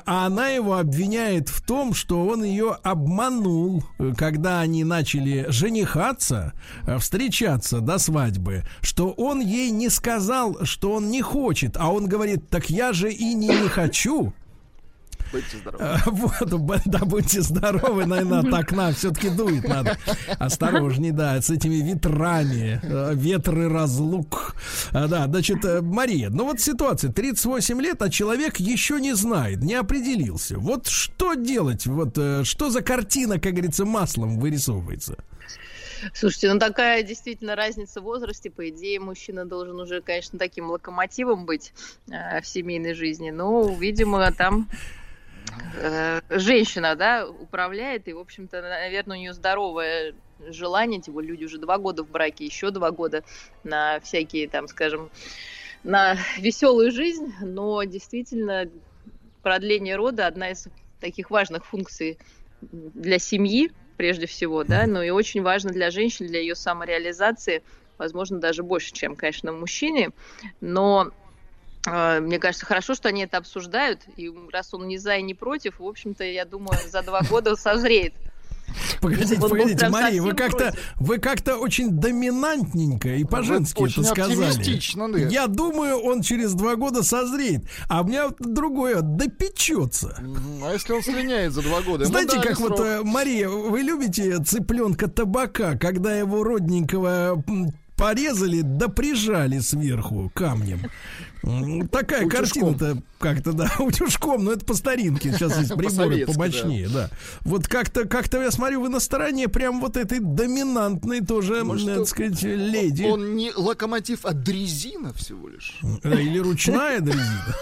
а она его обвиняет в том, что он ее обманул, э, когда они начали женихаться, э, встречаться до свадьбы, что он ей не сказал, что он не хочет, а он говорит, так я же и не, не хочу. Будьте здоровы. А, Вот, да, будьте здоровы, наверное, от окна все-таки дует надо. Осторожней, да, с этими ветрами, э, ветры разлук. А, Да, значит, э, Мария, ну вот ситуация, 38 лет, а человек еще не знает, не определился. Вот что делать, вот э, что за картина, как говорится, маслом вырисовывается? Слушайте, ну такая действительно разница в возрасте. По идее, мужчина должен уже, конечно, таким локомотивом быть э, в семейной жизни. Но, видимо, там э, женщина, да, управляет, и, в общем-то, наверное, у нее здоровое желание, тем более люди уже два года в браке, еще два года на всякие, там, скажем, на веселую жизнь, но действительно продление рода одна из таких важных функций для семьи, прежде всего, да, но и очень важно для женщин, для ее самореализации, возможно, даже больше, чем, конечно, мужчине, но э, мне кажется, хорошо, что они это обсуждают, и раз он не за и не против, в общем-то, я думаю, за два года созреет. Погодите, Он погодите, Мария, вы как-то, вы как-то очень доминантненько и по-женски это сказали. да. Я думаю, он через два года созреет. А у меня вот другое, допечется. А если он слиняет за два года? Знаете, как вот, срок. э, Мария, вы любите цыпленка табака, когда его родненького порезали да прижали сверху камнем. Такая Утюжком. картина-то как-то, да, утюжком, но это по старинке. Сейчас есть приборы помощнее, да. Вот как-то, как-то я смотрю, вы на стороне прям вот этой доминантной тоже, Может, так сказать, леди. Он не локомотив, а дрезина всего лишь. Да, Или ручная дрезина.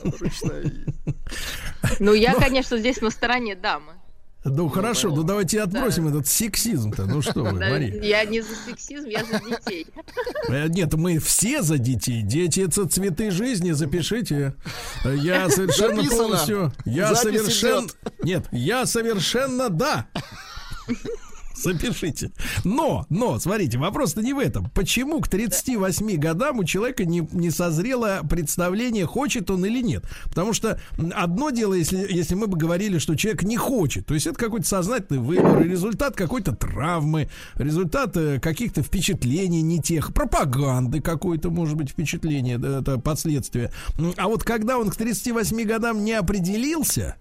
Ручная. Ну, я, конечно, здесь на стороне дамы. Ну хорошо, ну давайте отбросим этот сексизм-то. Ну что вы, Да, Мария. Я не за сексизм, я за детей. Э, Нет, мы все за детей. Дети это цветы жизни, запишите. Э, Я совершенно полностью. Я совершенно. Нет, я совершенно да. Запишите. Но, но, смотрите, вопрос-то не в этом. Почему к 38 годам у человека не, не созрело представление, хочет он или нет? Потому что одно дело, если, если мы бы говорили, что человек не хочет, то есть это какой-то сознательный выбор, результат какой-то травмы, результат э, каких-то впечатлений не тех, пропаганды какой-то, может быть, впечатление, это последствия. А вот когда он к 38 годам не определился,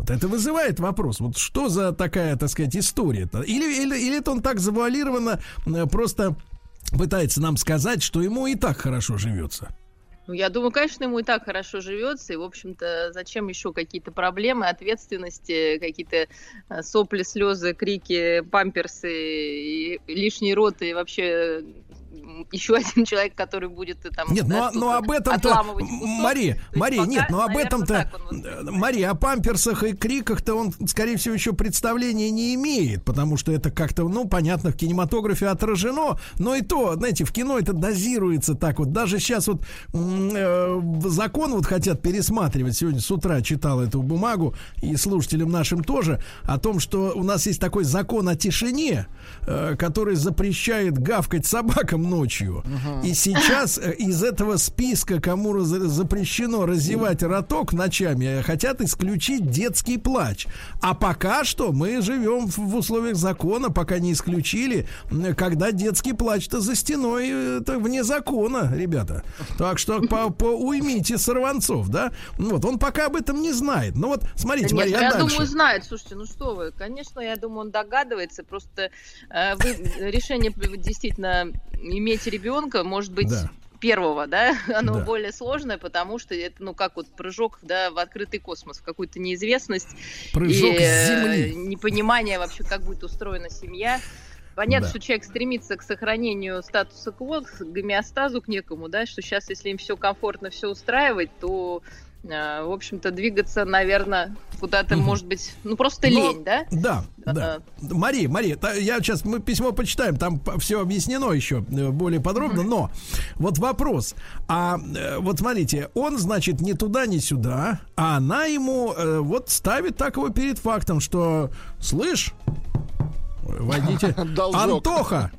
вот это вызывает вопрос. Вот что за такая, так сказать, история-то? Или, или, или это он так завуалированно просто пытается нам сказать, что ему и так хорошо живется? Ну, я думаю, конечно, ему и так хорошо живется, и, в общем-то, зачем еще какие-то проблемы, ответственности, какие-то э, сопли, слезы, крики, памперсы, и лишний рот, и вообще еще один человек, который будет э, там Нет, да, что-то ну об этом-то. Мария, Мария, нет, ну об этом-то, э, Мария, о памперсах и криках-то он, скорее всего, еще представления не имеет, потому что это как-то, ну, понятно, в кинематографе отражено, но и то, знаете, в кино это дозируется так вот. Даже сейчас вот э, закон вот хотят пересматривать. Сегодня с утра читал эту бумагу, и слушателям нашим тоже, о том, что у нас есть такой закон о тишине, э, который запрещает гавкать собакам ночью. И сейчас э, из этого списка, кому раз- запрещено разевать роток ночами, э, хотят исключить детский плач. А пока что мы живем в, условиях закона, пока не исключили, когда детский плач-то за стеной, э, это вне закона, ребята. Так что по, по- уймите сорванцов, да? Вот, он пока об этом не знает. Ну вот, смотрите, Да нет, Мария, а я дальше? думаю, знает. Слушайте, ну что вы, конечно, я думаю, он догадывается. Просто э, вы, решение действительно иметь ребенка, может быть, Да. первого, да, оно Да. более сложное, потому что это, ну, как вот прыжок, да, в открытый космос, в какую-то неизвестность. Прыжок и, с э, земли. непонимание вообще, как будет устроена семья. Понятно, Да. что человек стремится к сохранению статуса кво, к гомеостазу к некому, да, что сейчас, если им все комфортно, все устраивать, то, э, в общем-то, двигаться, наверное, куда-то, Мгм. может быть, ну, просто Но- лень, да? Да, да. Мария, Мария, та- я сейчас мы письмо почитаем, там все объяснено еще э, более подробно, но вот вопрос. А э, вот смотрите, он, значит, ни туда, ни сюда, а она ему э, вот ставит так его перед фактом, что слышь, Водитель. Антоха,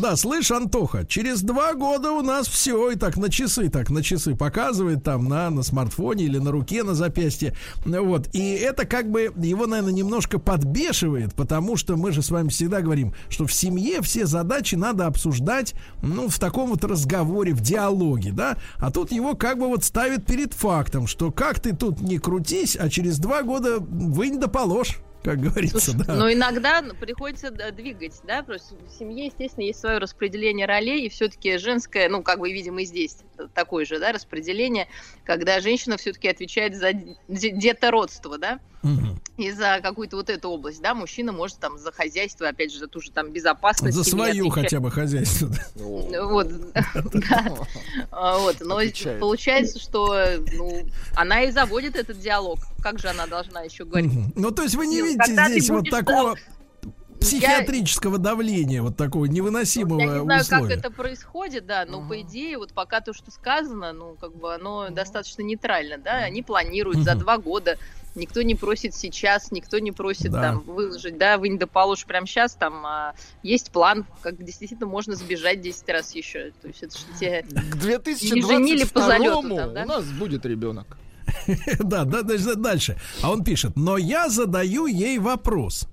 да, слышь, Антоха, через два года у нас все, и так на часы, так на часы показывает там на, на смартфоне или на руке, на запястье. Вот. И это как бы его, наверное, немножко подбешивает, потому что мы же с вами всегда говорим, что в семье все задачи надо обсуждать, ну, в таком вот разговоре, в диалоге, да. А тут его как бы вот ставит перед фактом, что как ты тут не крутись, а через два года вынь да положь. Как говорится, Слушай, да. Но иногда приходится двигать, да, просто в семье, естественно, есть свое распределение ролей, и все-таки женское, ну, как мы видим и здесь, такое же, да, распределение, когда женщина все-таки отвечает за де- детородство, да, Мгм. и за какую-то вот эту область, да, мужчина может там за хозяйство, опять же, за ту же там безопасность. За свою отвечать. хотя бы хозяйство. да. Вот, да. Вот, но получается, что ну, она и заводит этот диалог. Как же она должна еще говорить? Ну, то есть вы не Ну, видите здесь вот такого психиатрического давления, вот такого невыносимого Я не знаю, как условия. это происходит, да, но по идее, вот пока то, что сказано, ну, как бы оно достаточно нейтрально, да, они планируют за Мгм. два года, никто не просит сейчас, никто не просит Да. там выложить, да, вынь да положь прямо сейчас, там а, есть план, как действительно можно сбежать 10 раз еще, то есть это что тебе К Не женили по 2022 залету там, да? у нас будет ребенок. Да, да, да, дальше. А он пишет, но я задаю ей вопрос.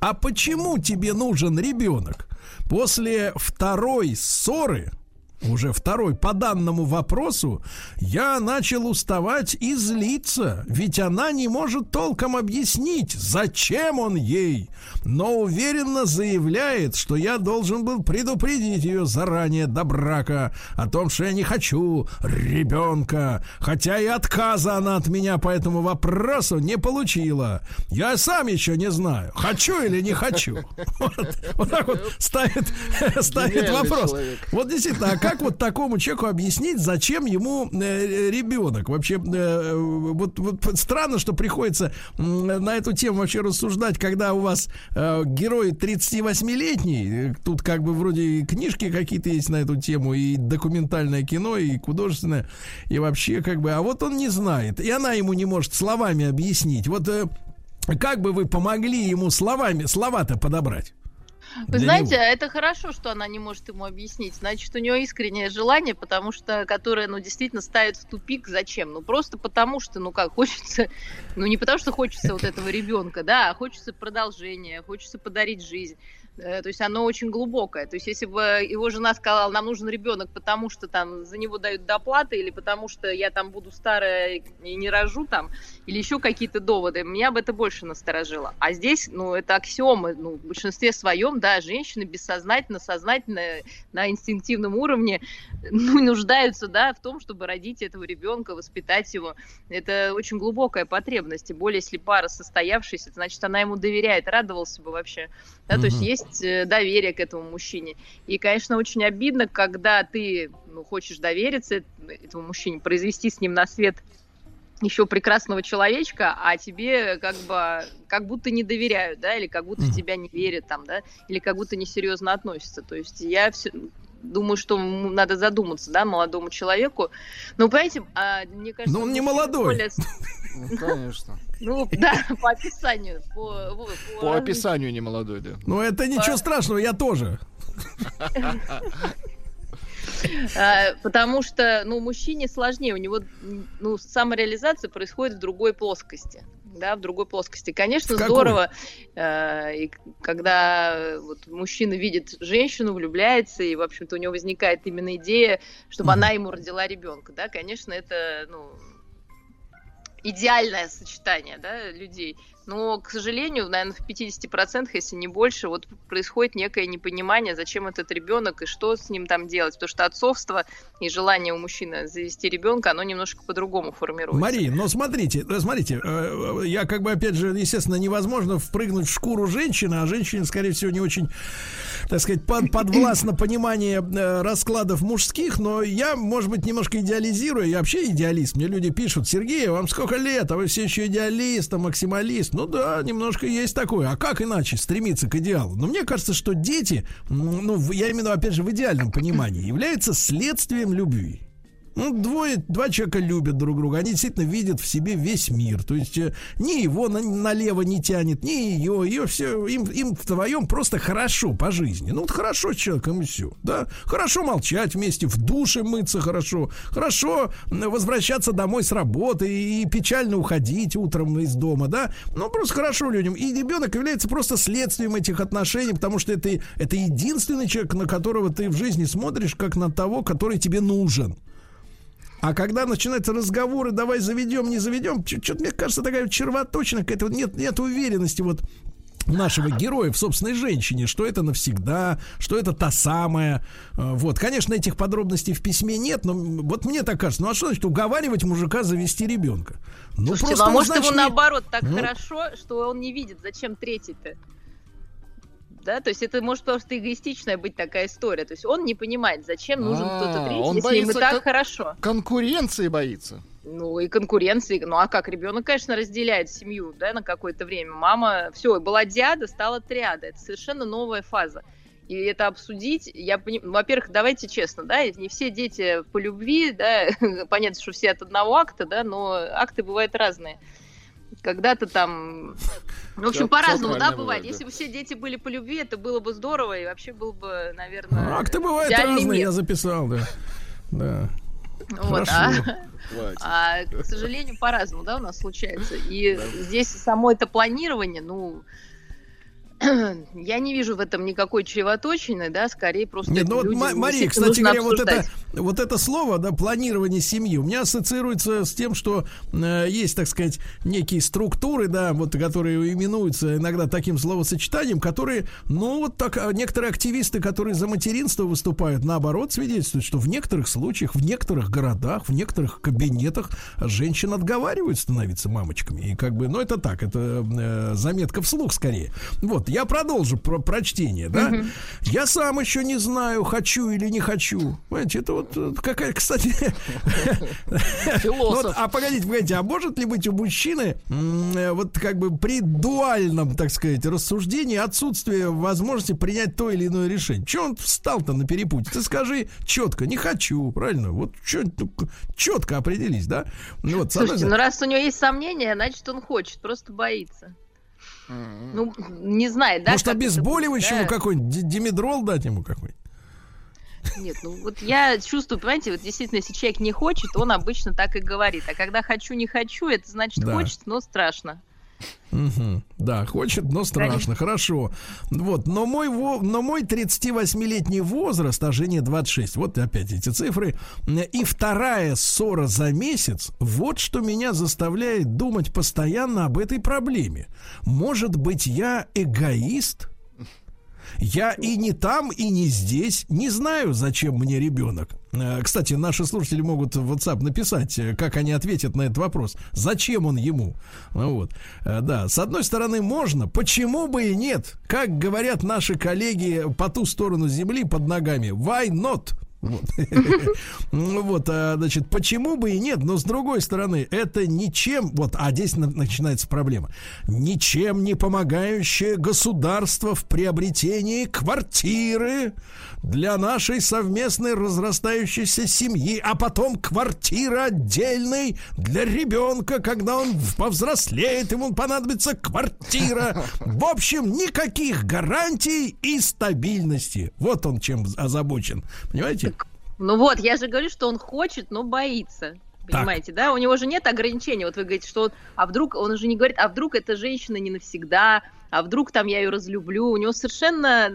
А почему тебе нужен ребенок? После второй ссоры уже второй по данному вопросу, я начал уставать и злиться, ведь она не может толком объяснить, зачем он ей, но уверенно заявляет, что я должен был предупредить ее заранее до брака о том, что я не хочу ребенка, хотя и отказа она от меня по этому вопросу не получила. Я сам еще не знаю, хочу или не хочу. Вот, вот так вот ставит, ставит вопрос. человек. Вот действительно, а как вот такому человеку объяснить, зачем ему э, ребенок? Вообще, э, вот, вот странно, что приходится на эту тему вообще рассуждать, когда у вас э, герой 38-летний, э, тут как бы вроде и книжки какие-то есть на эту тему, и документальное кино, и художественное, и вообще как бы, а вот он не знает, и она ему не может словами объяснить. Вот как бы вы помогли ему словами, слова-то подобрать? Вы для знаете, него? это хорошо, что она не может ему объяснить. Значит, у нее искреннее желание, потому что, которое, ну, действительно ставит в тупик. Зачем? Ну, просто потому что, ну, как, хочется, ну, не потому что хочется вот этого ребенка, да, а хочется продолжения, хочется подарить жизнь. Э, То есть оно очень глубокое. То есть если бы его жена сказала, нам нужен ребенок, потому что там за него дают доплаты, или потому что я там буду старая и не рожу там, или еще какие-то доводы, меня бы это больше насторожило. А здесь, ну, это аксиомы, ну, в большинстве своем, да, женщины бессознательно, сознательно, на инстинктивном уровне, ну, нуждаются, да, в том, чтобы родить этого ребенка, воспитать его. Это очень глубокая потребность, тем более, если пара состоявшаяся, значит, она ему доверяет, радовался бы вообще. Да, то есть есть э, доверие к этому мужчине. И, конечно, очень обидно, когда ты ну, хочешь довериться эт- этому мужчине, произвести с ним на свет еще прекрасного человечка, а тебе как бы как будто не доверяют, да, или как будто в Мгм. тебя не верят там, да, или как будто несерьезно относятся. То есть я все думаю, что надо задуматься, да, молодому человеку. Ну, понимаете, а, мне кажется... Ну, он не молодой. более- Ну, конечно. Ну, да, по описанию. По, по- По описанию не молодой, да. Ну, это ничего страшного, я тоже. А, Потому что, ну, мужчине сложнее, у него, ну, самореализация происходит в другой плоскости. Да, в другой плоскости. Конечно, здорово, э, и когда вот, мужчина видит женщину, влюбляется, и, в общем-то, у него возникает именно идея, чтобы она ему родила ребенка. Да, конечно, это, ну, идеальное сочетание да, людей. Но, к сожалению, наверное, в 50%, если не больше, вот происходит некое непонимание, зачем этот ребенок и что с ним там делать. Потому что отцовство и желание у мужчины завести ребенка, оно немножко по-другому формируется. Мария, но смотрите, э, смотрите, э, э, я как бы, опять же, естественно, невозможно впрыгнуть в шкуру женщины, а женщине, скорее всего, не очень, так сказать, под, подвластно понимание раскладов мужских, но я, может быть, немножко идеализирую, я вообще идеалист, мне люди пишут, Сергей, вам сколько лет, а вы все еще идеалист, а максималист, ну да, немножко есть такое, а как иначе стремиться к идеалу? Но мне кажется, что дети, ну, в- я именно, опять же, в идеальном понимании, являются следствием любви. Ну, двое, два человека любят друг друга, они действительно видят в себе весь мир. То есть э, ни его на- налево не тянет, ни ее, ее все, им, им вдвоем просто хорошо по жизни. Ну, вот хорошо с человеком и все, да. Хорошо молчать вместе, в душе мыться хорошо, хорошо возвращаться домой с работы и печально уходить утром из дома, да. Ну, просто хорошо людям. И ребенок является просто следствием этих отношений, потому что это, это единственный человек, на которого ты в жизни смотришь, как на того, который тебе нужен. А когда начинаются разговоры, давай заведем, не заведем, что-то, мне кажется, такая червоточина, какая-то нет, нет уверенности вот нашего героя в собственной женщине, что это навсегда, что это та самая. Э, Вот, конечно, этих подробностей в письме нет, но вот мне так кажется, ну а что значит уговаривать мужика завести ребенка? Ну Слушайте, ну, а может значит, ему наоборот так Ну. хорошо, что он не видит, зачем третий-то? Да, то есть это может просто эгоистичная быть такая история. То есть он не понимает, зачем нужен А, кто-то третий, он если ему боится так кон- хорошо. Конкуренции боится. Ну и конкуренции. Ну а как? Ребенок, конечно, разделяет семью, да, на какое-то время. Мама, все, была диада, стала триада. Это совершенно новая фаза. И это обсудить, я понимаю, во-первых, давайте честно, да, не все дети по любви, да, понятно, что все от одного акта, да, но акты бывают разные. Когда-то там, в общем, по-разному, да, бывает. бывает, Если бы все дети были по любви, это было бы здорово, и вообще был бы, наверное, Акты бывают идеальный разные, я записал, да. Да. Вот, а, а, к сожалению, по-разному, да, у нас случается. И здесь само это планирование, ну, я не вижу в этом никакой чревоточины, да, скорее просто... Нет, ну вот, Ма- Мария, кстати говоря, вот это, вот это слово, да, планирование семьи, у меня ассоциируется с тем, что э, есть, так сказать, некие структуры, да, вот, которые именуются иногда таким словосочетанием, которые, ну, вот так, а некоторые активисты, которые за материнство выступают, наоборот, свидетельствуют, что в некоторых случаях, в некоторых городах, в некоторых кабинетах женщин отговаривают становиться мамочками. И как бы, ну, это так, это э, заметка вслух скорее. Вот, я продолжу про прочтение, да. Я сам еще не знаю, хочу или не хочу. Понимаете, это вот э, какая, кстати... Философ. А погодите, погодите, а может ли быть у мужчины э, вот как бы при дуальном, так сказать, рассуждении отсутствие возможности принять то или иное решение? Че он встал-то на перепутье? Ты скажи четко, не хочу, правильно? Вот четко определись, да? Ну, вот, Слушайте, ну раз у него есть сомнения, значит он хочет, просто боится. Ну, не знает, да? Может, будет, да? какой-нибудь, ди- димедрол дать ему какой-нибудь? Нет, ну вот я чувствую, понимаете, вот действительно, если человек не хочет, он обычно так и говорит. А когда хочу, не хочу, это значит Да. хочет, но страшно. Мгм. Да, хочет, но страшно. Хорошо. Вот, но мой, но мой 38-летний возраст, а жене 26, вот опять эти цифры, и вторая ссора за месяц, вот что меня заставляет думать постоянно об этой проблеме. Может быть, я эгоист? Я и не там, и не здесь. Не знаю, зачем мне ребенок. Э, Кстати, наши слушатели могут в WhatsApp написать, э, как они ответят на этот вопрос. Зачем он ему? Ну Вот. Э, Да, с одной стороны, можно. Почему бы и нет? Как говорят наши коллеги по ту сторону земли под ногами. Why not? Вот. Ну вот, а, значит, почему бы и нет, но с другой стороны, это ничем, вот, а здесь на- начинается проблема, ничем не помогающее государство в приобретении квартиры для нашей совместной разрастающейся семьи, а потом квартира отдельной для ребенка, когда он повзрослеет, ему понадобится квартира. В общем, никаких гарантий и стабильности. Вот он чем озабочен. Понимаете? Ну вот, я же говорю, что он хочет, но боится. Понимаете, да? У него же нет ограничений. Вот вы говорите, что он, а вдруг, он уже не говорит, а вдруг эта женщина не навсегда, а вдруг там я ее разлюблю. У него совершенно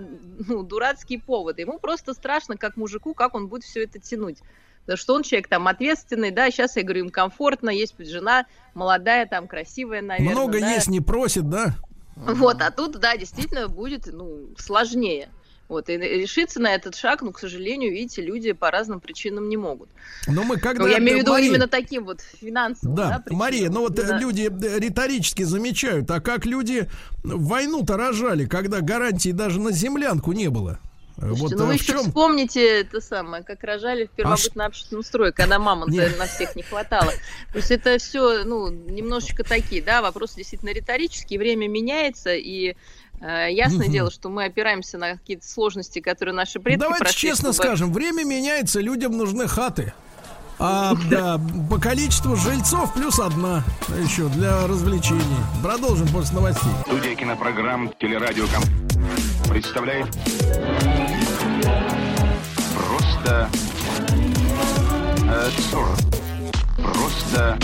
ну, дурацкий повод. Ему просто страшно, как мужику, как он будет все это тянуть. Потому что он человек там ответственный, да, сейчас я говорю, им комфортно, есть жена молодая, там красивая, наверное. Много да. есть не просит, да? Вот, а тут, да, действительно будет, ну, сложнее. Вот, и решиться на этот шаг, ну, к сожалению, видите, люди по разным причинам не могут. Но мы когда... Ну, я имею в виду Мария, именно таким вот финансовым, да, Да, причинам. Мария, ну вот э, Да. люди э, риторически замечают, а как люди войну-то рожали, когда гарантий даже на землянку не было? Э, Слушайте, вот ну э, вы в еще чем? вспомните это самое, как рожали в первобытно-общественном строе, когда мамонта Нет. на всех не хватало. То есть это все, ну, немножечко такие, да, вопросы действительно риторические, время меняется, и э, ясное Мгм. дело, что мы опираемся на какие-то сложности, которые наши предки Давайте прошли, честно чтобы- скажем, время меняется, людям нужны хаты. А да, по количеству жильцов плюс одна еще для развлечений. Продолжим после новостей. Студия кинопрограмм «Телерадиоком» представляет просто э, 40. Просто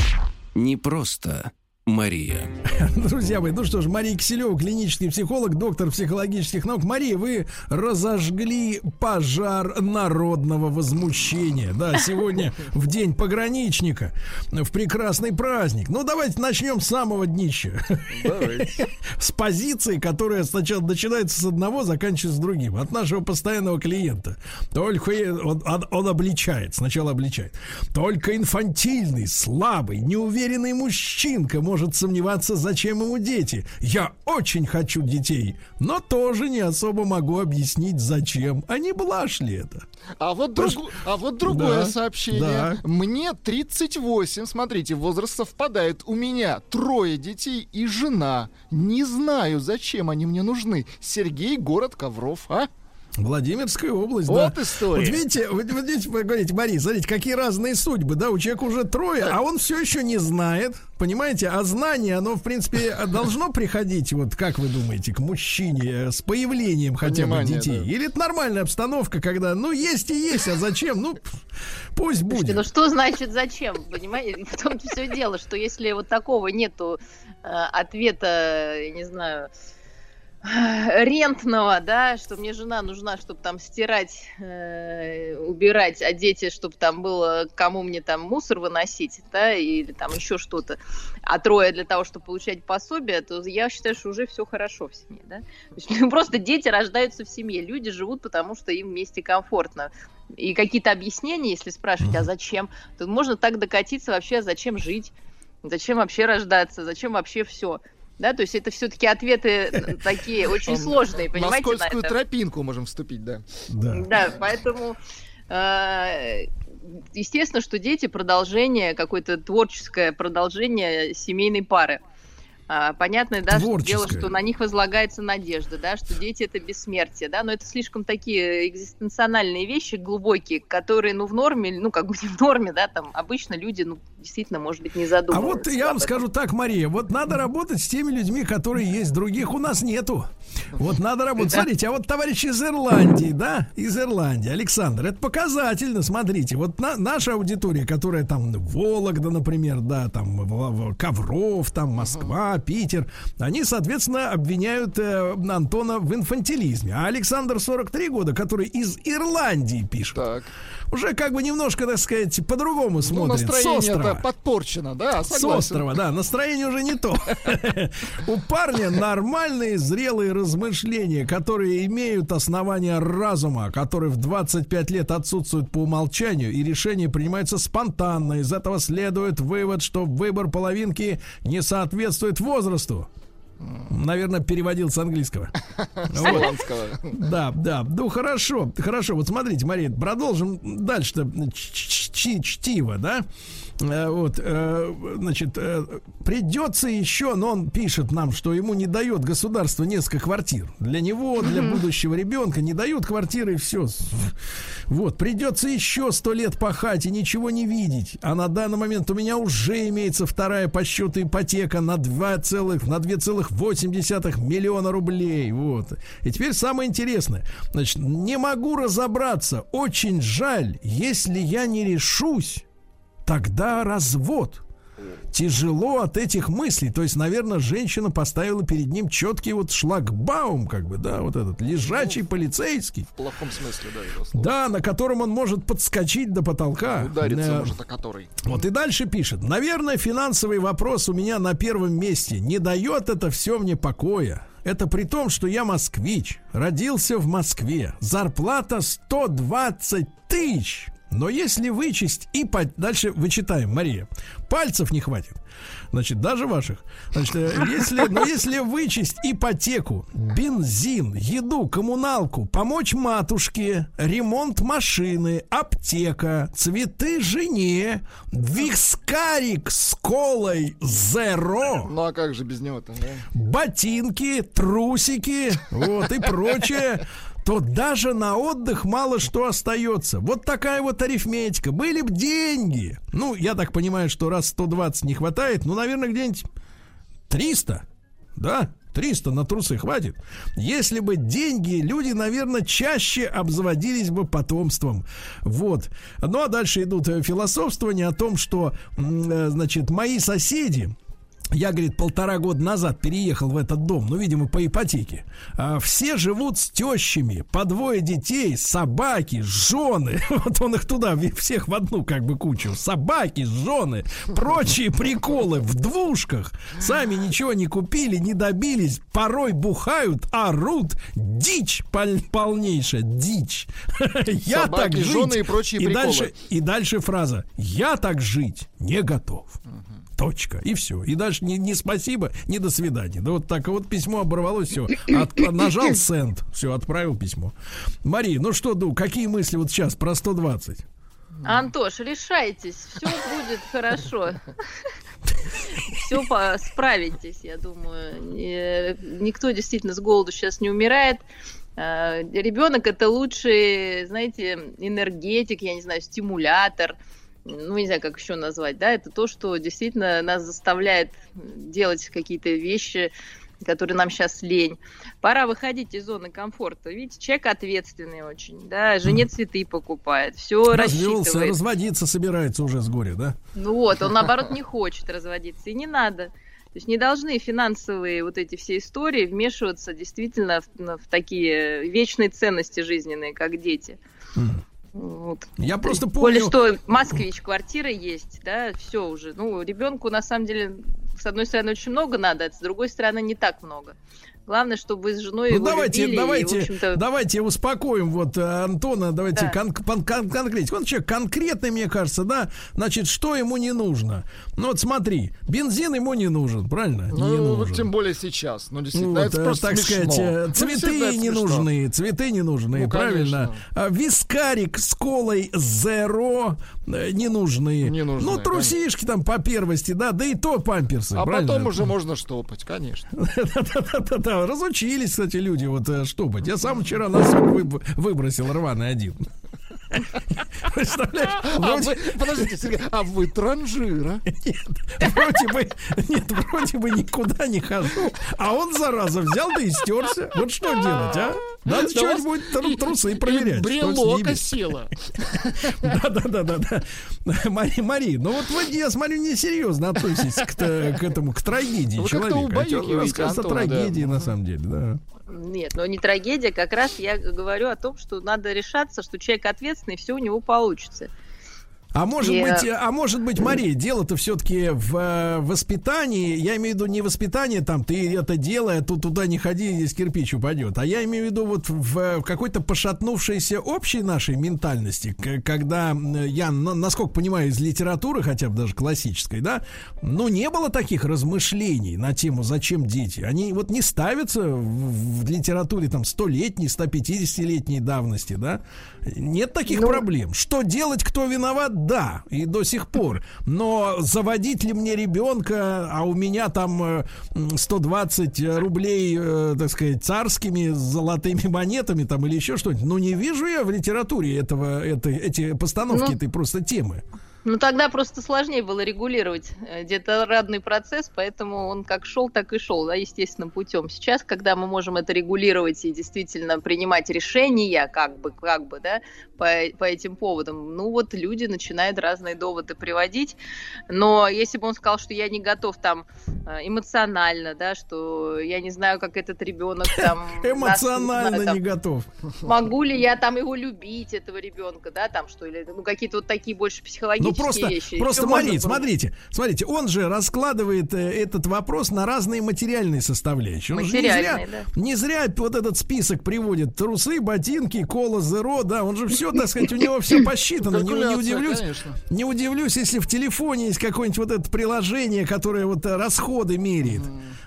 Не просто Мария. Друзья мои, ну что ж, Мария Киселева, клинический психолог, доктор психологических наук. Мария, вы разожгли пожар народного возмущения. Да, сегодня в день пограничника, в прекрасный праздник. Ну, давайте начнем с самого днища. С позиции, которая сначала начинается с одного, заканчивается с другим. От нашего постоянного клиента. Только он- он обличает, сначала обличает. Только инфантильный, слабый, неуверенный мужчинка может сомневаться, зачем ему дети. Я очень хочу детей, но тоже не особо могу объяснить, зачем. А не блажь ли это? А вот, другу- а вот другое Да, сообщение. да. Мне 38, смотрите, возраст совпадает. У меня трое детей и жена. Не знаю, зачем они мне нужны. Сергей, город Ковров, а? Владимирская область, Вот да. история. Вот видите, вот, вот видите, вы говорите, Мария, смотрите, какие разные судьбы, да, у человека уже трое, а он все еще не знает, понимаете, а знание, оно, в принципе, должно приходить, вот как вы думаете, к мужчине э, с появлением хотя бы детей? да. Или это нормальная обстановка, когда, ну, есть и есть, а зачем? Ну, пусть Слушайте, будет. ну что значит зачем, понимаете? В том-то все дело, что если вот такого нету э, ответа, я не знаю, рентного, да, что мне жена нужна, чтобы там стирать, э, убирать, а дети, чтобы там было кому мне там мусор выносить, да, или там еще что-то, а трое для того, чтобы получать пособие, то я считаю, что уже все хорошо в семье, да. То есть, просто дети рождаются в семье, люди живут, потому что им вместе комфортно. И какие-то объяснения, если спрашивать, а зачем, то можно так докатиться вообще, а зачем жить, зачем вообще рождаться, зачем вообще все. Да, то есть это все-таки ответы такие очень сложные, понимаете? На скользкую тропинку можем вступить, да. Да, да поэтому э, естественно, что дети продолжение, какое-то творческое продолжение семейной пары. А, понятно, да, что дело, что на них возлагается надежда, да, что дети это бессмертие, да, но это слишком такие экзистенциональные вещи глубокие, которые, ну, в норме, ну, как бы не в норме, да, там обычно люди, ну, действительно, может быть, не задумываются. А вот я вам скажу так, Мария, вот надо работать с теми людьми, которые есть, других у нас нету. Вот надо работать. Смотрите, а вот товарищ из Ирландии, да, из Ирландии, Александр, это показательно, смотрите, вот на, наша аудитория, которая там Вологда, например, да, там Ковров, там Москва, Питер, они, соответственно, обвиняют э, Антона в инфантилизме. А Александр 43 года, который из Ирландии пишет. Так уже как бы немножко, так сказать, по-другому ну, смотрит. Настроение это подпорчено, да, согласен. С острова, да, настроение уже не то. У парня нормальные зрелые размышления, которые имеют основания разума, которые в 25 лет отсутствуют по умолчанию, и решение принимается спонтанно. Из этого следует вывод, что выбор половинки не соответствует возрасту. Наверное, переводил с английского. С Да, да. Ну, хорошо, хорошо. Вот смотрите, Мария, продолжим дальше-то чтиво, да? Э, вот, э, значит, э, придется еще, но он пишет нам, что ему не дает государство несколько квартир. Для него, для будущего ребенка не дают квартиры и все. Вот, придется еще сто лет пахать и ничего не видеть. А на данный момент у меня уже имеется вторая по счету ипотека на 2 целых, на 2,8 миллиона рублей. Вот. И теперь самое интересное. Значит, не могу разобраться. Очень жаль, если я не решусь тогда развод. Тяжело от этих мыслей. То есть, наверное, женщина поставила перед ним четкий вот шлагбаум, как бы, да, вот этот лежачий ну, полицейский. В плохом смысле, да, его слова. Да, на котором он может подскочить до потолка. Удариться э, может о который. Вот и дальше пишет. Наверное, финансовый вопрос у меня на первом месте. Не дает это все мне покоя. Это при том, что я москвич, родился в Москве. Зарплата 120 тысяч. Но если вычесть и по... дальше вычитаем, Мария, пальцев не хватит. Значит, даже ваших. Значит, э, если, но если вычесть ипотеку, бензин, еду, коммуналку, помочь матушке, ремонт машины, аптека, цветы жене, вискарик с колой зеро. Ну а как же без него-то? Да? Ботинки, трусики, вот и прочее то даже на отдых мало что остается. Вот такая вот арифметика. Были бы деньги. Ну, я так понимаю, что раз 120 не хватает, ну, наверное, где-нибудь 300. Да? 300 на трусы хватит. Если бы деньги, люди, наверное, чаще обзаводились бы потомством. Вот. Ну а дальше идут э, философствования о том, что, э, значит, мои соседи, я, говорит, полтора года назад переехал в этот дом, ну, видимо, по ипотеке. А, все живут с тещами, по двое детей, собаки, жены. Вот он их туда всех в одну как бы кучу. Собаки, жены, прочие приколы в двушках. Сами ничего не купили, не добились. Порой бухают, орут. Дичь пол полнейшая, дичь. Я так жить. жены и прочие и приколы. Дальше, и дальше фраза. Я так жить не готов. Точка. И все. И дальше не, не спасибо, не до свидания. Да вот так вот письмо оборвалось, все. От, нажал сенд, все, отправил письмо. Мария, ну что, Ду, какие мысли вот сейчас про 120? Антош, решайтесь, все будет хорошо. Все справитесь, я думаю. Никто действительно с голоду сейчас не умирает. А, Ребенок это лучший, знаете, энергетик, я не знаю, стимулятор ну, не знаю, как еще назвать, да, это то, что действительно нас заставляет делать какие-то вещи, которые нам сейчас лень. Пора выходить из зоны комфорта. Видите, человек ответственный очень, да, жене цветы покупает, все рассчитывает. разводиться собирается уже с горя, да? Ну вот, он наоборот не хочет разводиться, и не надо. То есть не должны финансовые вот эти все истории вмешиваться действительно в, в такие вечные ценности жизненные, как дети. Вот. Я просто Более помню... что москвич, квартира есть, да, все уже. Ну, ребенку на самом деле, с одной стороны, очень много надо, а с другой стороны, не так много. Главное, чтобы вы с женой Ну его давайте, любили, и, давайте, общем-то, давайте успокоим вот э, Антона, давайте Да. кон- кон- кон-. Он человек конкретный, мне кажется, да? Значит, что ему не нужно? Ну вот смотри, бензин ему не нужен, правильно? не Ну, нужен. тем более сейчас. Ну, Ну, действительно, вот, это э, просто так смешно. сказать, э, Ну, всегда цветы это не смешно. нужны, цветы не нужны, Ну, правильно? конечно. А, Вискарик с колой зеро э, не нужны. Не нужны, Ну, трусишки там по первости, да, да и то памперсы, А правильно? потом уже можно штопать, конечно. Да-да-да, разучились, кстати, люди вот э, штопать. Я сам вчера носок выб- выбросил рваный один. Представляешь? А Вроде- вы, подождите, Сергей, а вы транжира? Вроде бы, нет, вроде бы никуда не хожу, а он, зараза, взял да и стерся. Вот что делать, а? Надо Да будет тру- трусы И проверять. что с брелок ними. осело. Да-да-да-да. Мари, ну вот вы, я смотрю, несерьезно относитесь к, этому, к трагедии Вы как-то человека. Хотя он убаюкиваете рассказывает о трагедии, на самом деле, да. Нет, но не трагедия, как раз я говорю о том, что надо решаться, что человек ответственный, все у него получится. А может И, быть, а может быть, Мария, дело-то все-таки в э, воспитании. Я имею в виду не воспитание, там ты это делай, а тут туда не ходи, здесь кирпич упадет. А я имею в виду вот в, какой-то пошатнувшейся общей нашей ментальности, когда я, на- насколько понимаю, из литературы, хотя бы даже классической, да, ну не было таких размышлений на тему, зачем дети. Они вот не ставятся в, в литературе там столетней, 150-летней давности, да. Нет таких Ну, проблем. Что делать, кто виноват, да, и до сих пор. Но заводить ли мне ребенка, а у меня там э, м, 120 рублей, э, так сказать, царскими золотыми монетами там или еще что-нибудь, ну не вижу я в литературе этого, это, эти постановки Ну, этой просто темы. Ну, тогда просто сложнее было регулировать э, детородный процесс, поэтому он как шел, так и шел, да, естественным путем. Сейчас, когда мы можем это регулировать и действительно принимать решения, как бы, как бы, да, по, по этим поводам, ну, вот люди начинают разные доводы приводить, но если бы он сказал, что я не готов там э, эмоционально, да, что я не знаю, как этот ребенок там... Эмоционально не готов. Могу ли я там его любить, этого ребенка, да, там что, или ну, какие-то вот такие больше психологические Ну просто, вещи. просто смотрите, смотрите, смотрите, он же раскладывает э, этот вопрос на разные материальные составляющие. Он же не зря, не зря вот этот список приводит трусы, ботинки, кола, зеро, да, он же все, так сказать, у него все посчитано. Не, не удивлюсь, конечно. не удивлюсь, если в телефоне есть какое-нибудь вот это приложение, которое вот э, расходы меряет.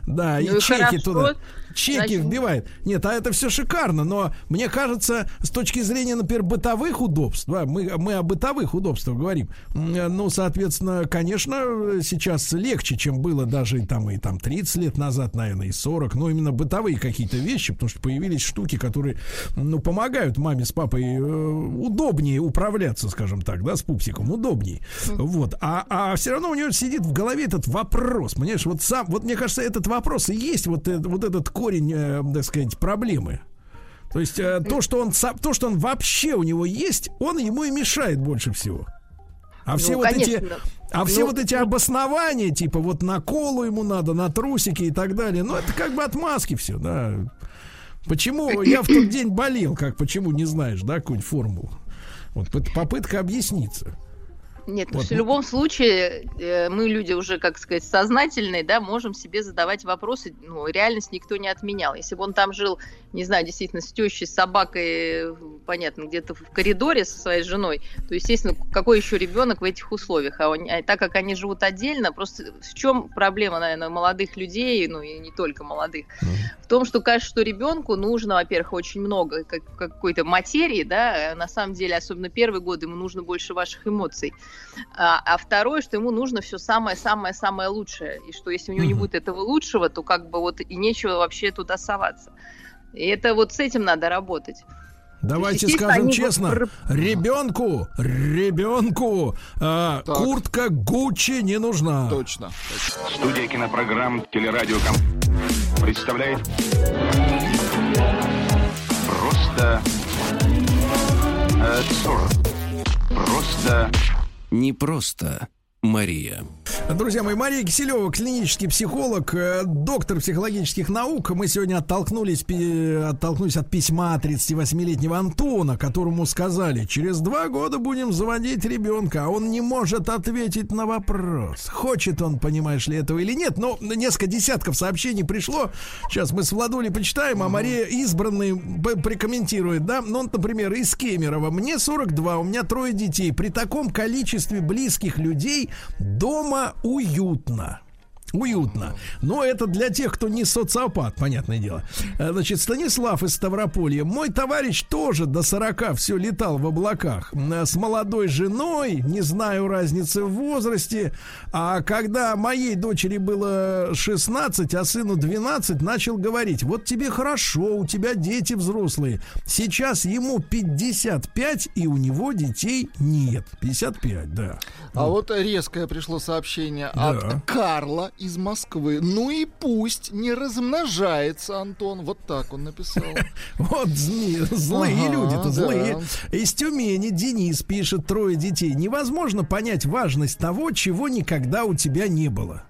Да, и Ну и чеки туда. Чеки вбивает. Нет, а это все шикарно, но мне кажется, с точки зрения, например, бытовых удобств, да, мы, мы о бытовых удобствах говорим, э, ну, соответственно, конечно, сейчас легче, чем было даже там и там 30 лет назад, наверное, и 40, но именно бытовые какие-то вещи, потому что появились штуки, которые, ну, помогают маме с папой э, удобнее управляться, скажем так, да, с пупсиком, удобнее. Вот. А, а все равно у него сидит в голове этот вопрос, понимаешь, вот сам, вот мне кажется, этот вопрос и есть вот, вот этот корень, э, так сказать, проблемы. То есть э, то, что он то, что он вообще у него есть, он ему и мешает больше всего. А все Ну, вот эти, конечно. а все Ну, вот эти обоснования, типа вот на колу ему надо, на трусики и так далее, ну это как бы отмазки все, да. Почему я в тот день болел, как почему не знаешь, да, какую-нибудь формулу? Вот попытка объясниться. Нет, ну, Вот. в любом случае э, мы люди уже, как сказать, сознательные, да, можем себе задавать вопросы. Ну, реальность никто не отменял. Если бы он там жил, не знаю, действительно, с тещей, с собакой, понятно, где-то в коридоре со своей женой, то, естественно, какой еще ребенок в этих условиях? А, он- а так как они живут отдельно, просто в чем проблема, наверное, молодых людей, ну и не только молодых, в том, что кажется, что ребенку нужно, во-первых, очень много как- какой-то материи, да, а на самом деле, особенно первые годы, ему нужно больше ваших эмоций. А, а второе, что ему нужно все самое-самое-самое лучшее, и что если у него не Мгм. будет этого лучшего, то как бы вот и нечего вообще туда соваться. И это вот с этим надо работать. Давайте скажем честно, вот- ребенку, ребенку а, куртка Гуччи не нужна. Точно. Студия кинопрограмм «Телерадиоком» представляет Просто э, 40. Просто Не просто Мария. Друзья мои, Мария Киселева, клинический психолог, э, доктор психологических наук. Мы сегодня оттолкнулись, оттолкнулись от письма 38-летнего Антона, которому сказали, через два года будем заводить ребенка, а он не может ответить на вопрос, хочет он, понимаешь ли, этого или нет. Но несколько десятков сообщений пришло. Сейчас мы с Владулей почитаем, а Мария избранный п- прокомментирует, да. Ну, например, из Кемерово. Мне 42, у меня трое детей. При таком количестве близких людей дома уютно. Уютно. Но это для тех, кто не социопат, понятное дело. Э, Значит, Станислав из Ставрополья. Мой товарищ тоже до 40 все летал в облаках. Э, С молодой женой, не знаю разницы в возрасте. А когда моей дочери было 16, а сыну 12, начал говорить, вот тебе хорошо, у тебя дети взрослые. Сейчас ему 55, и у него детей нет. 55, да. А вот резкое пришло сообщение Да. от Карла из Москвы. Ну и пусть не размножается, Антон. Вот так он написал. Вот злые люди-то, злые. Из Тюмени Денис пишет трое детей. Невозможно понять важность того, чего никогда у тебя не было.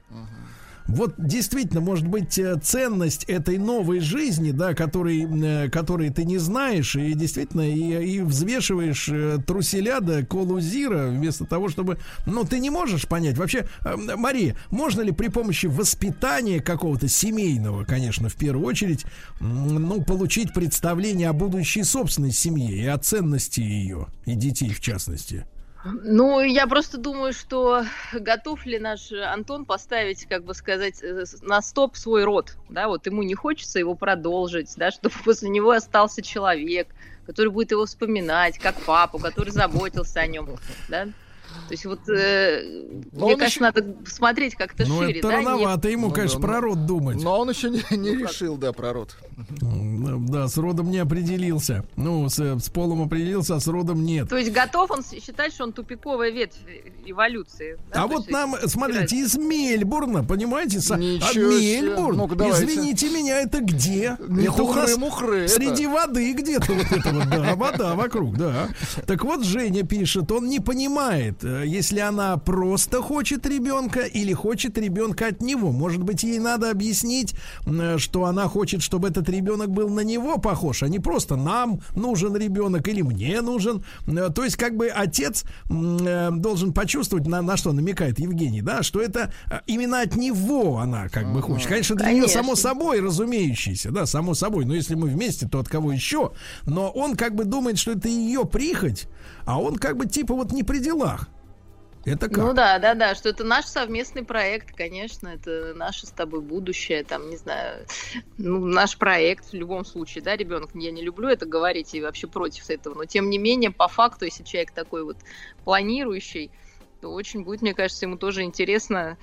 Вот действительно, может быть, э, ценность этой новой жизни, да, который, э, которой ты не знаешь, и действительно, и, и взвешиваешь э, труселя да колу зира вместо того, чтобы... Ну, ты не можешь понять. Вообще, э, Мария, можно ли при помощи воспитания какого-то семейного, конечно, в первую очередь, ну, получить представление о будущей собственной семье и о ценности ее, и детей в частности? Ну, я просто думаю, что готов ли наш Антон поставить, как бы сказать, э, на стоп свой род, да, вот ему не хочется его продолжить, да, чтобы после него остался человек, который будет его вспоминать, как папу, который заботился о нем, да. То есть вот, э, Но мне он кажется, надо смотреть как-то Ну, шире, это да, не- рановато ему, Ну, конечно, да, про ну, род думать. Но он еще не, не решил, да, про род. Да, с родом не определился. Ну, с, с полом определился, а с родом нет. То есть готов он считать, что он тупиковая ветвь эволюции. да? А То вот есть нам, смотрите, из Мельбурна, понимаете? Са- Ничего а. Мельбурн, давайте. извините меня, это где? Не это у нас хухры-мухры, это. среди воды где-то вот это вот, да, вода вокруг, да. Так вот, Женя пишет, он не понимает, если она просто хочет ребенка или хочет ребенка от него. Может быть, ей надо объяснить, м, что она хочет, чтобы этот ребенок был на него похож, а не просто нам нужен ребенок или мне нужен. Э, То есть, как бы отец э, должен почувствовать, на, на что намекает Евгений, да, что это э, именно от него она как бы хочет. Конечно, для нее Конечно. само собой разумеющееся, да, само собой. Но если мы вместе, то от кого еще? Но он как бы думает, что это ее прихоть, а он как бы типа вот не при делах. Это как? Ну да, да, да, что это наш совместный проект, конечно, это наше с тобой будущее, там, не знаю, ну, наш проект в любом случае, да, ребенок, я не люблю это говорить и вообще против этого, но тем не менее, по факту, если человек такой вот планирующий, то очень будет, мне кажется, ему тоже интересно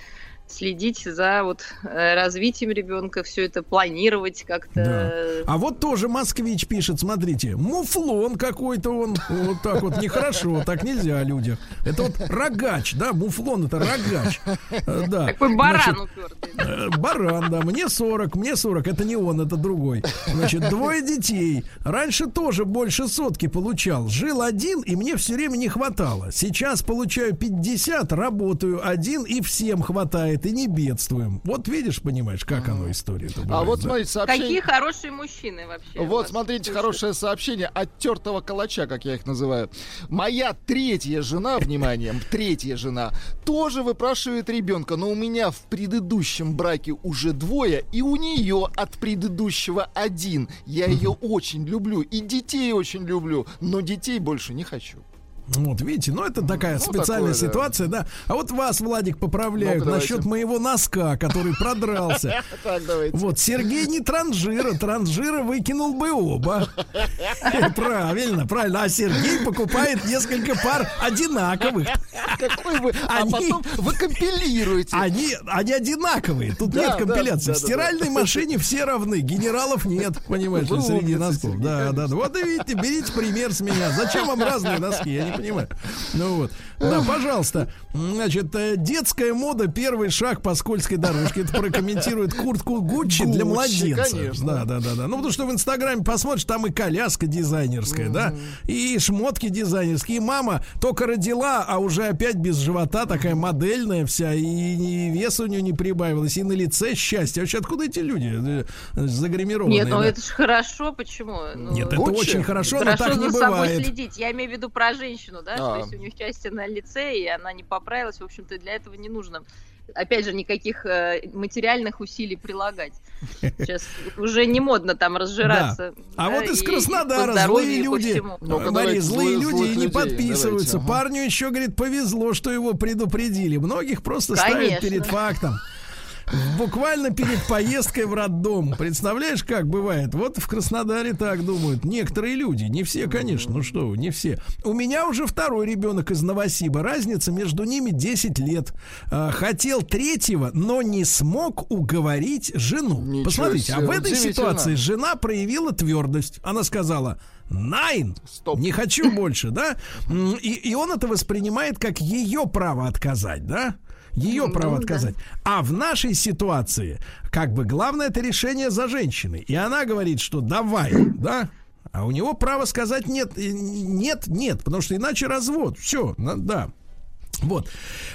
следить за вот э, развитием ребенка, все это планировать как-то. А вот тоже москвич пишет, смотрите, муфлон какой-то он, вот так вот, нехорошо, так нельзя людям. Это вот рогач, да, муфлон это рогач. Э, Да. Такой баран упертый. Э, Баран, да, мне 40, мне 40, это не он, это другой. Значит, двое детей. Раньше тоже больше сотки получал. Жил один, и мне все время не хватало. Сейчас получаю 50, работаю один, и всем хватает, и не бедствуем. Вот видишь, понимаешь, как оно история А вот смотрите, сообщение... Какие хорошие мужчины вообще. Вот, смотрите, Слушай. хорошее сообщение от тертого калача, как я их называю. Моя третья жена, внимание, третья жена, тоже выпрашивает ребенка, но у меня в предыдущем браке уже двое, и у нее от предыдущего один. Я ее очень люблю, и детей очень люблю, но детей больше не хочу. Вот, видите, ну это такая Ну, специальная такое, да. ситуация, да. А вот вас, Владик, поправляют Ну-ка, насчет моего носка, который продрался. Вот, Сергей не транжира, транжира выкинул бы оба. Правильно, правильно. А Сергей покупает несколько пар одинаковых. Какой вы... А потом вы компилируете. Они, они одинаковые. Тут Да, нет да, компиляции. да, В да, стиральной да. машине все равны. Генералов нет, понимаешь, Вы среди носков. Да, да, да. Вот и видите, берите пример с меня. Зачем вам разные носки? Я не понимаю. Ну вот. Да, пожалуйста. Значит, э, детская мода первый шаг по скользкой дорожке. Это прокомментирует куртку Гуччи для младенца. конечно. Да, да, да, да. Ну, потому что в Инстаграме посмотришь, там и коляска дизайнерская, да, и шмотки дизайнерские. И мама только родила, а уже опять без живота, такая модельная вся, и, и вес у нее не прибавилось, и на лице счастье. Вообще, откуда эти люди э, загримированные? Нет, ну да? это же хорошо, почему? Ну, Нет, это Гуччи? очень хорошо, но Хорошо так не за собой бывает. следить. Я имею в виду про женщину, да, А. что если у нее счастье на лице, и она не поправилась, в общем-то, для этого не нужно, опять же, никаких э, материальных усилий прилагать. Сейчас уже не модно там разжираться. А да, вот из Краснодара злые люди, Мария, давайте злые люди и не людей, подписываются. давайте, ага. Парню еще, говорит, повезло, что его предупредили. Многих просто ставят перед фактом. Буквально перед поездкой в роддом. Представляешь, как бывает? Вот в Краснодаре так думают. Некоторые люди, не все, конечно, ну что вы, не все. У меня уже второй ребенок из Новосиба. Разница между ними 10 лет. А, Хотел третьего, но не смог уговорить жену. Ничего Посмотрите, а себе, в этой ситуации жена проявила твердость. Она сказала, Найн, Стоп. не хочу больше, да? И, и он это воспринимает как ее право отказать, да? Ее Ну, право да. отказать. А в нашей ситуации, как бы главное это решение за женщиной. И она говорит, что давай, да? А у него право сказать нет, э, нет, нет, потому что иначе развод. Все, да. Вот.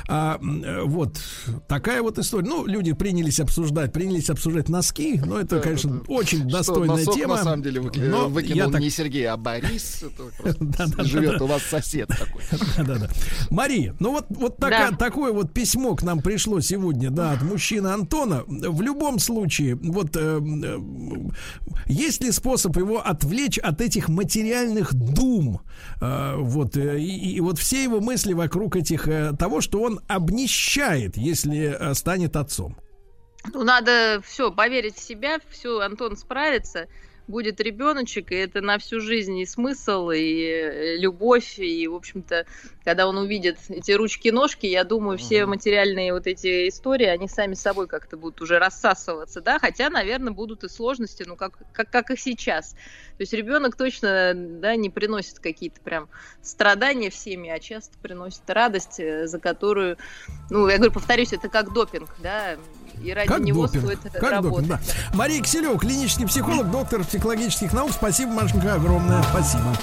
А, э, вот такая вот история. Ну, люди принялись обсуждать, принялись обсуждать носки. Но это, конечно, очень Что, достойная носок, тема. на самом деле выки- Но выкинул я так не Сергей, а Борис. Это. Живет у вас сосед такой. Да-да-да. Мария, ну вот, вот така- Да. такое вот письмо к нам пришло сегодня, да, от мужчины Антона. В любом случае, вот э, э, есть ли способ его отвлечь от этих материальных дум? Э, вот, и, и вот все его мысли вокруг этих того, что он обнищает, если э, станет отцом. Ну, надо все, поверить в себя, все, Антон справится, будет ребеночек, и это на всю жизнь и смысл, и э, любовь, и, в общем-то, когда он увидит эти ручки-ножки, я думаю, все материальные вот эти истории, они сами собой как-то будут уже рассасываться, да, хотя, наверное, будут и сложности, ну, как, как, как и сейчас. То есть ребенок точно, да, не приносит какие-то прям страдания в семье, а часто приносит радость, э, за которую, ну, я говорю, повторюсь, это как допинг, да, и ради Как него допинг. стоит Как работать. допинг, да. Мария Киселева, клинический психолог, доктор психологических наук. Спасибо, Машенька, огромное спасибо.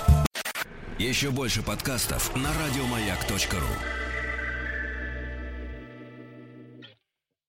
Еще больше подкастов на радиомаяк.ру.